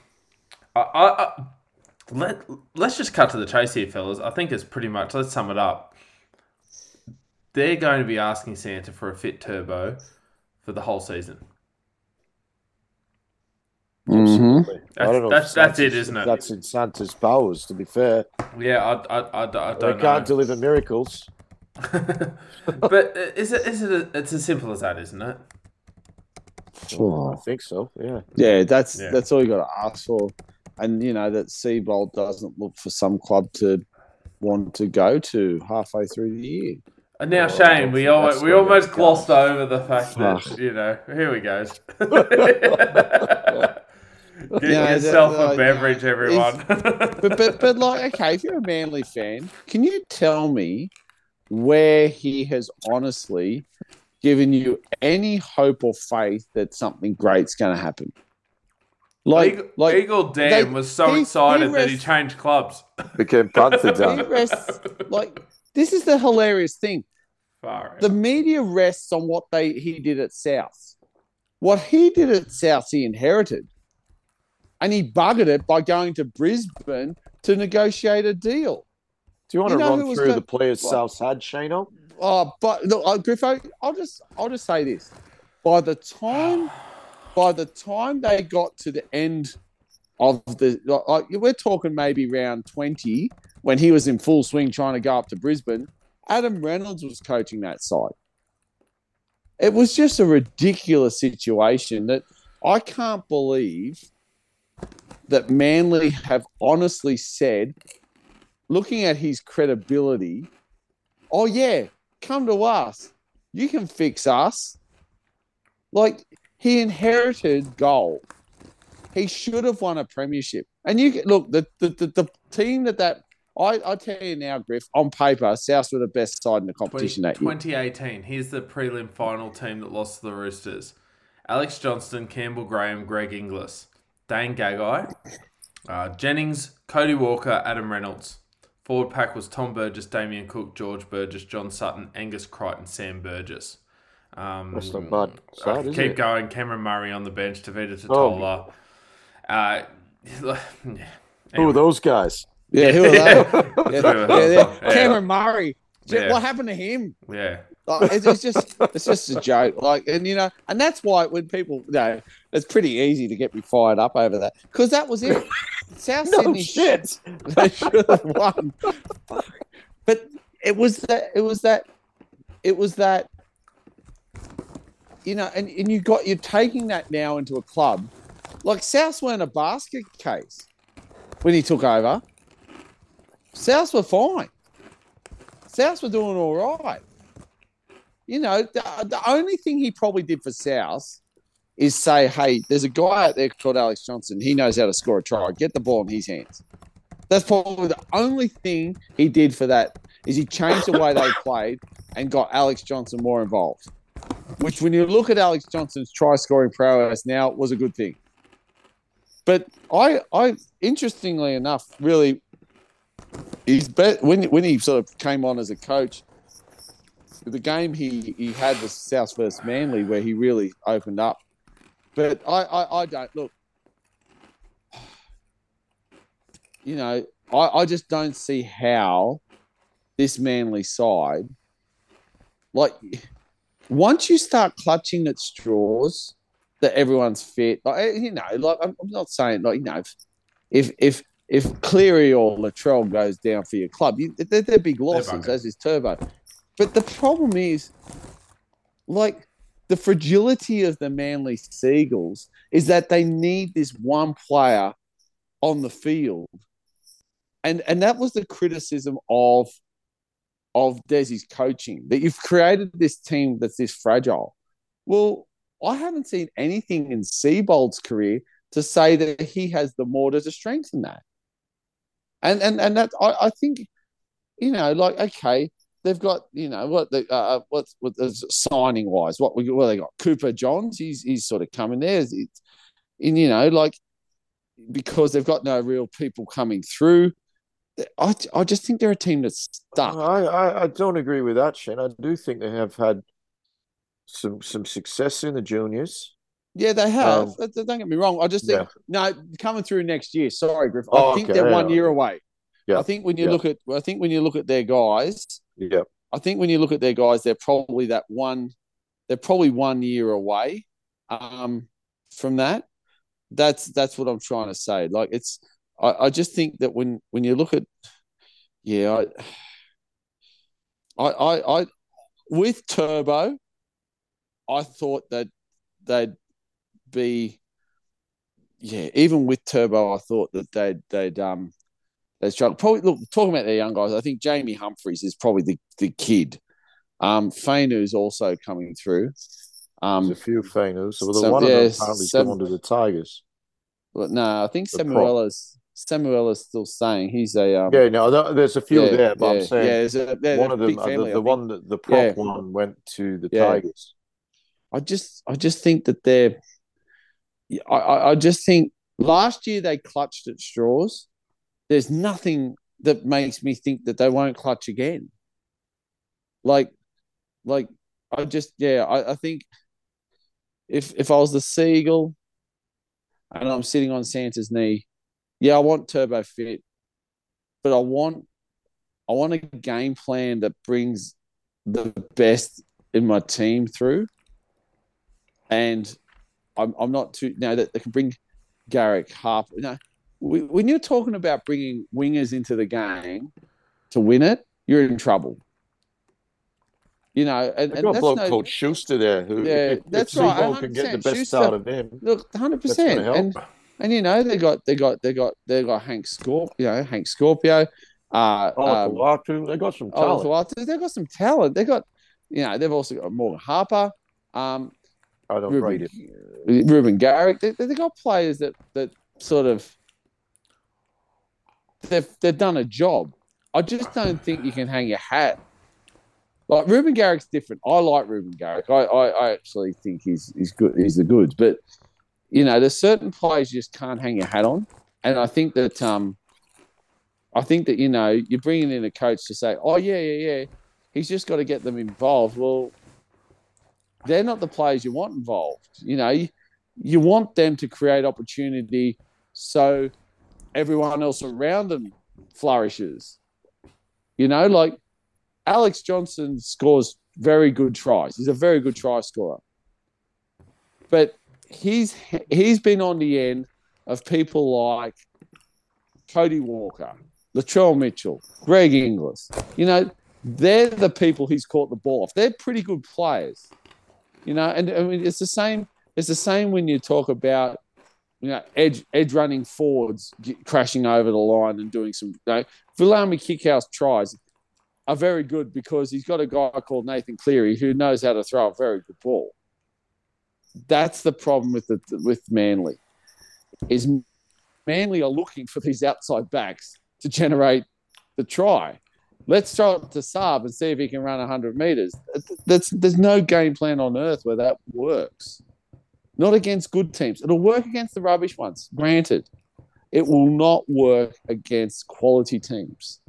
S1: I, I, I let let's just cut to the chase here, fellas. I think it's pretty much. Let's sum it up. They're going to be asking Santa for a fit Turbo for the whole season. Mm-hmm.
S3: Absolutely. I
S1: That's-
S3: don't
S1: that's- that's it,
S3: Santa's-
S1: isn't it?
S3: That's in Santa's powers. To be fair,
S1: Yeah, I, I, I, I don't
S3: can't
S1: know.
S3: deliver miracles. [laughs]
S1: but is it is it a, it's as simple as that, isn't it?
S3: I think so. Yeah.
S2: Yeah, that's
S1: Yeah.
S2: that's all you got to ask for, and you know that Seibold doesn't look for some club to want to go to halfway through the year.
S1: And now,
S3: Oh,
S1: Shane, we
S3: that's
S1: almost, we almost
S3: go.
S1: glossed over the fact that you know here we go. [laughs] Get
S2: Yeah,
S1: yourself
S2: that-
S1: a
S2: like,
S1: beverage, everyone.
S2: But but but like, [laughs] okay, if you're a Manly fan, can you tell me where he has honestly given you any hope or faith that something great's going to happen? Like
S1: Eagle,
S2: like
S1: Eagle Dan
S2: they-
S1: was so
S2: he-
S1: excited
S2: he
S1: that he changed clubs.
S3: Became Panther [laughs] Dan.
S2: like this is the hilarious thing.
S1: Far out.
S2: the media rests on what they he did at South. What he did at South, he inherited, and he buggered it by going to Brisbane to negotiate a deal.
S3: Do you want
S2: You
S3: to
S2: know who
S3: run
S2: was
S3: through the players
S2: What?
S3: South had, Shano?
S2: Oh, but look, uh, Griffo, I'll just I'll just say this: by the time [sighs] by the time they got to the end of the, like, we're talking maybe round twenty when he was in full swing trying to go up to Brisbane. Adam Reynolds was coaching that side. It was just a ridiculous situation that I can't believe that Manly have honestly said, looking at his credibility, oh yeah, come to us. You can fix us. Like he inherited gold. He should have won a premiership. And you look the the, the, the team that that I, I tell you now, Griff, on paper, South were the best side in the competition that year.
S1: 2018. Here's the prelim final team that lost to the Roosters: Alex Johnston, Campbell Graham, Greg Inglis, Dane Gagai, uh, Jennings, Cody Walker, Adam Reynolds. Forward pack was Tom Burgess, Damien Cook, George Burgess, John Sutton, Angus Crichton, Sam Burgess. Um,
S3: That's not bad
S1: I
S3: side,
S1: keep
S3: it?
S1: going. Cameron Murray on the bench, Tavita
S3: Oh.
S1: Uh, [laughs] yeah.
S3: Who are those guys?
S2: Yeah, who are they?
S1: Yeah.
S2: yeah,
S1: That's
S2: yeah,
S1: who it
S2: yeah. [laughs]
S1: was. Yeah.
S2: Cameron Murray.
S1: Yeah.
S2: What happened to him?
S1: Yeah.
S2: Like, it's, it's just it's just a joke. Like, and you know, and that's why when people, you know, it's pretty easy to get me fired up over that because that was it. [laughs] South
S3: No
S2: Sydney
S3: shit. [laughs]
S2: they should have won. But it was that it was that it was that you know, and, and you got you're taking that now into a club. Like South weren't a basket case when he took over. Souths were fine. Souths were doing all right. You know, the, the only thing he probably did for South is say, hey, there's a guy out there called Alex Johnston. He knows how to score a try. Get the ball in his hands. That's probably the only thing he did for that is he changed the way they [coughs] played and got Alex Johnston more involved. Which, when you look at Alex Johnston's try scoring prowess now, was a good thing. But I, I, interestingly enough, really, he's bet when when he sort of came on as a coach. The game he he had was South versus Manly, where he really opened up. But I, I, I don't look. [sighs] You know, I, I just don't see how this Manly side, like, once you start clutching at straws that everyone's fit, like you know, like I'm, I'm not saying like you know, if if if Cleary or Latrell goes down for your club, you, they're, they're big losses,
S1: buggered.
S2: as is Turbo. But the problem is, like, the fragility of the Manly Seagulls is that they need this one player on the field, and and that was the criticism of of Desi's coaching that you've created this team that's this fragile. Well, I haven't seen anything in Seibold's career to say that he has the mortar to strengthen that. And and and that I, I think, you know, like okay, they've got you know what the uh, what's what signing wise, what we what they got Cooper Johns, he's he's sort of coming there, it's, and you know like because they've got no real people coming through. I, I just think they're a team that's stuck.
S3: I, I, I don't agree with that, Shane. I do think they have had some some success in the juniors.
S2: Yeah, they have.
S3: Um,
S2: Don't- get me wrong. I just think no coming through next year. Sorry, Griff. I
S3: Oh,
S2: think
S3: okay,
S2: they're
S3: yeah.
S2: one year away.
S3: Yeah,
S2: I think when you
S3: yeah.
S2: look at, I think when you look at their guys,
S3: Yeah,
S2: I think when you look at their guys, they're probably that one. They're probably one year away um, from that. That's that's what I'm trying to say. Like it's, I, I just think that when when you look at, yeah, I, I, I, I with Turbo, I thought that they'd be, yeah, even with Turbo, I thought that they'd they'd um they struggle. Probably look talking about their young guys. I think Jamie Humphreys is probably the, the kid. Um, Fainu's also coming through. Um,
S3: there's a few Fainus. So the
S2: some-
S3: one of them apparently gone to the Tigers.
S2: but no, I think
S3: The.
S2: Samuela's Samuela's still staying. He's a um,
S3: Yeah, no, th- there's a few
S2: yeah,
S3: there, but
S2: yeah,
S3: I'm saying
S2: yeah, a, they're
S3: one of them, uh,
S2: family,
S3: the, the one that the prop
S2: Yeah.
S3: one went to the
S2: Yeah.
S3: Tigers.
S2: I just I just think that they're I, I, just think last year they clutched at straws. There's nothing that makes me think that they won't clutch again. Like like I just yeah, I, I think if if I was the Seagull and I'm sitting on Santa's knee, yeah, I want turbo fit, but I want I want a game plan that brings the best in my team through. And I'm, I'm not too now that they can bring Garrick Harper. No, we, when you're talking about bringing wingers into the game to win it, you're in trouble. You know, and, and
S3: got a bloke
S2: no,
S3: called Schuster there who,
S2: Yeah, that's right,
S3: can get the
S2: 100%.
S3: best
S2: Schuster-
S3: out of him,
S2: Look, hundred percent, and and you know they got they got they got they got Hank Scorp, you know Hank Scorpio, uh,
S3: oh,
S2: um,
S3: they got some
S2: oh,
S3: talent.
S2: They've got some talent. They got, you know, they've also got Morgan Harper, um,
S3: I don't rate
S2: Reuben,
S3: it.
S2: Reuben Garrick. They they got players that that sort of they've they've done a job. I just don't think you can hang your hat. Like Reuben Garrick's different. I like Reuben Garrick. I, I, I actually think he's he's good. He's the goods. But you know, there's certain players you just can't hang your hat on. And I think that um, I think that you know you're bringing in a coach to say, oh yeah, yeah, yeah, he's just got to get them involved. Well, they're not the players you want involved. You know, you, you want them to create opportunity so everyone else around them flourishes. You know, like Alex Johnston scores very good tries. He's a very good try scorer. But he's he's been on the end of people like Cody Walker, Latrell Mitchell, Greg Inglis. You know, they're the people he's caught the ball off. They're pretty good players. You know, and I mean it's the same. It's the same when you talk about you know edge edge running forwards crashing over the line and doing some. You know, Viliame Kikau's tries are very good because he's got a guy called Nathan Cleary who knows how to throw a very good ball. That's the problem with the with Manly. Is Manly are looking for these outside backs to generate the try. Let's throw it to Saab and see if he can run 100 meters. That's there's no game plan on earth where that works. Not against good teams. It'll work against the rubbish ones, granted. It will not work against quality teams.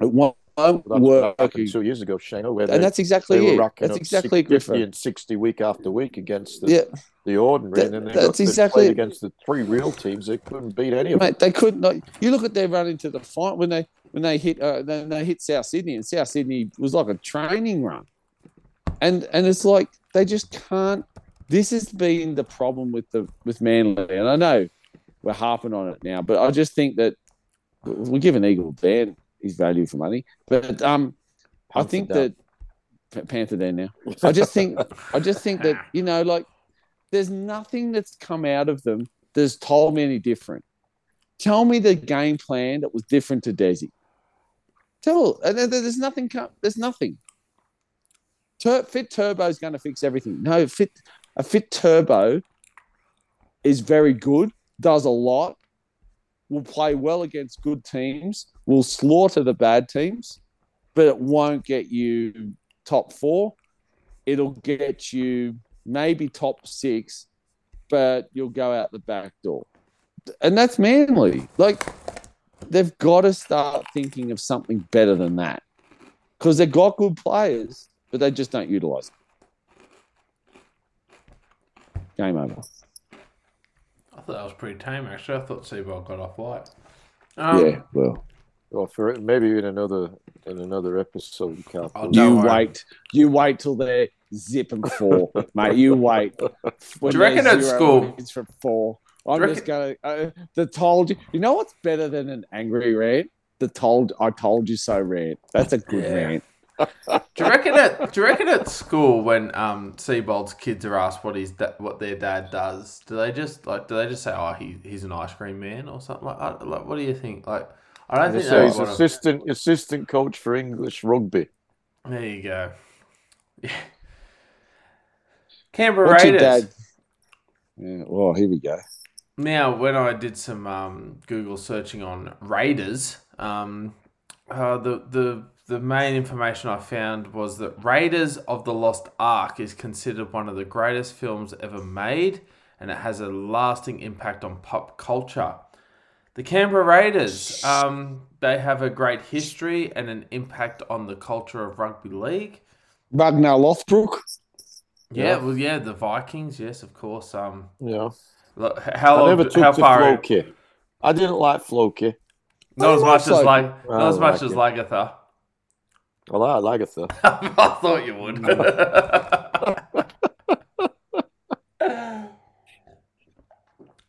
S2: It won't work.
S3: two years ago, Shane, where they,
S2: And that's exactly it. That's exactly it,
S3: 50
S2: Griffin.
S3: and 60 week after week against the,
S2: Yeah,
S3: the ordinary.
S2: That-
S3: and then
S2: that's exactly
S3: against the three real teams. They couldn't beat any of them.
S2: they could not. You look at their run into the fight when they when they hit uh, then they hit South Sydney, and South Sydney was like a training run, and and it's like they just can't. This has been the problem with the with Manly, and I know we're harping on it now, but I just think that we give an Eagle Dan his value for money, but um, I think
S3: down.
S2: that Panther Dan now. I just think I just think that you know, like, there's nothing that's come out of them that's told me any different. Tell me the game plan that was different to Desi. Tell there's nothing. There's nothing. Tur- fit turbo is going to fix everything. No, fit a fit turbo is very good. Does a lot. Will play well against good teams. Will slaughter the bad teams, but it won't get you top four. It'll get you maybe top six, but you'll go out the back door. And that's manly. Like they've got to start thinking of something better than that. Because they've got good players, but they just don't utilize them. Game over.
S1: I thought that was pretty tame, actually. I thought Seibold got off light. Um,
S2: yeah, well,
S3: Or for maybe in another in another episode, Cal.
S1: Oh,
S2: you
S1: Don't worry.
S2: wait. You wait till they're and four, mate. You wait. When [laughs]
S1: Do you reckon
S2: they're
S1: at school-
S2: wins from four? I'm
S1: you
S2: just going. Uh, the told you. You know what's better than an angry rant? The told I told you so rant. That's a good
S1: Yeah.
S2: rant. [laughs]
S1: Do you reckon at Do you reckon at school when um Seibold's kids are asked what his da- what their dad does, do they just like do they just say oh he he's an ice cream man or something like I, like what do you think like I don't think
S3: So he's
S1: want to.
S3: assistant assistant coach for English rugby.
S1: There you go. [laughs] Yeah. Canberra
S2: What's your
S1: Raiders.
S2: dad? Yeah, well, here we go.
S1: Now, when I did some um, Google searching on Raiders, um, uh, the the the main information I found was that Raiders of the Lost Ark is considered one of the greatest films ever made, and it has a lasting impact on pop culture. The Canberra Raiders, um, they have a great history and an impact on the culture of rugby league.
S2: Ragnar Lothbrok.
S1: Yeah,
S3: Yeah.
S1: well, yeah, the Vikings, yes, of course. Um,
S3: Yeah,
S1: look, how
S3: I never took
S1: how
S3: to
S1: far?
S3: Floki. I didn't like Floki.
S1: Not as much as like,
S3: I
S1: not as much
S3: like
S1: as. Lagertha.
S3: Well, I like Agatha. [laughs]
S1: I thought you would. [laughs]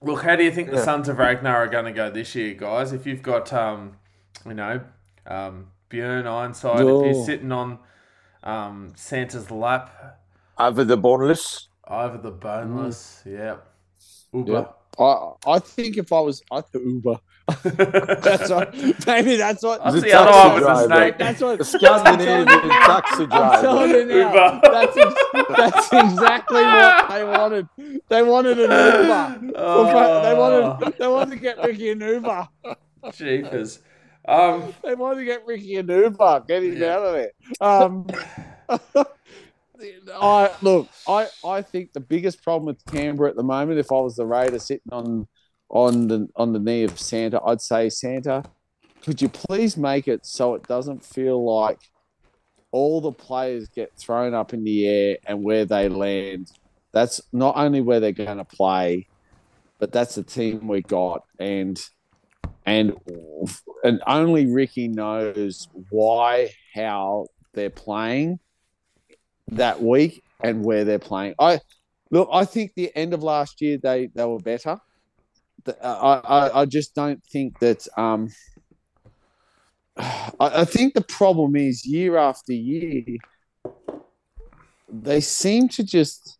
S1: Look, how do you think the
S3: Yeah.
S1: Sons of Ragnar are going to go this year, guys? If you've got, um, you know, um, Björn Ironside, if
S2: Oh.
S1: he's sitting on um, Santa's lap
S3: Over the boneless.
S1: over the boneless, yeah, Uber.
S2: Yeah. I I think if I was I Uber. [laughs] That's what maybe that's what
S1: That's
S3: The
S1: the other
S3: taxi
S1: one with the
S3: driver.
S1: snake.
S2: that's what
S3: The Scandinavian taxi
S2: I'm
S3: driver.
S2: telling you now.
S1: Uber.
S2: That's, ex- that's exactly what they wanted. They wanted an Uber. They wanted they wanted to get Ricky an Uber.
S1: Jeepers. Um,
S2: They wanted to get Ricky an Uber. Get him
S1: Yeah.
S2: out of there. Um, [laughs] I look. I I think the biggest problem with Canberra at the moment, if I was the Raider sitting on on the on the knee of Santa, I'd say Santa, could you please make it so it doesn't feel like all the players get thrown up in the air and where they land. That's not only where they're going to play, but that's the team we got, and and and only Ricky knows why, how they're playing that week and where they're playing. I look. I think the end of last year they they were better. I I, I just don't think that. Um, I, I think the problem is year after year, they seem to just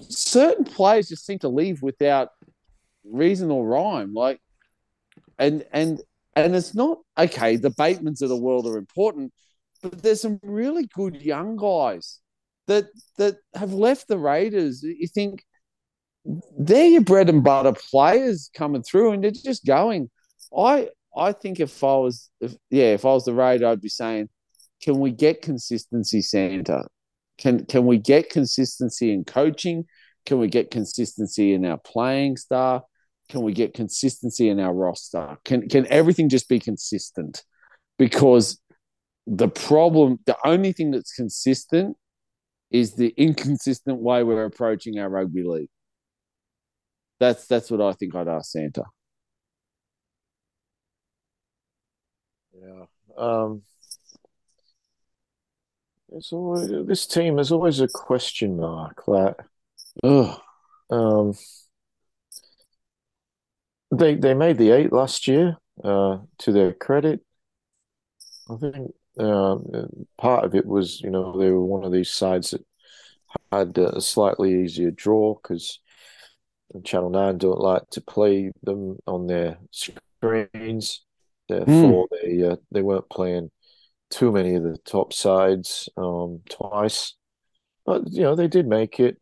S2: certain players just seem to leave without reason or rhyme. Like, and and and it's not okay. The Batemans of the world are important, but there's some really good young guys that that have left the Raiders. You think they're your bread and butter players coming through, and they're just going. I I think if I was if yeah if I was the Raider, I'd be saying, can we get consistency, Santa? Can can we get consistency in coaching? Can we get consistency in our playing staff? Can we get consistency in our roster? Can can everything just be consistent? Because the problem, the only thing that's consistent is the inconsistent way we're approaching our rugby league. That's that's what I think I'd ask Santa.
S3: Yeah. Um, it's always, this team is always a question mark. Like,
S2: Ugh.
S3: um, they they made the eight last year. Uh, to their credit, I think um, part of it was you know they were one of these sides that had a slightly easier draw because Channel Nine don't like to play them on their screens. Therefore, they uh, they weren't playing too many of the top sides um, twice, but you know they did make it.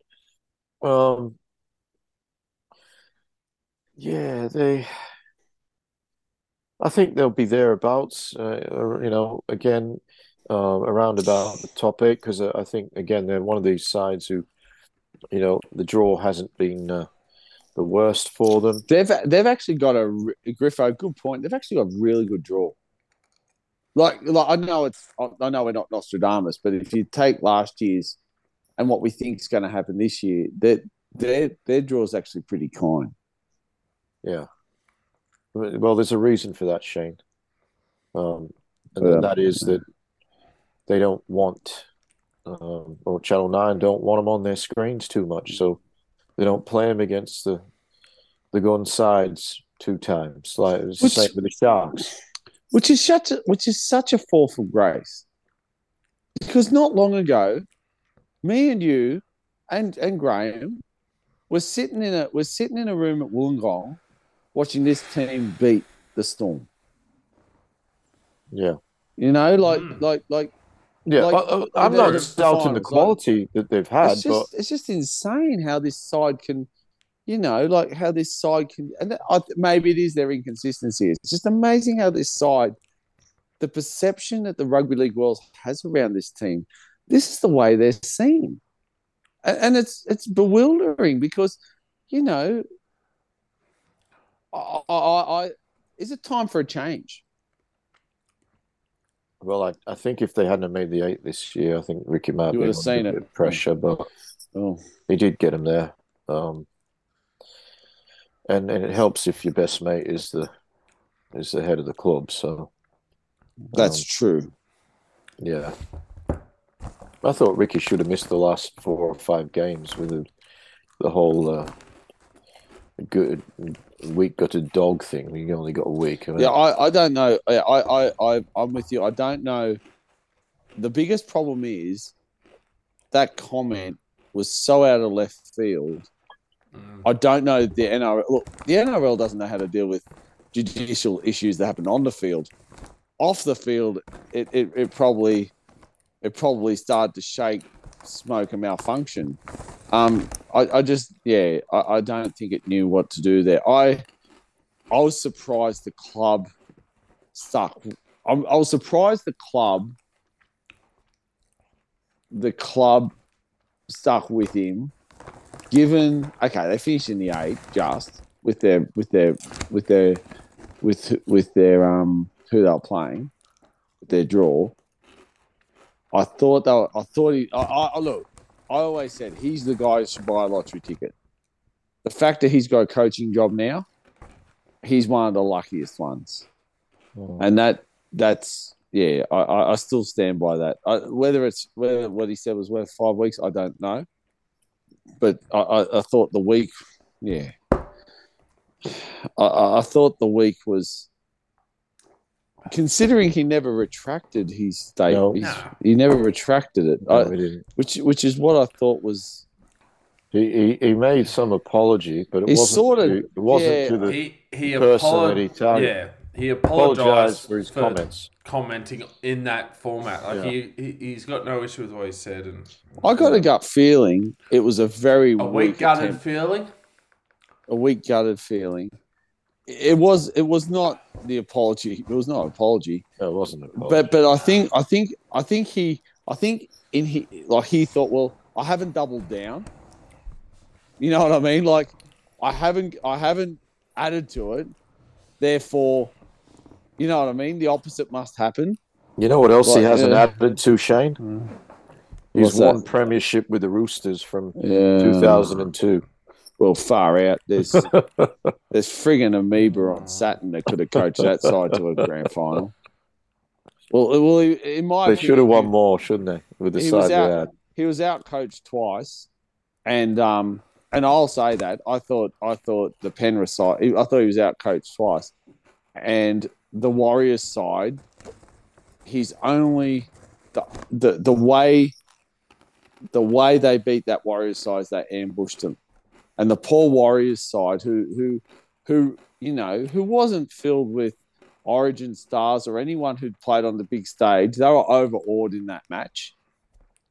S3: Um, yeah, they. I think they'll be thereabouts. Uh, you know, again, uh, around about the top eight because I think again they're one of these sides who, you know, the draw hasn't been uh, the worst for them.
S2: They've they've actually got a Griffo. Good point. They've actually got a really good draw. Like like I know it's I know we're not Nostradamus, but if you take last year's and what we think is going to happen this year, their their their draw is actually pretty kind.
S3: Yeah. Well, there's a reason for that, Shane. Um, and
S2: Yeah.
S3: that is that they don't want, um, or Channel 9 don't want them on their screens too much. So they don't play them against the the gun sides two times. Like it was the same with the Sharks.
S2: which is such a which is such a fall from grace. Because not long ago, me and you and and Graham were sitting in a we're sitting in a room at Wollongong watching this team beat the Storm.
S3: Yeah.
S2: You know, like
S1: Mm.
S2: like like
S3: Yeah.
S2: Like,
S3: I, I, I'm
S2: the-
S3: not
S2: the
S3: doubting the
S2: finals, like-
S3: quality that they've had,
S2: it's
S3: but
S2: just it's just insane how this side can, you know, like how this side can, and I, maybe it is their inconsistency. It's just amazing how this side, the perception that the rugby league world has around this team, this is the way they're seen, and, and it's it's bewildering because, you know, I, I, I is it time for a change?
S3: well, I, I think if they hadn't made the eight this year, I think Ricky be
S2: would have
S3: under
S2: seen
S3: a
S2: it.
S3: bit of pressure, but
S2: Oh,
S3: he did get him there. Um, and and it helps if your best mate is the is the head of the club. So
S2: that's
S3: um,
S2: true.
S3: yeah. I thought Ricky should have missed the last four or five games with the, the whole uh, good weak a dog thing. You only got a week. I
S2: Yeah, I, I don't know. I, I, I, I'm with you. I don't know. The biggest problem is that comment was so out of left field.
S1: Mm.
S2: I don't know the NRL. Look, the NRL doesn't know how to deal with judicial issues that happen on the field. Off the field, it, it, it probably it probably started to shake, smoke, and malfunction. Um, I, I just yeah, I, I don't think it knew what to do there. I I was surprised the club stuck. I'm, I was surprised the club the club stuck with him given okay they finished in the eight just with their with their with their with with their um who they were playing their draw i thought were, i thought he I, I I- look i always said he's the guy who should buy a lottery ticket. The fact that he's got a coaching job now he's one of the luckiest ones.
S3: Mm.
S2: and that that's yeah i i, still stand by that. I, whether it's whether what he said was worth five weeks i don't know. But i i, I thought the week yeah. I, I thought the week was considering he never retracted his statement,
S3: No.
S2: his- he never retracted it
S3: No,
S2: I,
S3: he didn't.
S2: which which is what i thought was
S3: He, he he made some apology, but it
S2: He
S3: wasn't.
S2: sort of-
S3: to, it wasn't
S2: yeah.
S3: to the
S1: He he
S3: person
S1: apolog-
S3: that he targeted.
S1: Yeah, he
S3: apologized
S1: apologized
S3: for his
S1: for
S3: comments.
S1: commenting in that format. Like
S3: Yeah.
S1: he, he he's got no issue with what he said, and
S2: i got a gut feeling it was a very
S1: a
S2: weak
S1: weak gutted
S2: attempt.
S1: feeling.
S2: a weak gutted feeling. It was it was not the apology. It was not an apology.
S3: No, it wasn't. An apology.
S2: But but I think I think I think he I think in he like he thought, well, I haven't doubled down. You know what I mean? Like I haven't I haven't added to it. Therefore, you know what I mean? The opposite must happen.
S3: you know what else he hasn't
S2: yeah.
S3: added to Shane? Mm. He's
S2: What's that?
S3: won premiership with the Roosters from
S2: Yeah.
S3: 2002.
S2: Well, far out. There's [laughs] there's friggin' amoeba on Saturn that could have coached that side to a grand final. Well, well, in my
S3: They
S2: opinion,
S3: should have won more, shouldn't they? With the
S2: he
S3: side
S2: out.
S3: had.
S2: He was out coached twice, and um, and I'll say that I thought I thought the Penrith side. I thought he was out coached twice, and the Warriors side. He's only the the the way the way they beat that Warriors side is they ambushed them, and the poor Warriors side who who who you know who wasn't filled with Origin stars or anyone who'd played on the big stage. They were overawed in that match,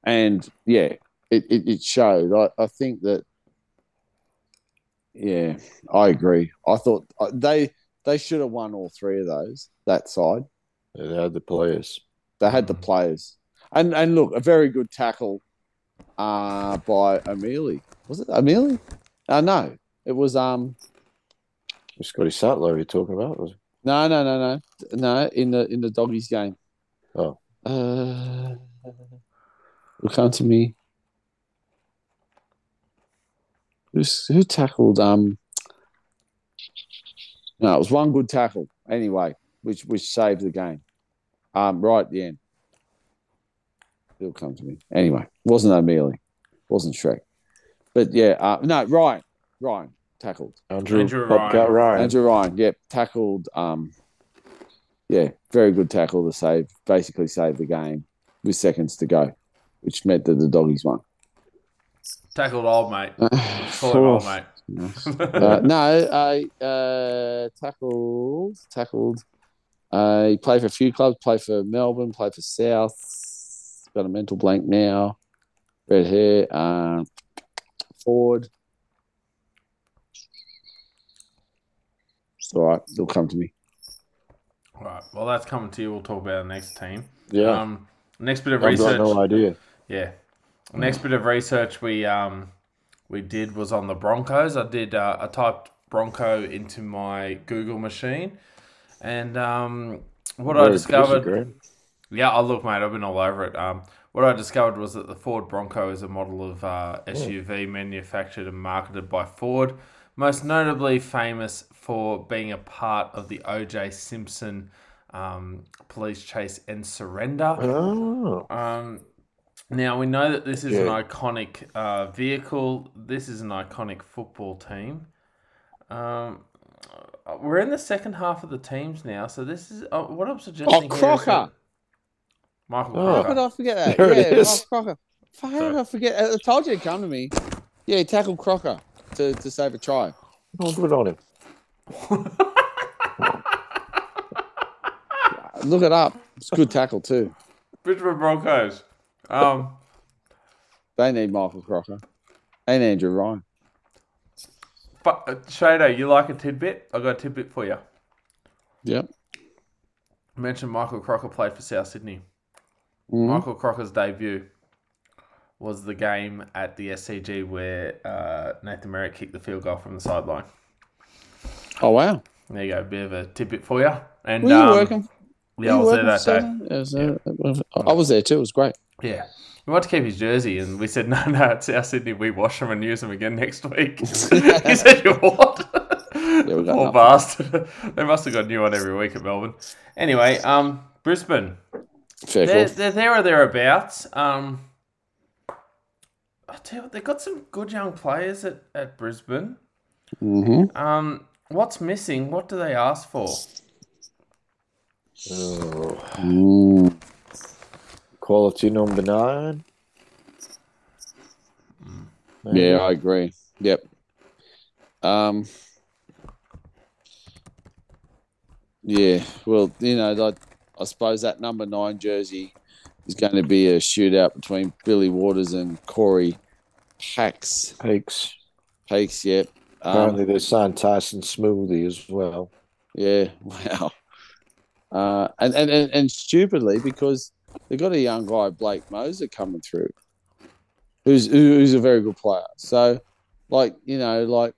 S2: and yeah, it it, it showed. I, I think that. Yeah, I agree. I thought uh, they they should have won all three of those. That side
S3: They had the players.
S2: they had the players, and and look, a very good tackle, uh, by Amelie. Was it Amelie? Uh, no, it was um.
S3: Scotty Sattler you're talking about? Was
S2: No, no, no, no, no. In the in the doggies game.
S3: Oh.
S2: Uh, will come to me. who's, who tackled? Um, no, it was one good tackle anyway, which which saved the game. Um, right at the end. It'll come to me anyway. Wasn't O'Meley, wasn't Shrek, but yeah, uh, no, Ryan, Ryan tackled.
S3: Andrew,
S1: Andrew
S3: Bobcat Ryan.
S2: Andrew Ryan, yep, tackled. Um, yeah, very good tackle to save, basically save the game with seconds to go, which meant that the doggies won.
S1: Tackled old mate. [sighs] Call it old mate.
S2: uh, no, I uh, tackled, tackled. Uh, he played for a few clubs. Played for Melbourne. Played for South. Got a mental blank now. Red hair. Uh, forward. It's all right. It'll come to me.
S1: All right. Well, that's coming to you. We'll talk about the next team.
S3: Yeah,
S1: Um, next bit of
S3: I've got
S1: research.
S3: no idea.
S1: Yeah. Next bit of research we um we did was on the Broncos. I did uh, I typed Bronco into my Google machine, and um what I discovered. Yeah, oh look, mate, I've been all over it. Um, what I discovered was that the Ford Bronco is a model of uh, SUV manufactured and marketed by Ford, most notably famous for being a part of the O.J. Simpson um, police chase and surrender.
S3: Oh,
S1: Um, now we know that this is an iconic uh, vehicle. This is an iconic football team. Um, we're in the second half of the teams now, so this is uh, what I'm suggesting.
S2: Oh,
S1: here is
S2: Crocker.
S1: that- Michael
S3: Oh.
S2: How
S1: Crocker.
S2: could I forget that?
S3: There
S2: yeah,
S3: is.
S2: oh, Crocker. How
S1: Sorry.
S2: did I forget? I told you to come to me. Yeah, he tackled Crocker to, to save a try.
S3: oh, good on him. [laughs]
S2: Look it up. It's a good tackle too.
S1: Brisbane Broncos. Um,
S2: They need Michael Crocker and Andrew Ryan.
S1: but uh, Shado, you like a tidbit? I got a tidbit for you.
S2: Yep.
S1: I mentioned Michael Crocker played for South Sydney.
S2: Mhm.
S1: Michael Crocker's debut was the game at the SCG where uh, Nathan Merritt kicked the field goal from the sideline.
S2: Oh wow.
S1: There you go, a bit of a tidbit for you. And
S2: Were you
S1: um,
S2: working?
S1: Yeah, I was there that day.
S2: Saturday? It was, uh, I was there too. It was great.
S1: Yeah. We wanted to keep his jersey, and we said, [laughs] no, no, it's our Sydney. We wash them and use them again next week. [laughs] he [laughs] said, you what?
S2: we
S1: Poor bastard. they must have got a new one every week at Melbourne. Anyway, um, Brisbane.
S2: Fair
S1: They're, they're there or thereabouts. Um, I tell you what, they've got some good young players at, at Brisbane.
S2: Mm-hmm.
S1: Um, what's missing? What do they ask for?
S3: Oh,
S2: Mm.
S3: quality number nine. Maybe.
S2: Yeah, I agree. Yep. Um. Yeah, well, you know, like, I suppose that number nine jersey is going to be a shootout between Billy Walters and Corey Pax.
S3: Pakes.
S2: Pakes, yep.
S3: Apparently,
S2: Um,
S3: they signed Tyson Smoothy as well.
S2: yeah, wow. Uh, and, and, and, and stupidly, because they've got a young guy, Blake Mozer, coming through, who's who's a very good player. So, like, you know, like,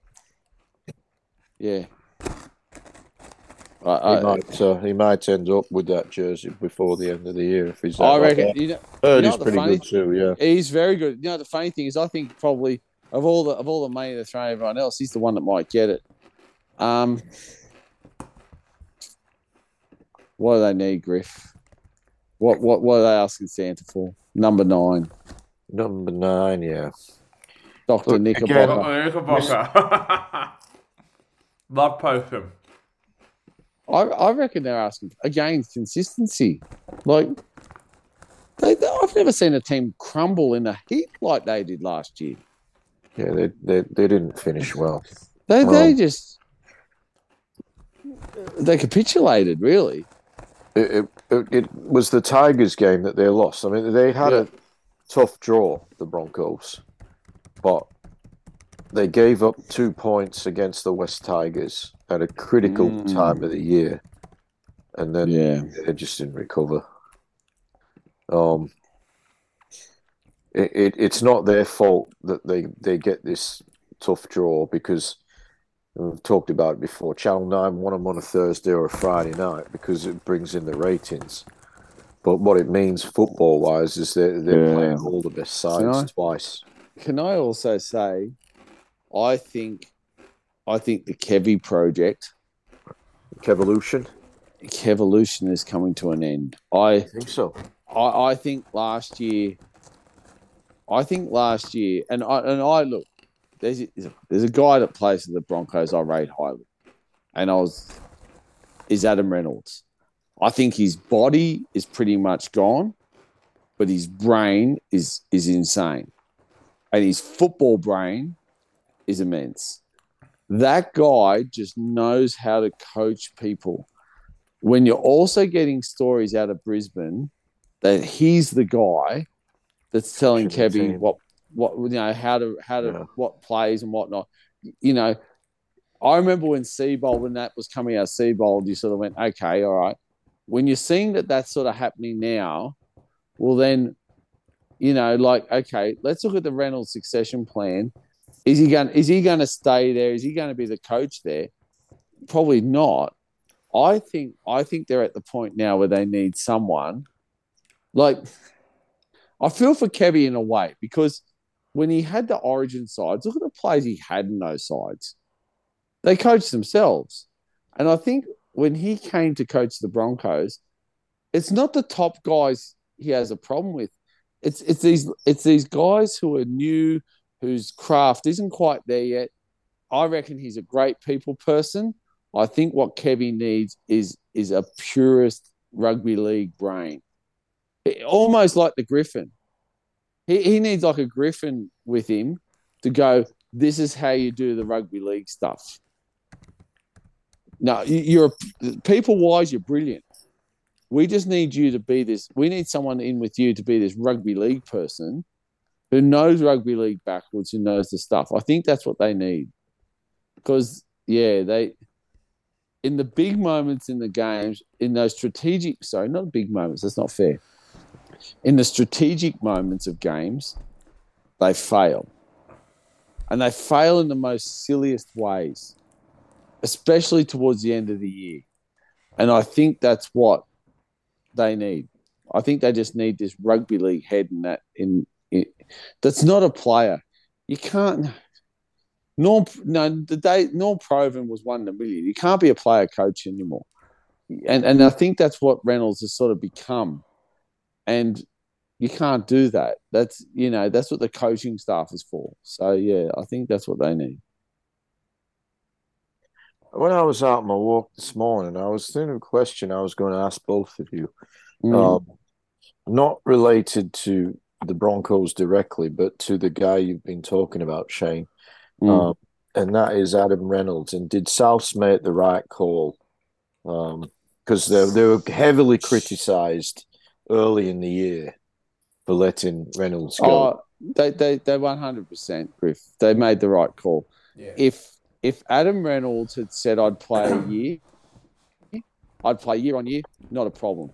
S2: yeah. I,
S3: He
S2: I,
S3: might, uh, he might end up with that jersey before the end of the year if he's. that
S2: I
S3: like
S2: reckon
S3: that.
S2: you know,
S3: Heard
S2: you know
S3: he's pretty
S2: funny-
S3: good too. Yeah.
S2: he's very good. You know, the funny thing is, I think probably of all the of all the money they're throwing everyone else, he's the one that might get it. Um, what do they need, Griff? What what what are they asking Santa for? Number nine,
S3: Number nine, yeah.
S2: Doctor
S3: Look,
S2: Knickerbocker.
S3: again-
S1: Knickerbocker. [laughs] Love poker.
S2: I, I reckon they're asking again consistency. Like they, they- I've never seen a team crumble in a heap like they did last year.
S3: Yeah, they, they, they didn't finish well.
S2: They
S3: Well-
S2: they just they capitulated really.
S3: It, it, it, was the Tigers game that they lost. I mean, they had
S2: Yeah.
S3: a tough draw, the Broncos, but they gave up two points against the West Tigers at a critical
S2: Mm.
S3: time of the year, and then
S2: Yeah.
S3: they just didn't recover. Um, it, it it's not their fault that they, they get this tough draw because we've talked about it before. Channel Nine want them on a Thursday or a Friday night because it brings in the ratings. But what it means football wise is they're, they're
S2: Yeah.
S3: playing all the best
S2: You know?
S3: sides twice.
S2: Can I also say I think, I think the Kevy project,
S3: Kevolution.
S2: Kevolution is coming to an end. I,
S3: I think so.
S2: I, I think last year, I think last year, and I and I look, there's a, there's a guy that plays for the Broncos I rate highly, and I was is Adam Reynolds. I think his body is pretty much gone, but his brain is is insane, and his football brain is immense. That guy just knows how to coach people. When you're also getting stories out of Brisbane that he's the guy that's telling Kevy what what you know how to how to
S3: Yeah.
S2: what plays and whatnot. You know, I remember when Seibold when that was coming out Seibold, you sort of went, okay, all right. When you're seeing that that's sort of happening now, well then, you know, like okay, let's look at the Reynolds succession plan. Is he going? Is he going to stay there? Is he going to be the coach there? Probably not. I think I think they're at the point now where they need someone like I feel for Kevy in a way because when he had the origin sides, look at the players he had in those sides. They coached themselves. And I think when he came to coach the Broncos, it's not the top guys he has a problem with. It's it's these it's these guys who are new, whose craft isn't quite there yet. I reckon he's a great people person. I think what Kevy needs is is a purist rugby league brain. It- almost like the Griffin. He, he needs like a Griffin with him to go, this is how you do the rugby league stuff. No, you- you're people wise, you're brilliant. We just need you to be this. We need someone in with you to be this rugby league person who knows rugby league backwards, who knows the stuff. I think that's what they need. Because, yeah, they, in the big moments in the games, in those strategic, sorry, not big moments, that's not fair. In the strategic moments of games, they fail. And they fail in the most silliest ways, especially towards the end of the year. And I think that's what they need. I think they just need this rugby league head in that in, that's not a player. You can't Norm no the day Norm Provan was one in a million. You can't be a player coach anymore. And and I think that's what Reynolds has sort of become. And you can't do that. That's you know, that's what the coaching staff is for. So yeah, I think that's what they need.
S3: When I was out on my walk this morning, I was thinking of a question I was going to ask both of you.
S2: Mm.
S3: Um, not related to the Broncos directly, but to the guy you've been talking about, Shane.
S2: Mm.
S3: Um, and that is Adam Reynolds. And did Souths make the right call? Because they, they were heavily criticised early in the year for letting Reynolds go.
S2: Oh, they they they one hundred percent, Griff. They made the right call.
S1: Yeah.
S2: If if Adam Reynolds had said I'd play a year, I'd play year on year, not a problem.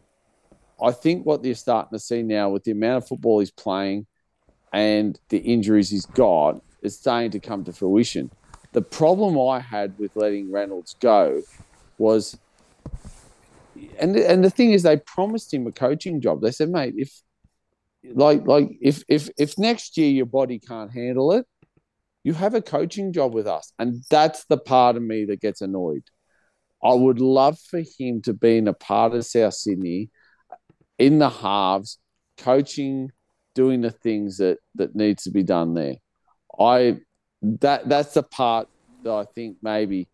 S2: I think what they're starting to see now with the amount of football he's playing and the injuries he's got is starting to come to fruition. The problem I had with letting Reynolds go was and and the thing is they promised him a coaching job. They said, mate, if like like if if if next year your body can't handle it, you have a coaching job with us. And that's the part of me that gets annoyed. I would love for him to be in a part of South Sydney in the halves, coaching, doing the things that that needs to be done there. I that that's the part that I think maybe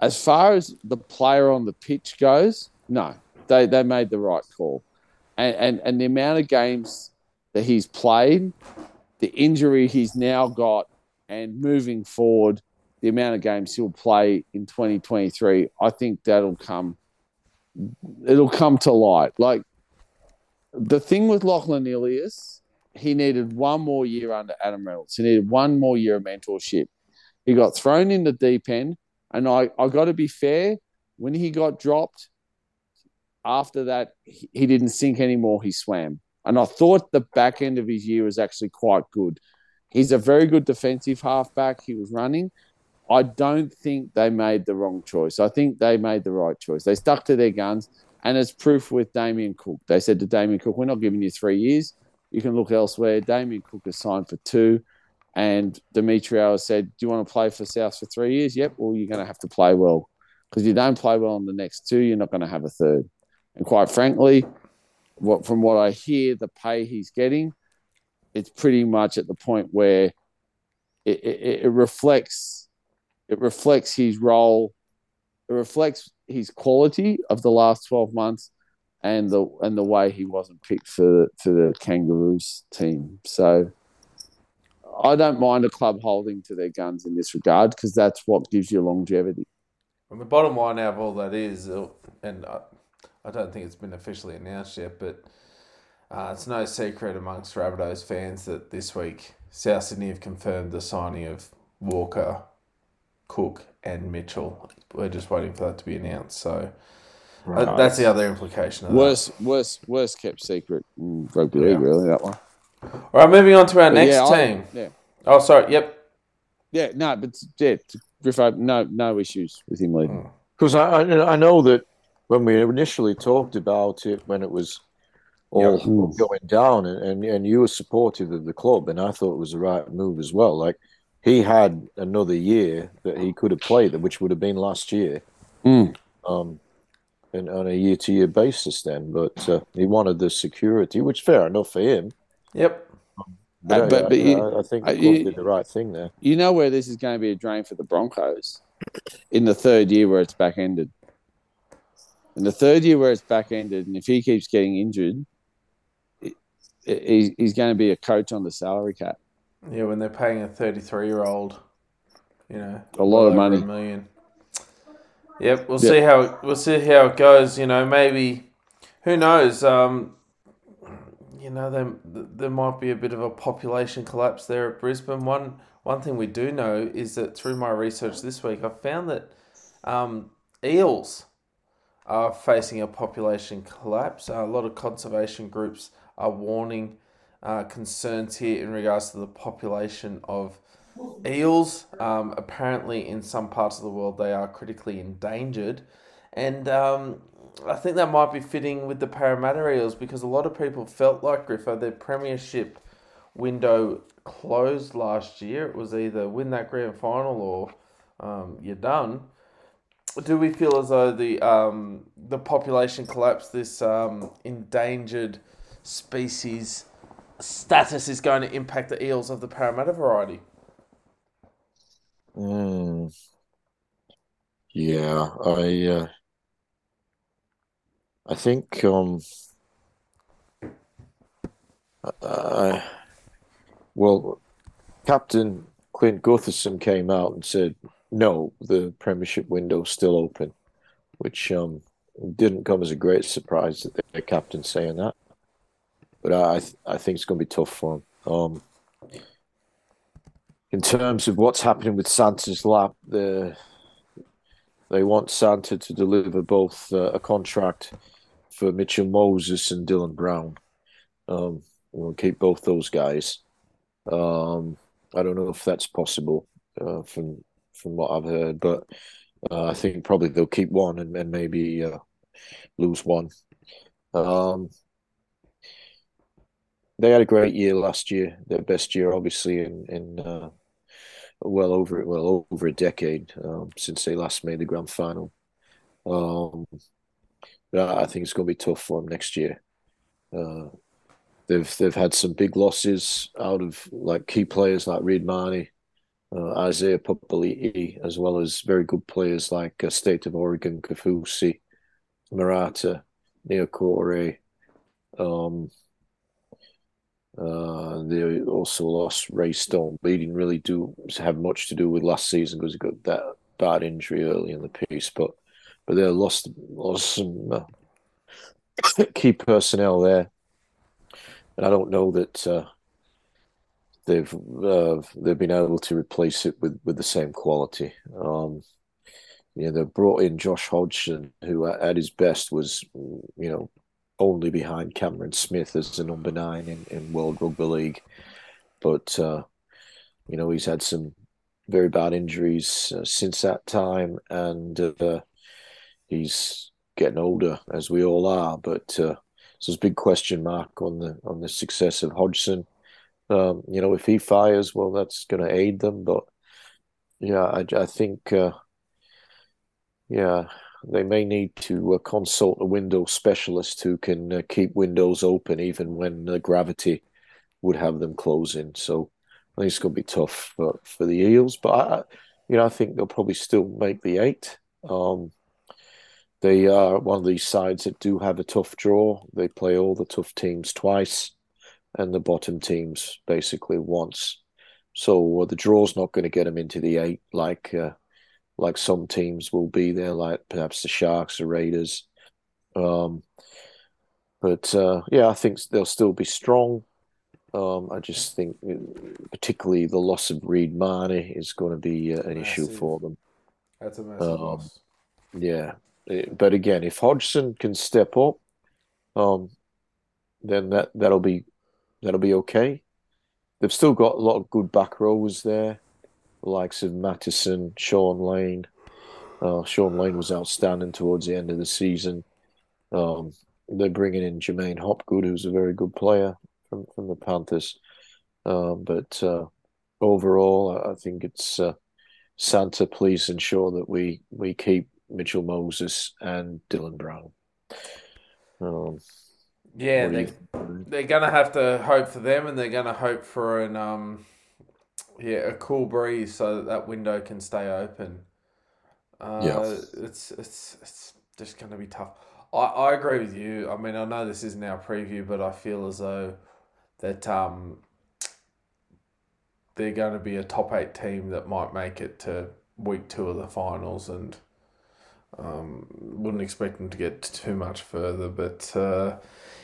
S2: as far as the player on the pitch goes, no, they, they made the right call. And, and and the amount of games that he's played, the injury he's now got, and moving forward, the amount of games he'll play in 2023, I think that'll come it'll come to light. Like the thing with Lachlan Ilias, he needed one more year under Adam Reynolds. He needed one more year of mentorship. He got thrown in the deep end, and I, I got to be fair. When he got dropped, after that, he, he didn't sink anymore. He swam, and I thought the back end of his year was actually quite good. He's a very good defensive halfback. He was running. I don't think they made the wrong choice. I think they made the right choice. They stuck to their guns, and it's proof with Damien Cook. They said to Damien Cook, "We're not giving you three years. You can look elsewhere." Damien Cook has signed for two, And Demetriou said, "Do you want to play for South for three years?" Yep. Well, you're going to have to play well because if you don't play well in the next two, you're not going to have a third. And quite frankly, what from what I hear, the pay he's getting, it's pretty much at the point where it, it, it reflects it reflects his role, it reflects his quality of the last twelve months, and the and the way he wasn't picked for for the Kangaroos team. So I don't mind a club holding to their guns in this regard because that's what gives you longevity.
S1: And the bottom line out of all that is, uh, and I, I don't think it's been officially announced yet, but uh, it's no secret amongst Rabbitohs fans that this week South Sydney have confirmed the signing of Walker, Cook, and Mitchell. We're just waiting for that to be announced. So uh, that's the other implication of
S2: Worst, worst, worst kept secret in rugby league,
S1: Yeah.
S2: really. That one.
S1: All right, moving on to our
S2: But
S1: next
S2: yeah, I-
S1: team.
S2: yeah,
S1: Oh, sorry. Yep.
S2: yeah, no, but yeah, to Griffo, no, no issues with him leaving.
S3: Because I, I I know that when we initially talked about it, when it was all
S2: Yeah.
S3: going down, and, and and you were supportive of the club, and I thought it was the right move as well. Like he had another year that he could have played, which would have been last year,
S2: Mm.
S3: um, and on a year to year basis. Then, but uh, he wanted the security, which fair enough for him.
S1: Yep.
S3: But,
S2: Uh, but-
S3: I,
S2: you-
S3: I, I think
S2: uh,
S3: the
S2: you-
S3: did the right thing there.
S2: You know where this is going to be a drain for the Broncos in the third year where it's back ended. In the third year where it's back ended, and if he keeps getting injured, he's- he's going to be a coach on the salary cap.
S1: Yeah, when they're paying a 33 year old, you know,
S2: A lot of money.
S1: A million. Yep, we'll
S2: Yeah.
S1: see how it, we'll see how it goes. You know, maybe who knows? Um, you know, there there might be a bit of a population collapse there at Brisbane. One one thing we do know is that through my research this week, I found that um, eels are facing a population collapse. a lot of conservation groups are warning uh, concerns here in regards to the population of eels. Um, apparently, in some parts of the world, they are critically endangered, and um, I think that might be fitting with the Parramatta Eels because a lot of people felt like Griffo their premiership window closed last year. It was either win that grand final or um, you're done. Do we feel as though the um, the population collapse, this um, endangered species status, is going to impact the eels of the Parramatta variety?
S3: Mm. Yeah, I uh, I think um I well Captain Clint Gutherson came out and said no, the premiership window's still open, which um didn't come as a great surprise that the captain saying that. But I I th- I think it's going to be tough for him. Um in terms of what's happening with Santa's lap, the they want Santa to deliver both uh, a contract for Mitchell Moses and Dylan Brown. Um, we'll keep both those guys. Um, I don't know if that's possible uh, from from what I've heard, but uh, I think probably they'll keep one and, and maybe uh, lose one. Um, they had a great year last year, their best year, obviously, in in uh, well over well over a decade um, since they last made the grand final. Um, I think it's going to be tough for them next year. Uh, they've they've had some big losses out of like key players like Reed Mahoney, uh, Isaiah Papali'i, as well as very good players like uh, State of Oregon, Kaufusi, Marata, Niukore. Um, uh, they also lost Ray Stone, he didn't really do have much to do with last season because he got that bad injury early in the piece. But but they lost lost some uh, [coughs] key personnel there, and I don't know that uh, they've uh, they've been able to replace it with, with the same quality. Um, you know, they brought in Josh Hodgson, who at his best was you know only behind Cameron Smith as the number nine in, in World Rugby League. But, uh, you know, he's had some very bad injuries uh, since that time, and uh, he's getting older, as we all are. But uh, so there's a big question mark on the on the success of Hodgson. Um, you know, if he fires, well, that's going to aid them. But yeah, I, I think, uh, yeah, they may need to uh, consult a window specialist who can uh, keep windows open even when gravity would have them closing. So I think it's going to be tough for, for the Eels. But I, you know, I think they'll probably still make the eight. Um, they are one of these sides that do have a tough draw. They play all the tough teams twice, and the bottom teams basically once. So uh, the draw's not going to get them into the eight like uh, like some teams will be there, like perhaps the Sharks, the Raiders. Um, but uh, yeah, I think they'll still be strong. Um, I just think, uh, particularly the loss of Reed Mahoney is going to be uh, an massive. issue for them.
S1: That's a massive um, loss.
S3: Yeah, uh, but again, if Hodgson can step up, um, then that that'll be that'll be okay. They've still got a lot of good back rows there, the likes of Matterson, Shaun Lane. Uh, Shaun Lane was outstanding towards the end of the season. Um, they're bringing in J'maine Hopgood, who's a very good player from, from the Panthers. Um, but uh, overall, I think it's uh, Santa. Please ensure that we we keep Mitchell Moses and Dylan Brown. Um,
S1: yeah, they, they're gonna have to hope for them, and they're gonna hope for an um, yeah, a cool breeze so that that window can stay open. Uh, yeah, it's it's it's just gonna be tough. I, I agree with you. I mean, I know this isn't our preview, but I feel as though that um, they're going to be a top eight team that might make it to week two of the finals, and um, wouldn't expect them to get too much further. But uh,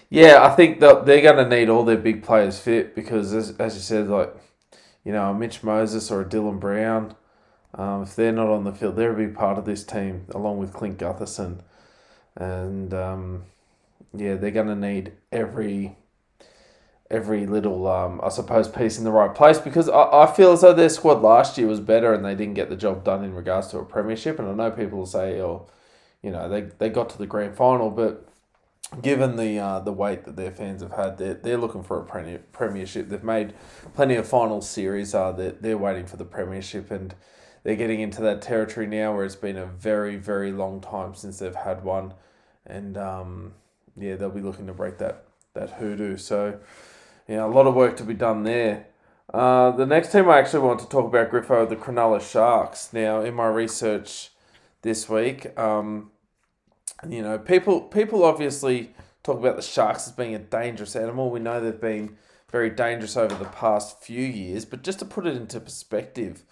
S1: yeah, I think that they're going to need all their big players fit because, as, as you said, like you know, a Mitch Moses or a Dylan Brown. Um, if they're not on the field, they're a big part of this team, along with Clint Gutherson. And um, yeah, they're going to need every every little, um, I suppose, piece in the right place because I, I feel as though their squad last year was better and they didn't get the job done in regards to a premiership. And I know people will say, oh, you know, they, they got to the grand final, but given the uh, the weight that their fans have had, they're, they're looking for a premiership. They've made plenty of final series. Uh, they're, they're waiting for the premiership and they're getting into that territory now where it's been a very, very long time since they've had one. And um, yeah, they'll be looking to break that, that hoodoo. So, yeah, a lot of work to be done there. Uh, the next team I actually want to talk about, Griffo, the Cronulla Sharks. Now, in my research this week, um, you know, people people obviously talk about the Sharks as being a dangerous animal. We know they've been very dangerous over the past few years, but just to put it into perspective,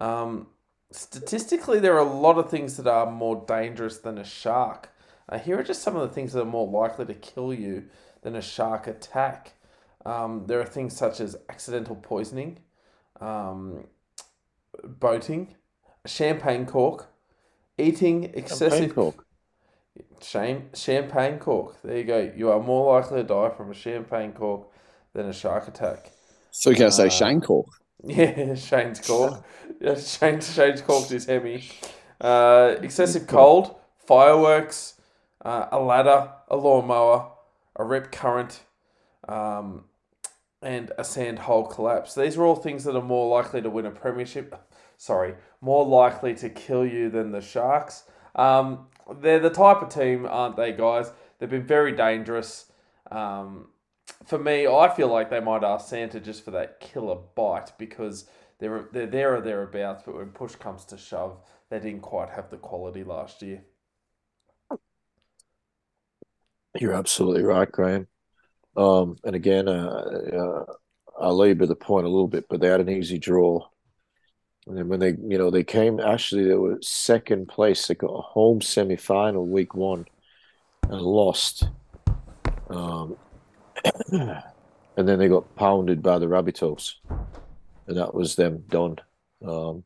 S1: um, statistically, there are a lot of things that are more dangerous than a shark. Uh, here are just some of the things that are more likely to kill you than a shark attack. Um, there are things such as accidental poisoning, um, boating, champagne cork, eating excessive.
S3: cork.
S1: Shame, champagne cork. There you go. You are more likely to die from a champagne cork than a shark attack.
S2: So you can uh, say Shane cork. [laughs]
S1: Yeah, Shane's cork. yeah, Shane, Shane's corked his hemi. Uh, excessive cold, fireworks, uh, a ladder, a lawnmower, a rip current, um, and a sand hole collapse. These are all things that are more likely to win a premiership. Sorry, more likely to kill you than the Sharks. Um, they're the type of team, aren't they, guys? They've been very dangerous. Um, for me, I feel like they might ask Santa just for that killer bite because they're they're there or thereabouts. But when push comes to shove, they didn't quite have the quality last year.
S3: You're absolutely right, Graham. Um, and again, uh, uh, I'll leave labor the point a little bit, but they had an easy draw. And when they, you know, they came, actually, they were second place. They got a home semi final week one and lost. Um, [clears throat] and then they got pounded by the Rabbitohs. And that was them done. Um,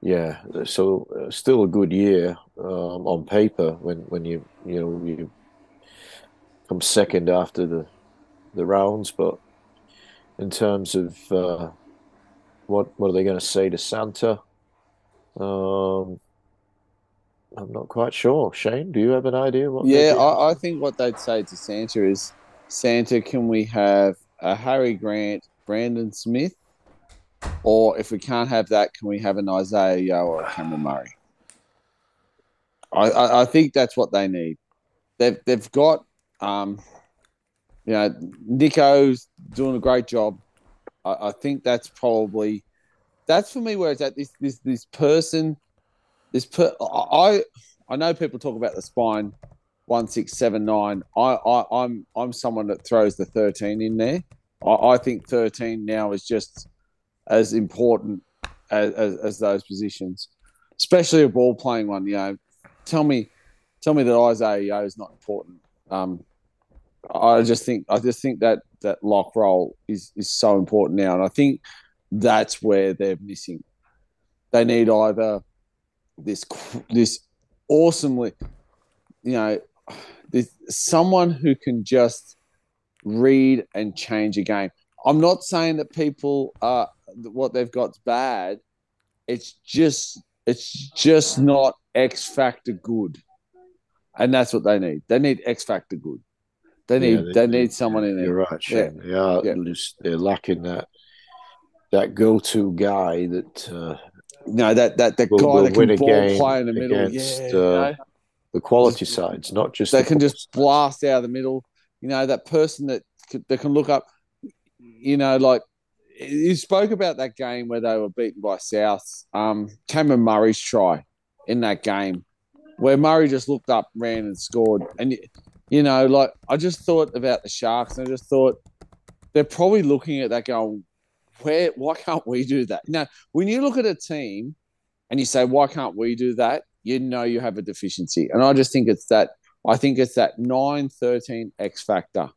S3: yeah, so uh, still a good year um, on paper when, when you, you know, you come second after the the rounds, but in terms of uh, what what are they going to say to Santa? Um, I'm not quite sure. Shane, do you have an idea?
S2: What yeah, I, I think what they'd say to Santa is, Santa, can we have a Harry Grant, Brandon Smith, or if we can't have that, can we have an Isaah Yeo or a Cameron Murray? I, I, I think that's what they need. They've they've got um, you know, Nicho's doing a great job. I, I think that's probably that's for me where it's at. This this this person, this per I I know people talk about the spine one six seven nine. I, I I'm I'm someone that throws the thirteen in there. I, I think thirteen now is just as important as, as, as those positions, especially a ball playing one. You know, tell me tell me that Isaah Yeo is not important. Um, I just think I just think that that lock role is is so important now, and I think that's where they're missing. They need either this this awesomely, you know, this someone who can just read and change a game. I'm not saying that people are what they've got's bad. It's just it's just not X factor good, and that's what they need. They need X factor good. They need yeah, they, they, need someone in there.
S3: You're right, Shane. Yeah, yeah. Just, they're lacking that that go-to guy that. Uh,
S2: no, that that that will, guy will that can ball play in the middle. Against, yeah, uh, you know?
S3: the quality sides, not just
S2: they the can just blast out of the middle. You know, that person that that can look up. You know, like you spoke about that game where they were beaten by South. Um, Cameron Murray's try in that game, where Murray just looked up, ran, and scored. And you know, like I just thought about the Sharks, and I just thought they're probably looking at that going, where? Why can't we do that? Now, when you look at a team and you say, why can't we do that? You know you have a deficiency, and I just think it's that. I think it's that 9 13 X factor.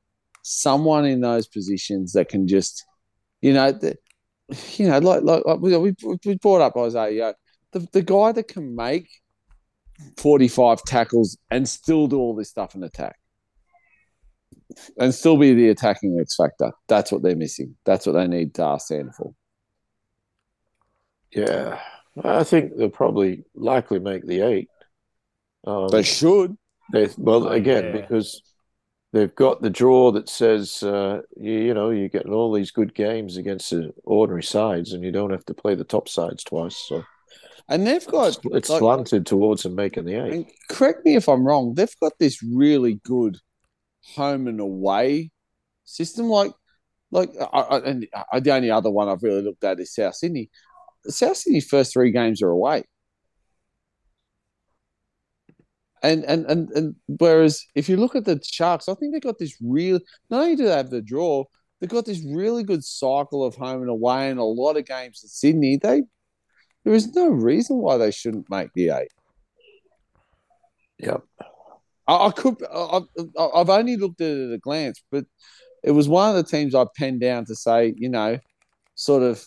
S2: Someone in those positions that can just, you know, the, you know, like like, like we, we brought up Isaah, the, the guy that can make 45 tackles and still do all this stuff in attack and still be the attacking X factor. That's what they're missing. That's what they need to stand for.
S3: Yeah, I think they'll probably likely make the eight.
S2: Um, they should.
S3: They, well, oh, again, yeah. because they've got the draw that says uh, you, you know you're getting all these good games against the ordinary sides, and you don't have to play the top sides twice. So
S2: and they've got
S3: it's like, slanted towards them making the eight.
S2: correct me if I'm wrong. They've got this really good home and away system. Like, like, I, I, and I, the only other one I've really looked at is South Sydney. South Sydney's first three games are away. And, and and and whereas if you look at the Sharks, I think they got this real. Not only do they have the draw, they've got this really good cycle of home and away, and a lot of games in Sydney. They there is no reason why they shouldn't make the eight.
S3: Yep.
S2: I, I could. I, I've only looked at it at a glance, but it was one of the teams I penned down to say, you know, sort of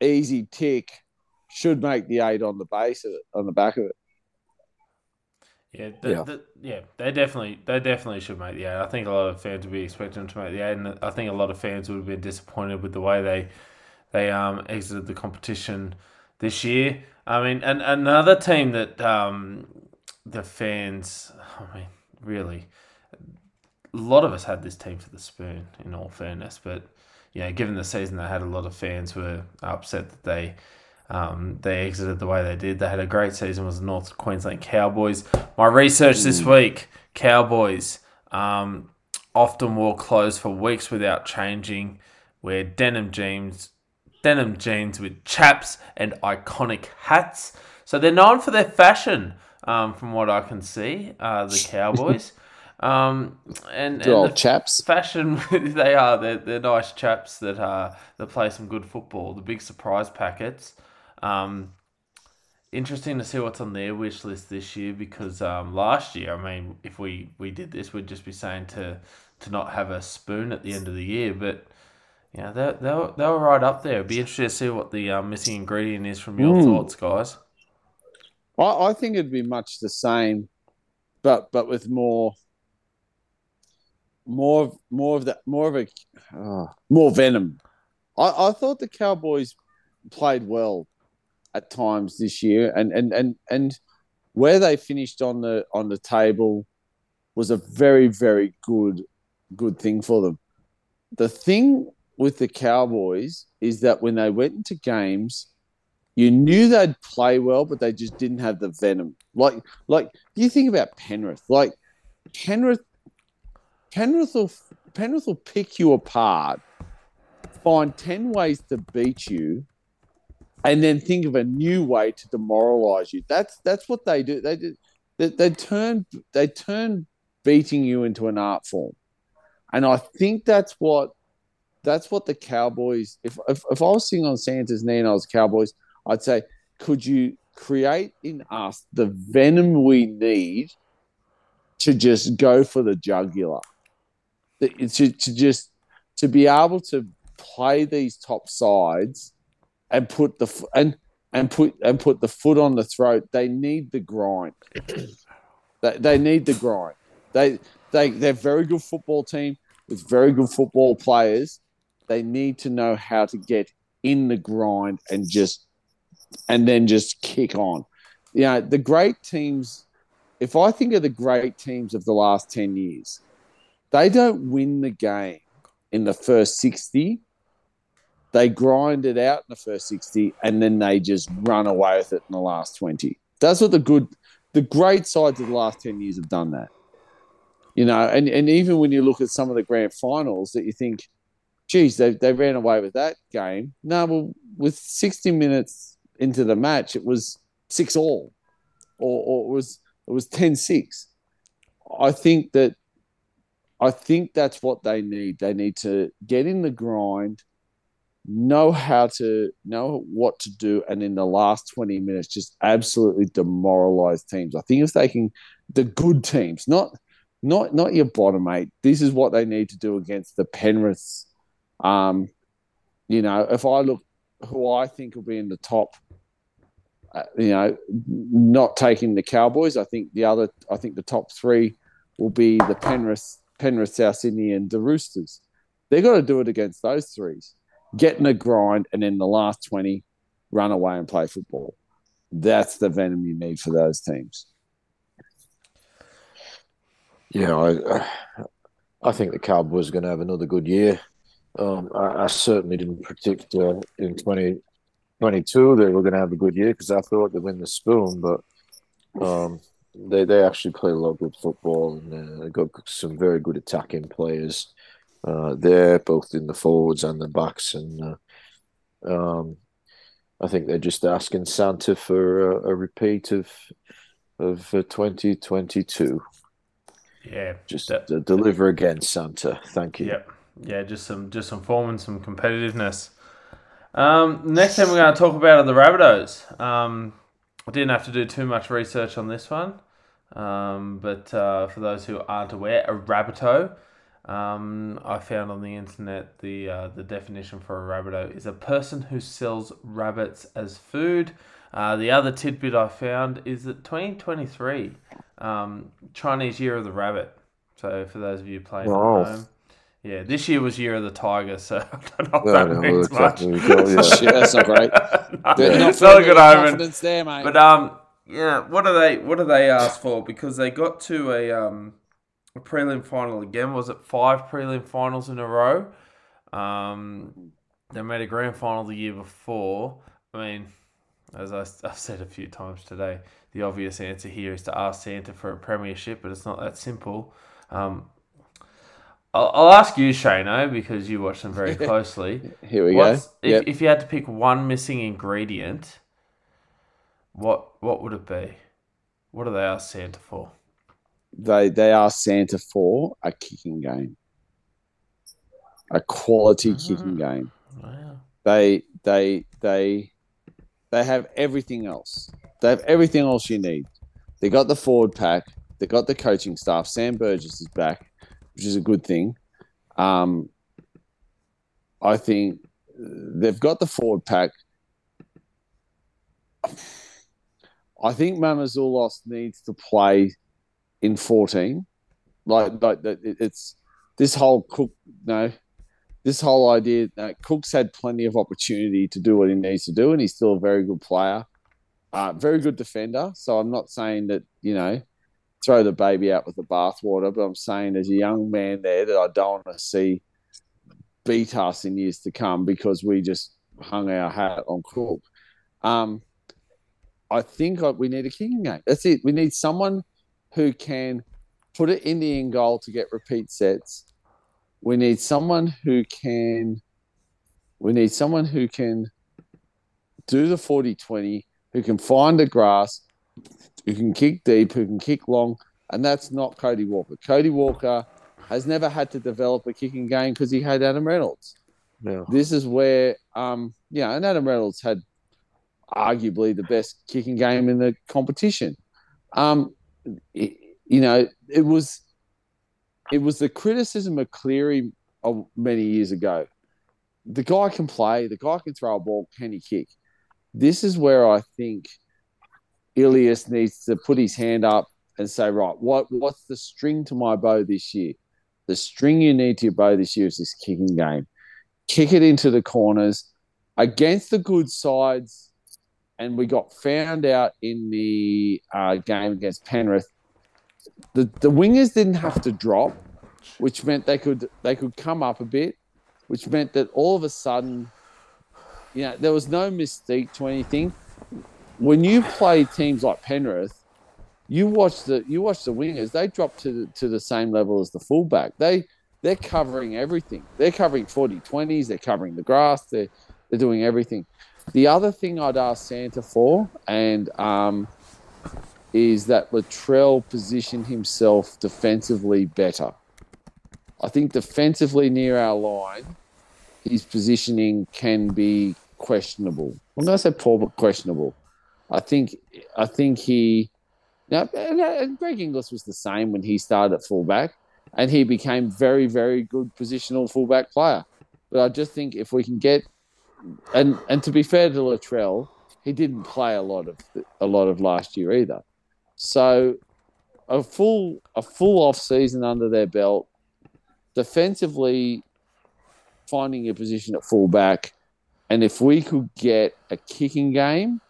S2: easy tick should make the eight on the base of it, on the back of it.
S1: Yeah, the, yeah. The, yeah, they definitely they definitely should make the eight. I think a lot of fans would be expecting them to make the eight, and I think a lot of fans would have been disappointed with the way they they um exited the competition this year. I mean, and another team that um, the fans, I mean, really, a lot of us had this team for the spoon, in all fairness. But, know, given the season they had, a lot of fans were upset that they. Um, they exited the way they did. They had a great season. Was the North Queensland Cowboys. My research this week: Cowboys um, often wore clothes for weeks without changing. Wear denim jeans, denim jeans with chaps and iconic hats. So they're known for their fashion, um, from what I can see. Uh, the [laughs] Cowboys. Um, and, and
S2: old chaps.
S1: Fashion, [laughs] they are. They're, they're nice chaps that uh, that play some good football. The big surprise packets. Um, interesting to see what's on their wish list this year because um, last year, I mean, if we, we did this, we'd just be saying to to not have a spoon at the end of the year. But yeah, they they were, they were right up there. It'd be interesting to see what the uh, missing ingredient is from your mm. thoughts, guys.
S2: I, I think it'd be much the same, but but with more more more of that more of a uh, more venom. I, I thought the Cowboys played well at times this year, and and and and where they finished on the on the table was a very very good good thing for them the thing with the Cowboys is that when they went into games, you knew they'd play well, but they just didn't have the venom. Like, like you think about Penrith. Like Penrith, Penrith will Penrith will pick you apart, find ten ways to beat you, and then think of a new way to demoralize you. That's that's what they do. They. They, they turn they turn beating you into an art form, and I think that's what that's what the Cowboys. If if, if I was sitting on Santa's knee and I was Cowboys, I'd say, could you create in us the venom we need to just go for the jugular? To, to just to be able to play these top sides and put the and and put and put the foot on the throat. They need the grind. [clears throat] they, they need the grind. They they they're very good football team with very good football players. They need to know how to get in the grind and just and then just kick on. You know, the great teams, if I think of the great teams of the last 10 years, they don't win the game in the first 60. They grind it out in the first 60 and then they just run away with it in the last 20. That's what the good, the great sides of the last 10 years have done that. You know, and, and even when you look at some of the grand finals that you think, geez, they, they ran away with that game. No, well, with 60 minutes into the match, it was six all, or, or it was it was 10-6. I think that I think that's what they need. They need to get in the grind, know how to know what to do, and in the last 20 minutes, just absolutely demoralize teams. I think if they can the good teams, not not not your bottom eight, this is what they need to do against the Penriths. Um, you know, if I look who I think will be in the top uh, you know, not taking the Cowboys. I think the other, I think the top three will be the Penrith, Penrith, South Sydney, and the Roosters. They've got to do it against those threes. Get in a grind, and then the last twenty, run away and play football. That's the venom you need for those teams.
S3: Yeah, I, I think the Cowboys are going to have another good year. Um, I, I, certainly didn't predict uh, in 20, 22 they were going to have a good year because I thought they'd win the spoon, but um, they they actually play a lot of good football and uh, they got some very good attacking players uh, there, both in the forwards and the backs, and uh, um, I think they're just asking Santa for a, a repeat of of 2022.
S1: Yeah,
S3: just that, deliver again, Santa. Thank you.
S1: Yep. Yeah, just some just some form and some competitiveness. Um, next thing we're going to talk about are the Rabbitohs. Um, I didn't have to do too much research on this one, um, but uh, for those who aren't aware, a Rabbitoh, um, I found on the internet the uh, the definition for a Rabbitoh is a person who sells rabbits as food. Uh, the other tidbit I found is that 2023, um, Chinese Year of the Rabbit. So for those of you playing wow. at home, yeah, this year was year of the tiger, so [laughs] I don't know if that no, means much. [laughs]
S2: yeah. that's not great. [laughs] no,
S1: it's not a good omen. There, mate. But um, yeah, what do they what do they ask for? Because they got to a um a prelim final again. Was it five prelim finals in a row? Um, they made a grand final the year before. I mean, as I, have said a few times today, the obvious answer here is to ask Santa for a premiership, but it's not that simple. Um, I'll, I'll ask you, Shano, because you watch them very [laughs] closely.
S2: Here we What's,
S1: go. If, yep. if you had to pick one missing ingredient, what what would it be? What do they ask Santa for?
S2: They they ask Santa for a kicking game, a quality mm-hmm. kicking game. Wow. They they they they have everything else. They have everything else you need. They got the forward pack. They got the coaching staff. Sam Burgess is back which is a good thing. Um, I think they've got the forward pack. I think Mamouzelos needs to play in 14. Like, like it's this whole Cook, no, this whole idea that Cook's had plenty of opportunity to do what he needs to do, and he's still a very good player, uh, very good defender. So I'm not saying that you know throw the baby out with the bathwater, but I'm saying as a young man there that I don't want to see beat us in years to come because we just hung our hat on Cook. Um, I think we need a kicking game. That's it. We need someone who can put it in the end goal to get repeat sets. We need someone who can. We need someone who can do the 40 20, who can find the grass, who can kick deep, who can kick long. And that's not Cody Walker. Cody Walker has never had to develop a kicking game because he had Adam Reynolds.
S3: Yeah.
S2: This is where, um, yeah, and Adam Reynolds had arguably the best kicking game in the competition. Um, it, you know, it was it was the criticism of Cleary of many years ago. The guy can play. The guy can throw a ball. Can he kick? This is where I think Ilias needs to put his hand up and say, right, what what's the string to my bow this year? The string you need to your bow this year is this kicking game. Kick it into the corners against the good sides. And we got found out in the uh, game against Penrith. The the wingers didn't have to drop, which meant they could they could come up a bit, which meant that all of a sudden, you know, there was no mystique to anything. When you play teams like Penrith, you watch the you watch the wingers. They drop to the, to the same level as the fullback. They they're covering everything. They're covering 40 20s. They're covering the grass. They're they're doing everything. The other thing I'd ask Santa for, and um, is that Latrell position himself defensively better. I think defensively near our line, his positioning can be questionable. I'm going to say poor, but questionable. I think I think he now, uh, and Greg Inglis was the same when he started at fullback, and he became very, very good positional fullback player. But I just think if we can get, and and to be fair to Latrell, he didn't play a lot of a lot of last year either. So a full a full off season under their belt, defensively finding a position at fullback, and if we could get a kicking game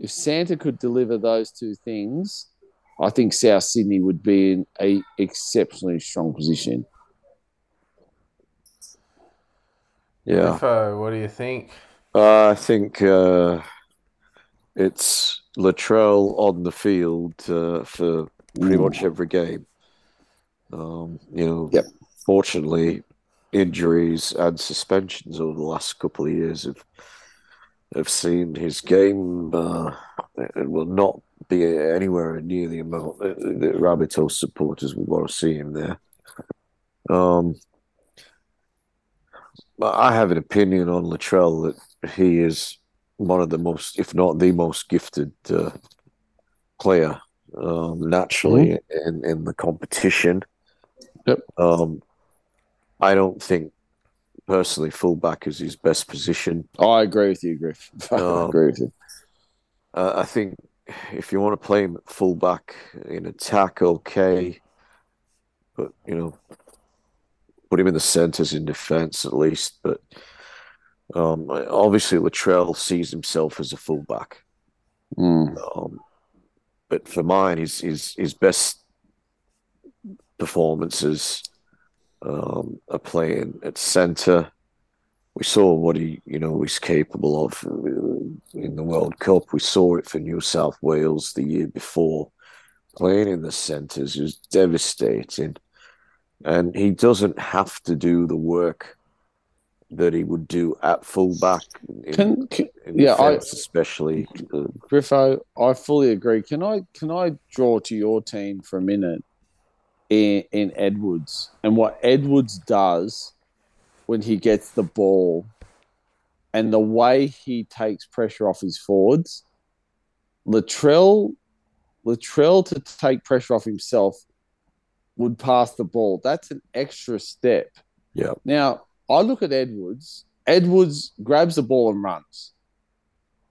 S2: if Santa could deliver those two things, I think South Sydney would be in a exceptionally strong position.
S3: Yeah.
S1: Info, what do you think?
S3: Uh, I think uh, it's Latrell on the field uh, for pretty much every game. Um, you know,
S2: Yep.
S3: fortunately, injuries and suspensions over the last couple of years have have seen his game uh, it will not be anywhere near the amount that, that Rabbitoh supporters would want to see him there. Um, but I have an opinion on Latrell that he is one of the most, if not the most gifted uh, player um, naturally in, in the competition.
S2: Yep.
S3: Um, I don't think personally fullback is his best position.
S2: I agree with you, Griff. [laughs] I
S3: Um,
S2: agree with you.
S3: Uh, I think if you want to play him at fullback in attack, okay, but you know, put him in the centres in defence at least. But um, obviously, Latrell sees himself as a fullback.
S2: Mm.
S3: Um, but for mine, his his his best performances um, are playing at centre. We saw what he, you know, was capable of uh, in the World Cup. We saw it for New South Wales the year before. Playing in the centres is devastating, and he doesn't have to do the work that he would do at fullback.
S2: Can, can
S3: in
S2: yeah, I-
S3: especially. Uh,
S2: Griffo, I fully agree. Can I can I draw to your team for a minute in, in Edwards and what Edwards does when he gets the ball and the way he takes pressure off his forwards. Latrell Latrell to take pressure off himself would pass the ball. That's an extra step.
S3: Yeah.
S2: Now I look at Edwards. Edwards grabs the ball and runs.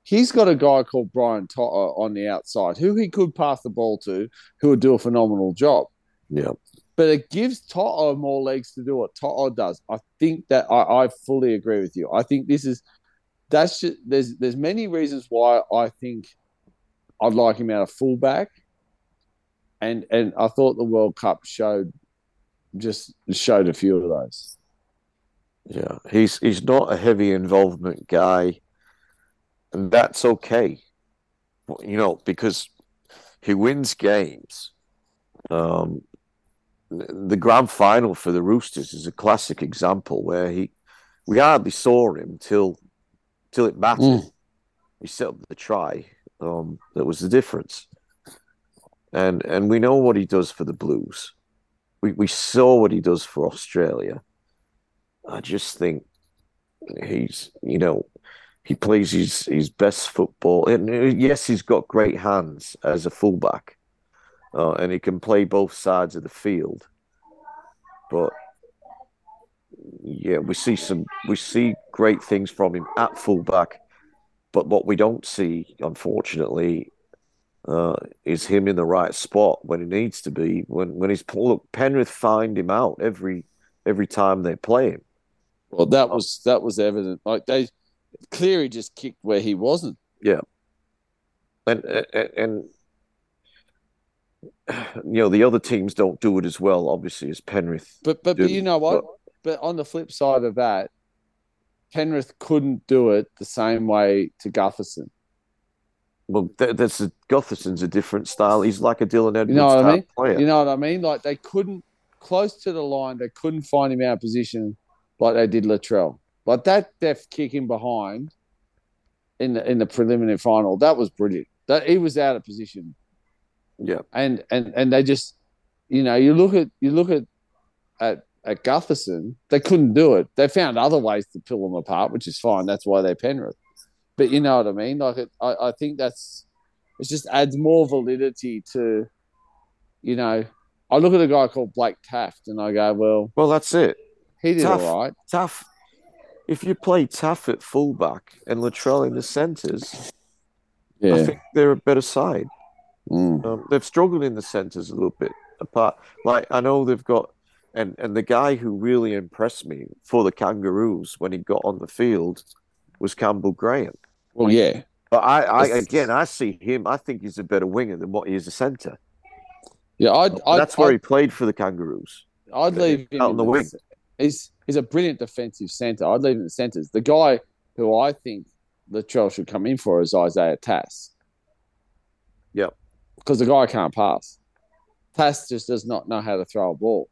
S2: He's got a guy called Brian To'o uh, on the outside who he could pass the ball to, who would do a phenomenal job.
S3: Yeah.
S2: But it gives To'o more legs to do what To'o does. I think that I, I fully agree with you. I think this is that's just, there's there's many reasons why I think I'd like him out of fullback, and and I thought the World Cup showed just showed a few of those.
S3: Yeah, he's he's not a heavy involvement guy, and that's okay. You know, because he wins games. Um, the grand final for the Roosters is a classic example where he we hardly saw him till till it mattered.
S2: Mm.
S3: He set up the try. Um, that was the difference. And and we know what he does for the Blues. We we saw what he does for Australia. I just think he's you know he plays his his best football. And uh, yes, he's got great hands as a fullback, uh, and he can play both sides of the field. But yeah, we see some we see great things from him at fullback. But what we don't see, unfortunately, uh, is him in the right spot when he needs to be. When when he's look, Penrith find him out every every time they play him.
S2: Well, that was that was evident. Like they clearly just kicked where he wasn't.
S3: Yeah, and and, and you know the other teams don't do it as well, obviously, as Penrith.
S2: But but,
S3: do.
S2: but you know what?
S3: But-
S2: But on the flip side of that, Penrith couldn't do it the same way to Gutherson.
S3: well, th- that's a, Gutherson's a different style. He's like a Dylan Edwards
S2: You know what I
S3: type
S2: mean?
S3: player.
S2: You know what I mean? Like they couldn't close to the line, they couldn't find him out of position like they did Latrell. Like that deft kick in behind in the in the preliminary final, that was brilliant. That he was out of position.
S3: Yeah,
S2: and and and they just you know you look at you look at at at Gutherson they couldn't do it they found other ways to pull them apart which is fine that's why they're Penrith but you know what I mean like it, I I think that's it just adds more validity to you know I look at a guy called Blake Taaffe and I go well
S3: well, that's it.
S2: he did
S3: Taft.
S2: all right
S3: Tough. if you play Taaffe at fullback and Latrell in the centres, I
S2: yeah
S3: think they're a better side.
S2: Mm.
S3: Um, they've struggled in the centres a little bit apart. Like I know they've got, and and the guy who really impressed me for the Kangaroos when he got on the field was Campbell Graham.
S2: well yeah
S3: But I, I again, I see him. I think he's a better winger than what he is a centre.
S2: yeah I'd, I'd
S3: That's where
S2: I'd,
S3: he played for the Kangaroos.
S2: I'd leave him
S3: out on the wing.
S2: He's he's a brilliant defensive centre. I'd leave him in the centres. The guy who I think the Latrell should come in for is Isaiah Tass.
S3: Yep.
S2: Because the guy can't pass. Tass just does not know how to throw a ball.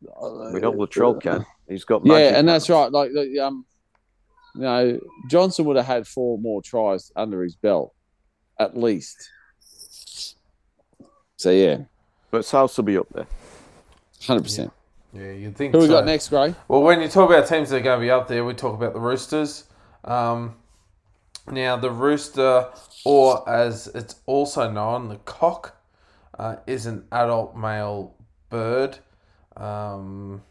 S3: We know Latrell can. He's got
S2: Yeah, and that's right. Like um, you know, Johnston would have had four more tries under his belt, at least. So yeah,
S3: But South will be up there.
S2: hundred percent.
S1: Yeah, you'd think
S2: Who we
S1: so.
S2: got next, Gray?
S1: Well, when you talk about teams that are going to be up there, we talk about the Roosters. Um, now, the rooster, or as it's also known, the cock, uh, is an adult male bird, um,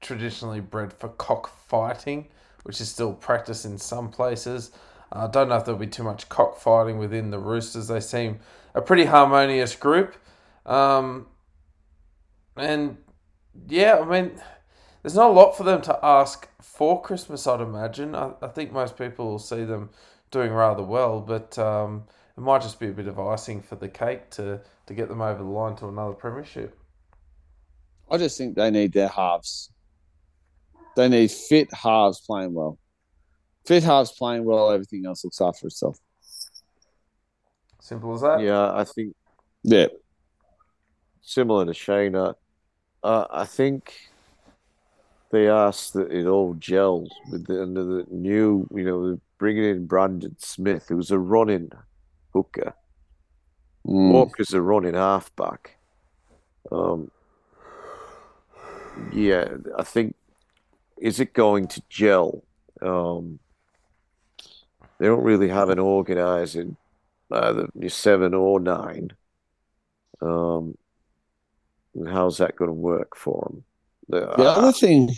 S1: traditionally bred for cockfighting, which is still practiced in some places. I don't know if there'll be too much cockfighting within the roosters. They seem a pretty harmonious group. Um, and yeah, I mean, there's not a lot for them to ask for Christmas, I'd imagine. I, I think most people will see them doing rather well, but um, it might just be a bit of icing for the cake to, to get them over the line to another premiership.
S2: I just think they need their halves. They need fit halves playing well. Fit halves playing well, everything else looks after itself.
S1: Simple as that.
S3: Yeah, I think
S2: Yeah.
S3: similar to Shayna. Uh, I think they asked that it all gels with the, under the new, you know, bringing in Brandon Smith, who's a running hooker.
S2: Mm.
S3: Walker's a running halfback. Um, yeah, I think is it going to gel? Um, they don't really have an organizing either seven or nine. Um, and how's that going to work for them?
S2: The other thing,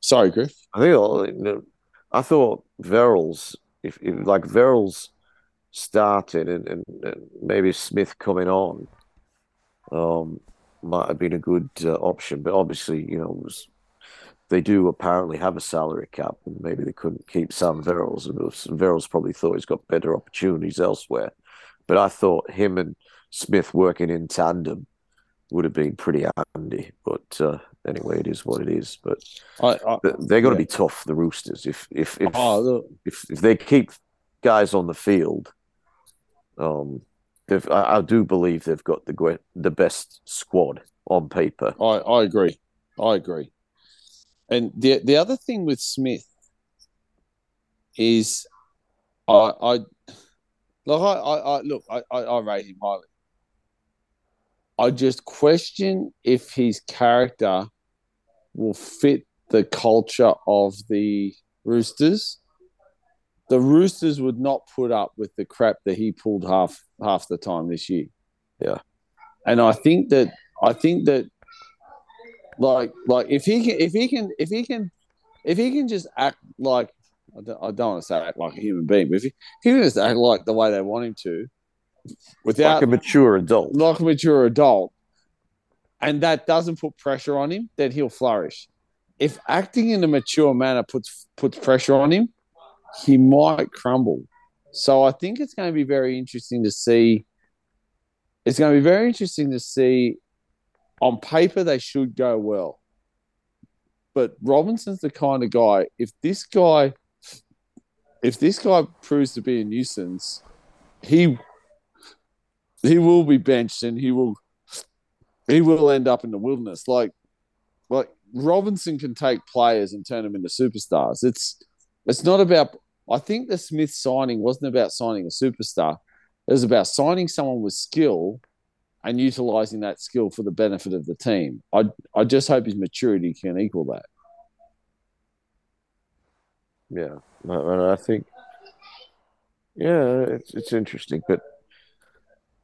S2: sorry, Griff.
S3: I think I thought Verrills, if, if like Verrills started and, and, and maybe Smith coming on, um, might have been a good uh, option. But obviously, you know, was, they do apparently have a salary cap, and maybe they couldn't keep Sam Verrills. And Verrills probably thought he's got better opportunities elsewhere. But I thought him and Smith working in tandem would have been pretty handy. But uh, anyway, it is what it is. But
S2: I, I,
S3: they're going to
S2: Yeah.
S3: be tough, the Roosters. If if if,
S2: oh,
S3: if if they keep guys on the field, um, they've I, I do believe they've got the the best squad on paper.
S2: I, I agree. I agree. And the the other thing with Smith is, I I like I I, I look I, I I rate him highly. I just question if his character will fit the culture of the Roosters. The Roosters would not put up with the crap that he pulled half half the time this year.
S3: Yeah.
S2: And I think that I think that like like if he can if he can if he can if he can just act like I don't, I don't want to say act like a human being, but if he, if he can just act like the way they want him to, without
S3: Like a mature adult.
S2: like a mature adult, and that doesn't put pressure on him, then he'll flourish. If acting in a mature manner puts puts pressure on him, he might crumble. So I think it's going to be very interesting to see. It's going to be very interesting to see. On paper, they should go well, but Robinson's the kind of guy. If this guy, if this guy proves to be a nuisance, he he will be benched and he will he will end up in the wilderness. Like like Robinson can take players and turn them into superstars. It's it's not about I think the Smith signing wasn't about signing a superstar. It was about signing someone with skill and utilizing that skill for the benefit of the team. I I just hope his maturity can equal that.
S3: Yeah, and I think, yeah, it's it's interesting, but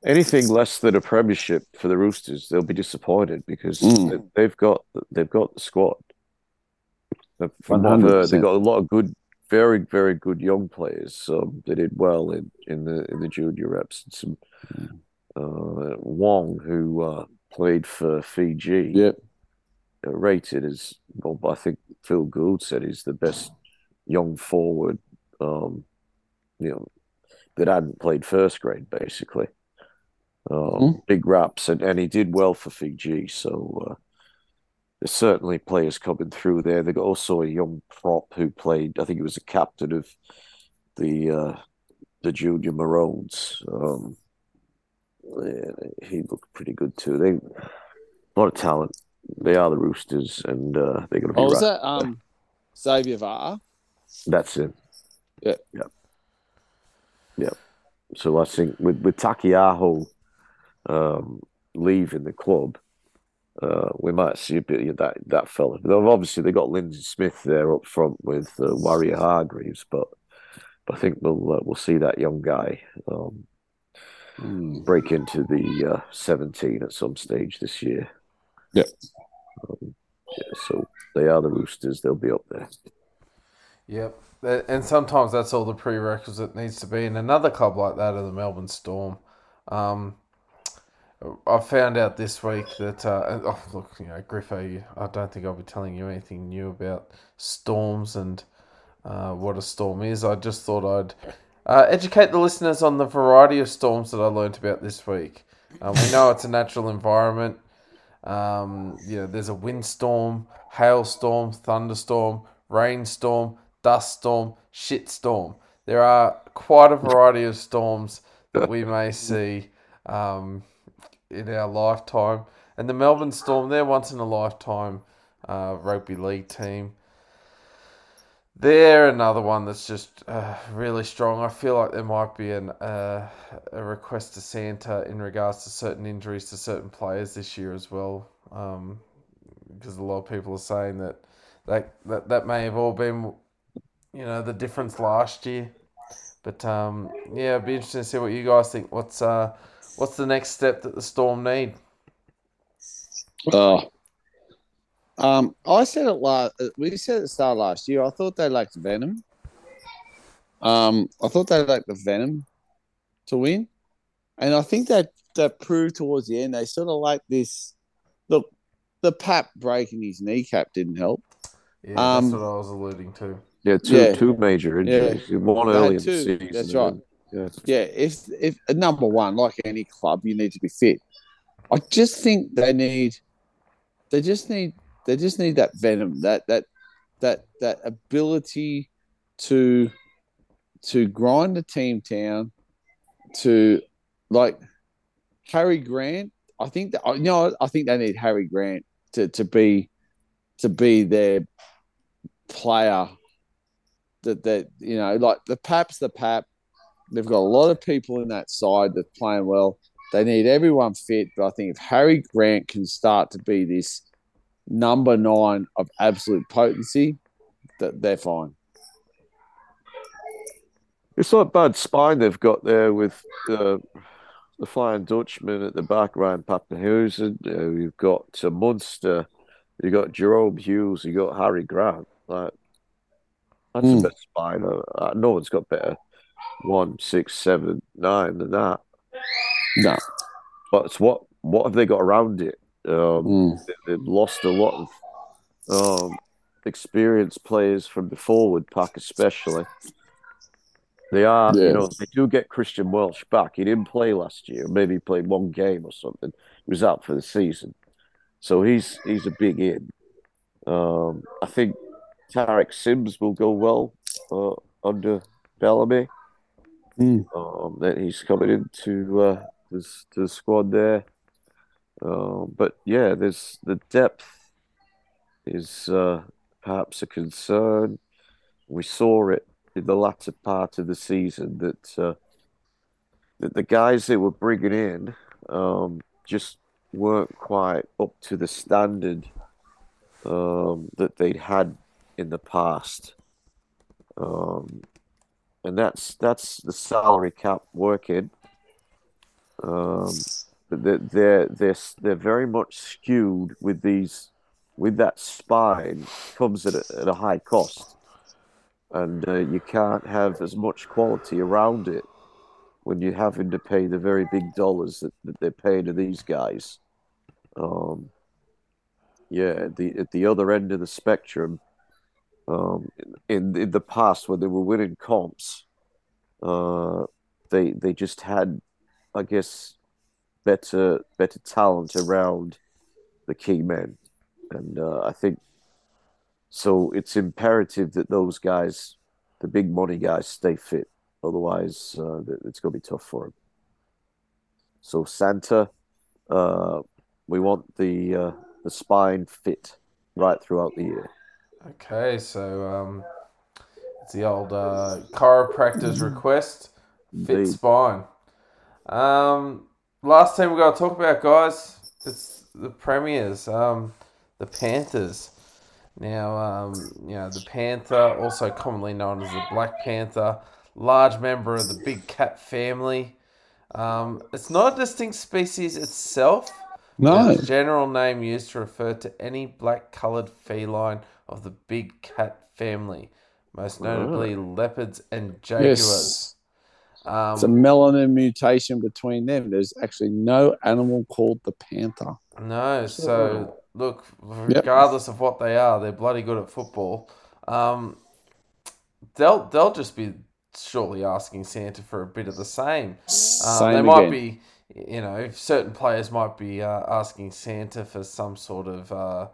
S3: anything less than a premiership for the Roosters, they'll be disappointed because
S2: Mm.
S3: they- they've got they've got the squad. They've, from what I've heard,
S2: 100%.
S3: they've got a lot of good, very very good young players. Um, they did well in, in the in the junior reps. And some uh, Wong, who uh, played for Fiji,
S2: Yep.
S3: uh, rated as well. I think Phil Gould said he's the best young forward, um, you know, that hadn't played first grade basically.
S2: Hmm.
S3: Big raps, and, and he did well for Fiji. So uh, there's certainly players coming through there. They got also a young prop who played. I think he was a captain of the uh, the junior Maroons. Um, yeah, he looked pretty good too. They a lot of talent. They are the Roosters, and uh, they're going to be
S2: Oh, was
S3: right.
S2: that um Xavier Var?
S3: That's it.
S2: Yeah.
S3: Yeah. Yeah. So I think with with Taukeiaho um, leaving the club, uh, we might see a bit of that that fella. Though obviously they got Lindsay Smith there up front with uh, Waerea-Hargreaves, but, but I think we'll uh, we'll see that young guy um,
S2: Hmm.
S3: break into the uh, 17 at some stage this year.
S2: Yeah.
S3: Um, yeah. So they are the Roosters. They'll be up there.
S1: Yep. And sometimes that's all the prerequisite needs to be. And another club like that are the Melbourne Storm. Um, I found out this week that, uh, oh, look, you know, Griffo, I don't think I'll be telling you anything new about storms and uh, what a storm is. I just thought I'd uh, educate the listeners on the variety of storms that I learnt about this week. Um, we know it's a natural environment. Um, you know, there's a windstorm, hailstorm, thunderstorm, rainstorm, dust storm, shit. There are quite a variety of storms that we may see um, in our lifetime. And the Melbourne Storm, they're once in a lifetime uh, rugby league team. They're another one that's just uh, really strong. I feel like there might be an uh, a request to Santa in regards to certain injuries to certain players this year as well, um, because a lot of people are saying that that, that that may have all been, you know, the difference last year. But um, yeah, it'd be interesting to see what you guys think. What's uh, what's the next step that the Storm need?
S2: Oh. Um, I said it last. We said at the start of last year. I thought they lacked Venom. Um, I thought they lacked the Venom to win, and I think that that proved towards the end. They sort of like this. Look, the Pap breaking his kneecap didn't help.
S1: Yeah,
S2: Um,
S1: that's what I was alluding to.
S3: Yeah, two
S2: Yeah.
S3: two major injuries. Yeah. One
S2: They had
S3: early in the season.
S2: that's right.
S3: Yeah.
S2: Yeah, if if number one, like any club, you need to be fit. I just think they need, they just need, they just need that venom, that that that that ability to to grind the team down, to like Harry Grant. I think that you know I think they need Harry Grant to to be to be their player. That that you know like the Pap's the Pap. They've got a lot of people in that side that's playing well. They need everyone fit, but I think if Harry Grant can start to be this number nine of absolute potency, that they're fine.
S3: It's not bad spine they've got there with uh, the Flying Dutchman at the back, Ryan Papenhuyzen. Uh, you've got uh, Munster. You've got Jahrome Hughes. You've got Harry Grant. Like, that's
S2: Mm.
S3: the best spine. Uh, uh, no one's got better one, six, seven, nine than that.
S2: No.
S3: But it's what what have they got around it? Um,
S2: Mm.
S3: they- they've lost a lot of um, experienced players from the forward pack, especially. They are,
S2: Yeah.
S3: you know, they do get Christian Welch back. He didn't play last year. Maybe he played one game or something. He was out for the season, so he's he's a big in. Um, I think Tariq Sims will go well uh, under Bellamy.
S2: Mm.
S3: Um, that he's coming into uh, this to the squad there. Um, but yeah, there's the depth is uh, perhaps a concern. We saw it in the latter part of the season that uh, that the guys they were bringing in um, just weren't quite up to the standard um, that they'd had in the past. Um, and that's that's the salary cap working. Um, they're, they're they're very much skewed with these with that spine comes at a, at a high cost, and uh, you can't have as much quality around it when you're having to pay the very big dollars that, that they're paying to these guys. Um, yeah, the at the other end of the spectrum, um, in in the past when they were winning comps, uh, they they just had, I guess, better better talent around the key men, and uh, I think so. It's imperative that those guys, the big money guys, stay fit. Otherwise, uh, it's going to be tough for them. So Santa, uh, we want the uh, the spine fit right throughout the year.
S1: Okay, so um, it's the old uh, chiropractor's request. Fit spine. Um, last team we got to talk about, guys. It's the premiers, um, the Panthers. Now, um, you know the Panther, also commonly known as the Black Panther, large member of the big cat family. Um, it's not a distinct species itself.
S2: No.
S1: It's a general name used to refer to any black-colored feline of the big cat family, most notably leopards and jaguars.
S2: Yes.
S1: Um,
S2: It's a melanin mutation between them. There's actually no animal called the panther.
S1: No, so look, regardless of what they are, they're bloody good at football. Um, they'll they'll just be shortly asking Santa for a bit of the same. Um,
S2: Same
S1: they might
S2: again.
S1: be, you know, certain players might be uh, asking Santa for some sort of, uh,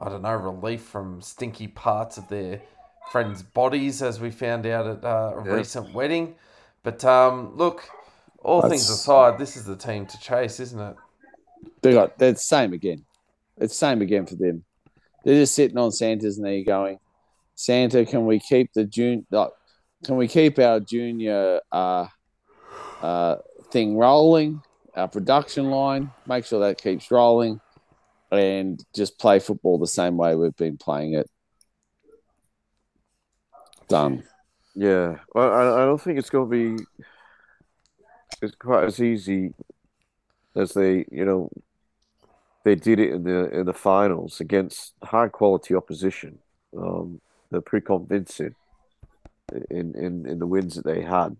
S1: I don't know, relief from stinky parts of their friends' bodies, as we found out at uh, a
S3: Yeah.
S1: recent wedding. But um, look, all things aside, this is the team to chase, isn't it?
S2: They got they're the same again. It's same again for them. They're just sitting on Santa's knee going, Santa, can we keep the June like, can we keep our junior uh, uh, thing rolling, our production line, make sure that keeps rolling, and just play football the same way we've been playing it. Done.
S3: Yeah, well, I, I don't think it's going to be it's quite as easy as they, you know, they did it in the in the finals against high quality opposition. Um, they're pretty convincing in, in in the wins that they had.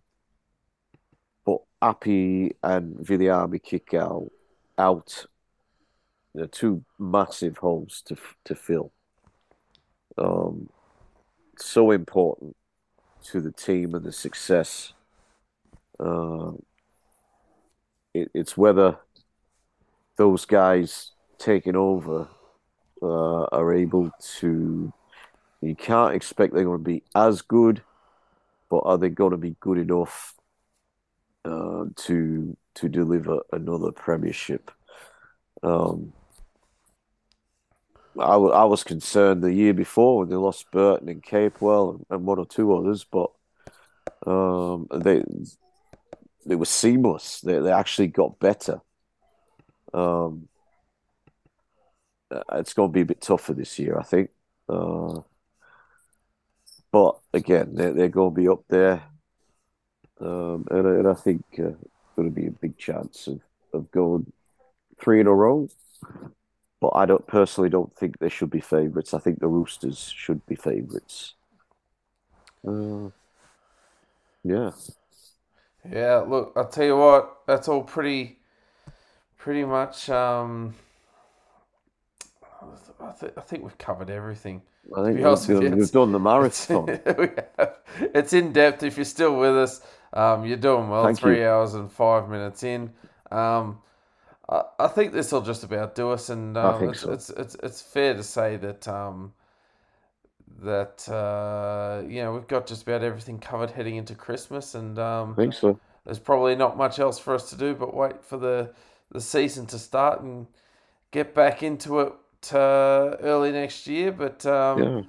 S3: But Api and Viliame Kikau out. They're two massive holes to to fill. Um, so important to the team and the success. Uh, it, it's whether those guys taking over uh, are able to. You can't expect they're going to be as good, but are they going to be good enough uh, to to deliver another premiership? Um, I, w- I was concerned the year before when they lost Burton and Capewell and, and one or two others, but um, they they were seamless. They they actually got better. Um, uh, it's going to be a bit tougher this year, I think. Uh, but again, they're, they're going to be up there, um, and, and I think uh, going to be a big chance of, of going three in a row. But I don't personally don't think they should be favourites. I think the Roosters should be favourites. Uh, yeah.
S1: Yeah, look, I'll tell you what, that's all pretty, pretty much. Um, I, th- I think we've covered everything.
S3: I think we've, we've done the [laughs] marathon.
S1: we [laughs] have- it's in depth. If you're still with us, um, you're doing well.
S3: Thank
S1: Three
S3: you.
S1: hours and five minutes in. Um, I, I think this will just about do us, and um,
S3: think
S1: it's,
S3: so.
S1: it's it's it's fair to say that um, that uh, you know we've got just about everything covered heading into Christmas, and um,
S3: I think so.
S1: there's probably not much else for us to do but wait for the the season to start and get back into it uh, early next year. But um,
S3: Yeah.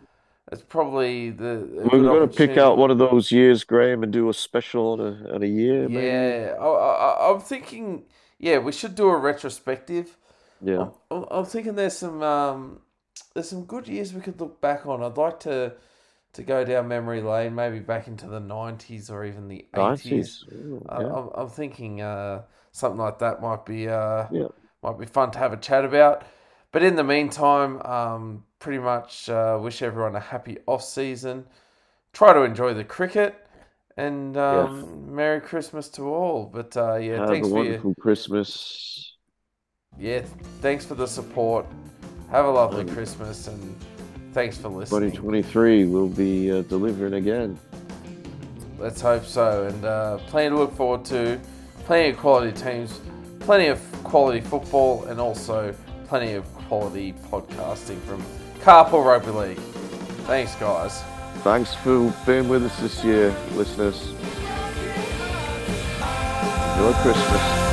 S1: it's probably the
S3: We're going to pick out one of those years, Graham, and do a special on a, on a year. maybe?
S1: Yeah, I, I, I'm thinking. Yeah, we should do a retrospective.
S3: Yeah.
S1: I'm, I'm thinking there's some um, there's some good years we could look back on. I'd like to to go down memory lane, maybe back into the '90s or even the '80s.
S3: 90s. Ooh,
S1: I,
S3: yeah.
S1: I'm, I'm thinking uh, something like that might be uh,
S3: Yeah.
S1: might be fun to have a chat about. But in the meantime, um, pretty much uh, wish everyone a happy off season. Try to enjoy the cricket, and um, Merry Christmas to all. But uh, yeah,
S3: Have
S1: thanks
S3: a
S1: for your,
S3: wonderful Christmas.
S1: yeah, thanks for the support. Have a lovely
S3: Um,
S1: Christmas, and thanks for listening.
S3: 2023 will be uh, delivering again.
S1: Let's hope so. And uh, plenty to look forward to. Plenty of quality teams, plenty of quality football, and also plenty of quality podcasting from Carpool Rugby League. Thanks, guys.
S3: Thanks for being with us this year, listeners. Enjoy Christmas.